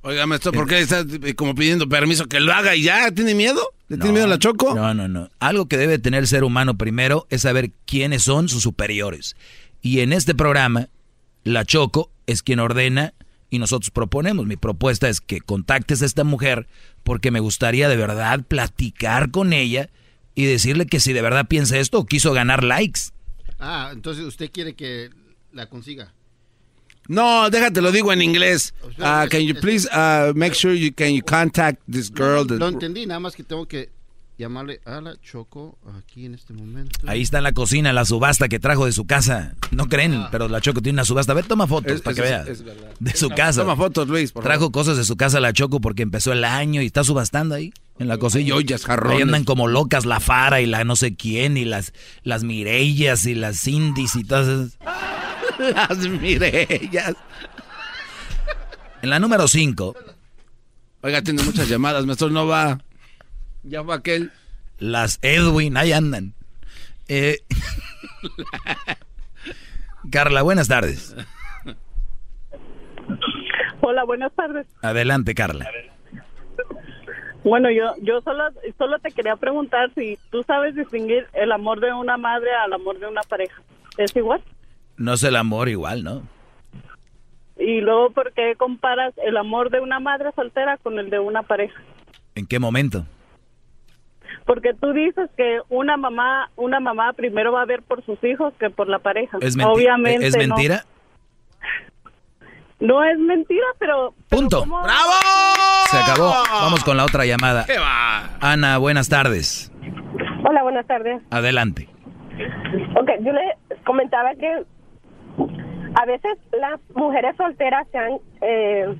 Oiga, maestro, ¿por qué está eh, como pidiendo permiso que lo haga y ya? ¿Tiene miedo? ¿Le tiene miedo a la Choco? No, no, no. Algo que debe tener el ser humano primero es saber quiénes son sus superiores. Y en este programa, la Choco es quien ordena y nosotros proponemos. Mi propuesta es que contactes a esta mujer porque me gustaría de verdad platicar con ella y decirle que si de verdad piensa esto o quiso ganar likes. Ah, entonces usted quiere que la consiga. No, déjate, lo digo en inglés. Uh, can you please uh, make sure you can you contact this girl? that- Lo entendí, nada más que tengo que llamarle a la Choco aquí en este momento. Ahí está en la cocina la subasta que trajo de su casa. No creen, pero la Choco tiene una subasta. A ver, toma fotos Es- para es- que veas. es verdad. De su casa. toma fotos, Luis, por Trajo favor. cosas de su casa la Choco porque empezó el año y está subastando ahí en la cocina. Y ollas, jarrones. Ahí andan como locas la Fara y la no sé quién y las, las Mirellas y las Cindis y todas esas. Las Mirellas. En la número 5. Oiga, tiene muchas llamadas, maestro, no va. Ya fue aquel. Las Edwin, ahí andan. Eh, Carla, buenas tardes. Hola, buenas tardes. Adelante, Carla. Bueno, yo yo solo solo te quería preguntar si tú sabes distinguir el amor de una madre al amor de una pareja. ¿Es igual? No es el amor igual, ¿no? Y luego, ¿por qué comparas el amor de una madre soltera con el de una pareja? ¿En qué momento? Porque tú dices que una mamá una mamá primero va a ver por sus hijos que por la pareja. ¿Es, menti- Obviamente ¿Es no. mentira? No es mentira, pero... Punto. ¡Bravo! Se acabó. Vamos con la otra llamada. ¿Qué va? Ana, buenas tardes. Hola, buenas tardes. Adelante. Ok, yo le comentaba que a veces las mujeres solteras se han eh,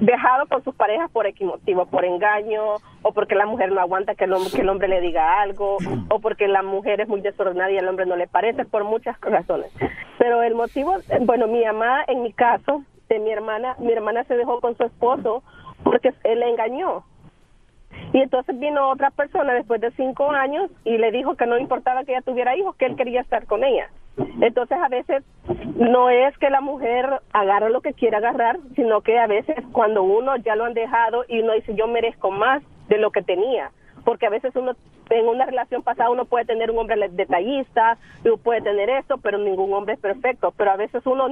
dejado con sus parejas por X motivo, por engaño, o porque la mujer no aguanta que el, hombre, que el hombre le diga algo, o porque la mujer es muy desordenada y al hombre no le parece, por muchas razones. Pero el motivo, bueno, mi mamá, en mi caso, de mi hermana, mi hermana se dejó con su esposo porque él le engañó. Y entonces vino otra persona después de cinco años y le dijo que no importaba que ella tuviera hijos, que él quería estar con ella. Entonces a veces no es que la mujer agarre lo que quiera agarrar, sino que a veces cuando uno ya lo han dejado y uno dice yo merezco más de lo que tenía, porque a veces uno en una relación pasada uno puede tener un hombre detallista, uno puede tener esto, pero ningún hombre es perfecto, pero a veces uno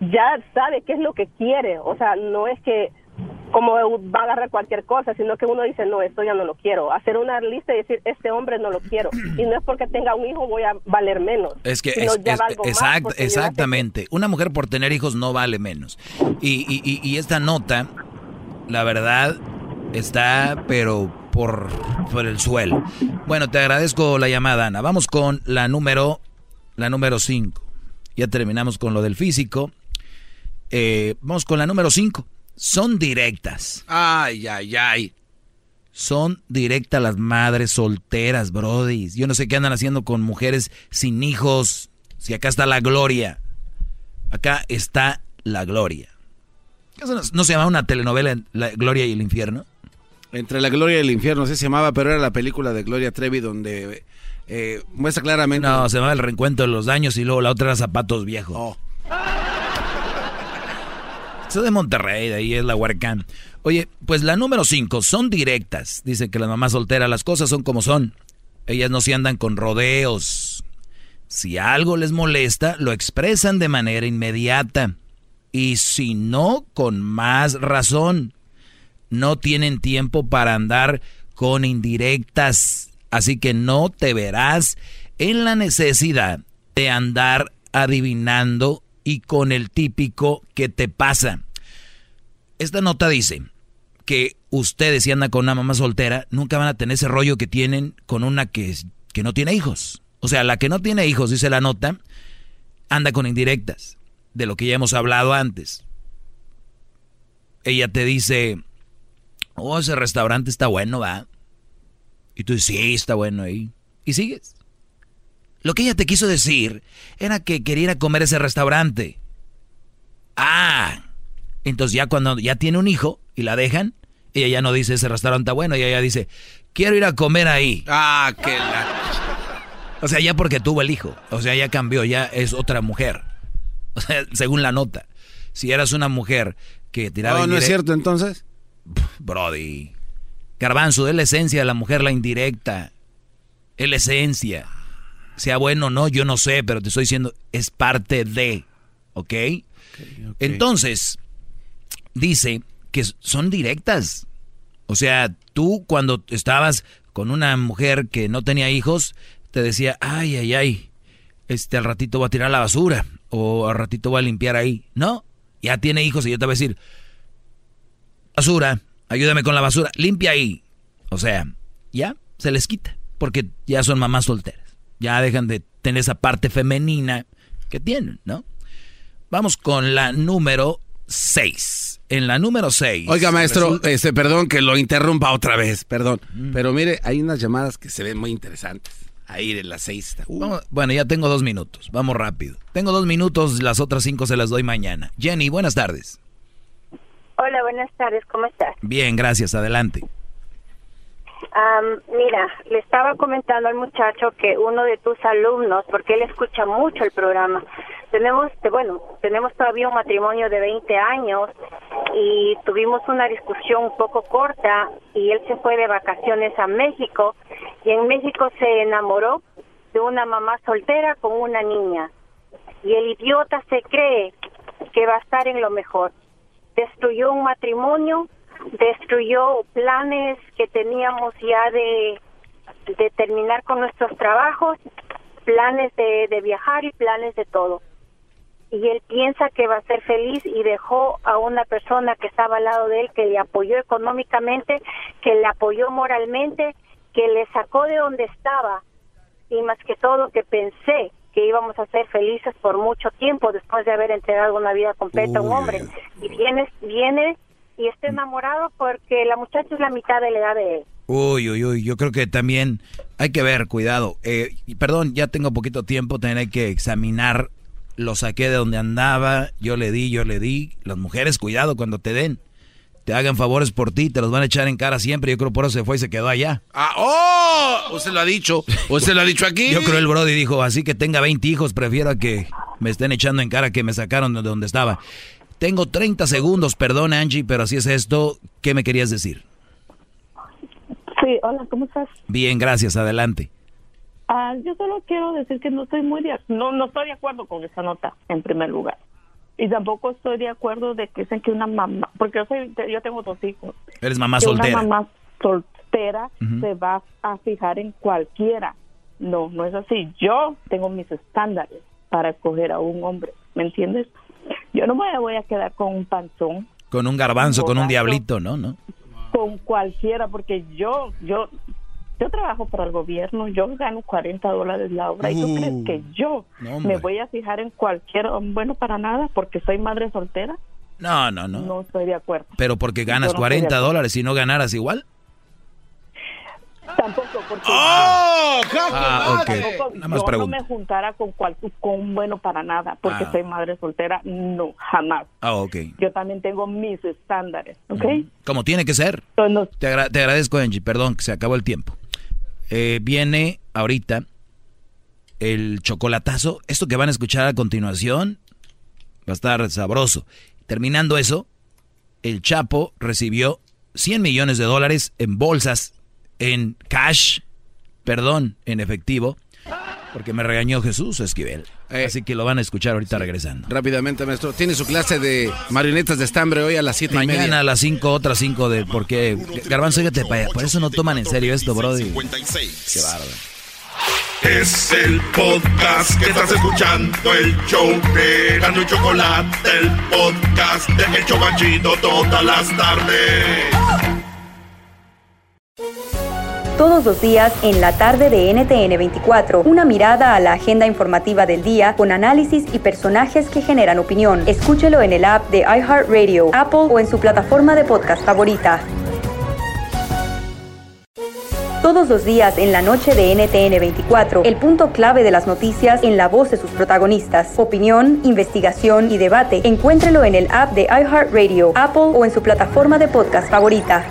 ya sabe qué es lo que quiere, o sea, no es que como va a agarrar cualquier cosa, sino que uno dice, no, esto ya no lo quiero. Hacer una lista y decir, este hombre no lo quiero. Y no es porque tenga un hijo voy a valer menos. Es que es- es- exact- exactamente. Una mujer por tener hijos no vale menos. Y, y- y- y esta nota, la verdad, está pero por, por el suelo. Bueno, te agradezco la llamada, Ana. Vamos con la número, la número 5. Ya terminamos con lo del físico. Eh, vamos con la número 5. Son directas. Ay, ay, ay. Son directas las madres solteras, Brody. Yo no sé qué andan haciendo con mujeres sin hijos. Si acá está la gloria. Acá está la gloria. ¿Eso no, no se llama una telenovela La Gloria y el Infierno? Entre la gloria y el infierno, así se llamaba, pero era la película de Gloria Trevi donde eh, muestra claramente... No, se llamaba El Reencuentro de los Daños y luego la otra era Zapatos Viejos. Oh. De Monterrey, de ahí es la Huarcán. Oye, pues la número 5, son directas. Dicen que las mamás solteras, las cosas son como son. Ellas no se andan con rodeos. Si algo les molesta, lo expresan de manera inmediata. Y si no, con más razón. No tienen tiempo para andar con indirectas. Así que no te verás en la necesidad de andar adivinando y con el típico que te pasa. Esta nota dice que ustedes si andan con una mamá soltera nunca van a tener ese rollo que tienen con una que, que no tiene hijos. O sea, la que no tiene hijos, dice la nota, anda con indirectas, de lo que ya hemos hablado antes. Ella te dice, oh, ese restaurante está bueno, va. Y tú dices, sí, está bueno ahí. Y sigues. Lo que ella te quiso decir era que quería ir a comer ese restaurante. Ah, entonces ya cuando ya tiene un hijo y la dejan, ella ya no dice ese restaurante está bueno, ella ya dice, quiero ir a comer ahí. Ah, que la... O sea, ya porque tuvo el hijo. O sea, ya cambió, ya es otra mujer. O sea, según la nota. Si eras una mujer que tiraba No, no es cierto entonces. Brody. Garbanzo, es la esencia de la mujer, la indirecta. Es la esencia. Sea bueno o no, yo no sé, pero te estoy diciendo, es parte de. ¿Ok? Entonces, dice que son directas. O sea, tú cuando estabas con una mujer que no tenía hijos, te decía, ay, ay, ay, este al ratito voy a tirar la basura o al ratito voy a limpiar ahí. No, ya tiene hijos y yo te voy a decir, basura, ayúdame con la basura, limpia ahí. O sea, ya se les quita, porque ya son mamás solteras. Ya dejan de tener esa parte femenina que tienen, ¿no? Vamos con la número 6. En la número 6. Oiga, maestro, este, perdón que lo interrumpa otra vez, perdón. Pero mire, hay unas llamadas que se ven muy interesantes. Ahí en las seis. está- Uh, Vamos- bueno, ya tengo dos minutos. Vamos rápido. Tengo dos minutos, las otras cinco se las doy mañana. Jenny, buenas tardes. Hola, buenas tardes, ¿cómo estás? Bien, gracias. Adelante. Am, mira, le estaba comentando al muchacho que uno de tus alumnos, porque él escucha mucho el programa, tenemos, te- bueno, tenemos todavía un matrimonio de 20 años y tuvimos una discusión un poco corta y él se fue de vacaciones a México y en México se enamoró de una mamá soltera con una niña y el idiota se cree que va a estar en lo mejor. Destruyó un matrimonio, destruyó planes que teníamos ya de, de terminar con nuestros trabajos, planes de, de viajar y planes de todo. Y él piensa que va a ser feliz y dejó a una persona que estaba al lado de él, que le apoyó económicamente, que le apoyó moralmente que le sacó de donde estaba y más que todo que pensé que íbamos a ser felices por mucho tiempo después de haber entregado una vida completa a un hombre. Y viene, viene y está enamorado porque la muchacha es la mitad de la edad de él. Uy, uy, uy, yo creo que también hay que ver, cuidado. Eh, y perdón, ya tengo poquito tiempo, tener que examinar. Lo saqué de donde andaba, yo le di, yo le di. Las mujeres, cuidado cuando te den. Te hagan favores por ti, te los van a echar en cara siempre. Yo creo por eso se fue y se quedó allá. Ah, ¡Oh! Usted lo ha dicho. Usted lo ha dicho aquí. Yo creo el Brody dijo, así que tenga 20 hijos, prefiero que me estén echando en cara que me sacaron de donde estaba. Tengo 30 segundos, perdón Angie, pero así es esto. ¿Qué me querías decir? Sí, hola, ¿cómo estás? Bien, gracias, adelante. Ah, yo solo quiero decir que no estoy muy de, no no estoy de acuerdo con esa nota en primer lugar y tampoco estoy de acuerdo de que dicen que una mamá porque yo soy yo tengo dos hijos Eres mamá que soltera. una mamá soltera se va a fijar en cualquiera no no es así yo tengo mis estándares para escoger a un hombre ¿me entiendes? Yo no me voy a quedar con un panzón Con un garbanzo, con un diablito, ¿no? ¿No? con cualquiera porque yo yo yo trabajo para el gobierno yo gano 40 dólares la hora y tú Uh. crees que yo No, me voy a fijar en cualquier bueno para nada porque soy madre soltera No, no, no. no estoy de acuerdo Pero porque ganas no estoy de 40 acuerdo. dólares y no ganaras igual. Tampoco porque Ah, ok. tampoco Nada más yo no me juntara con cual, con un bueno para nada porque Ah. soy madre soltera no jamás Ah, ok. yo también tengo mis estándares ¿ok? Como tiene que ser. Te, agra- te agradezco, Angie. Perdón, que se acabó el tiempo. Eh, viene ahorita el chocolatazo. Esto que van a escuchar a continuación va a estar sabroso. Terminando eso, el Chapo recibió 100 millones de dólares en bolsas, en cash, perdón, en efectivo, porque me regañó Jesús Esquivel. Así que lo van a escuchar ahorita regresando. Rápidamente, maestro. Tiene su clase de marionetas de estambre hoy a las siete y Mañana media. a las 5, otras 5 de... Porque, Garbanzo, fíjate. Por eso no toman en serio esto, brody. 56. Qué bárbaro. Es el podcast que estás escuchando, el show de Gano y Chocolate, el podcast de El Chobachito todas las tardes. Todos los días en la tarde de NTN 24, una mirada a la agenda informativa del día con análisis y personajes que generan opinión. Escúchelo en el app de iHeartRadio, Apple o en su plataforma de podcast favorita. Todos los días en la noche de NTN 24, el punto clave de las noticias en la voz de sus protagonistas. Opinión, investigación y debate. Encuéntrelo en el app de iHeartRadio, Apple o en su plataforma de podcast favorita.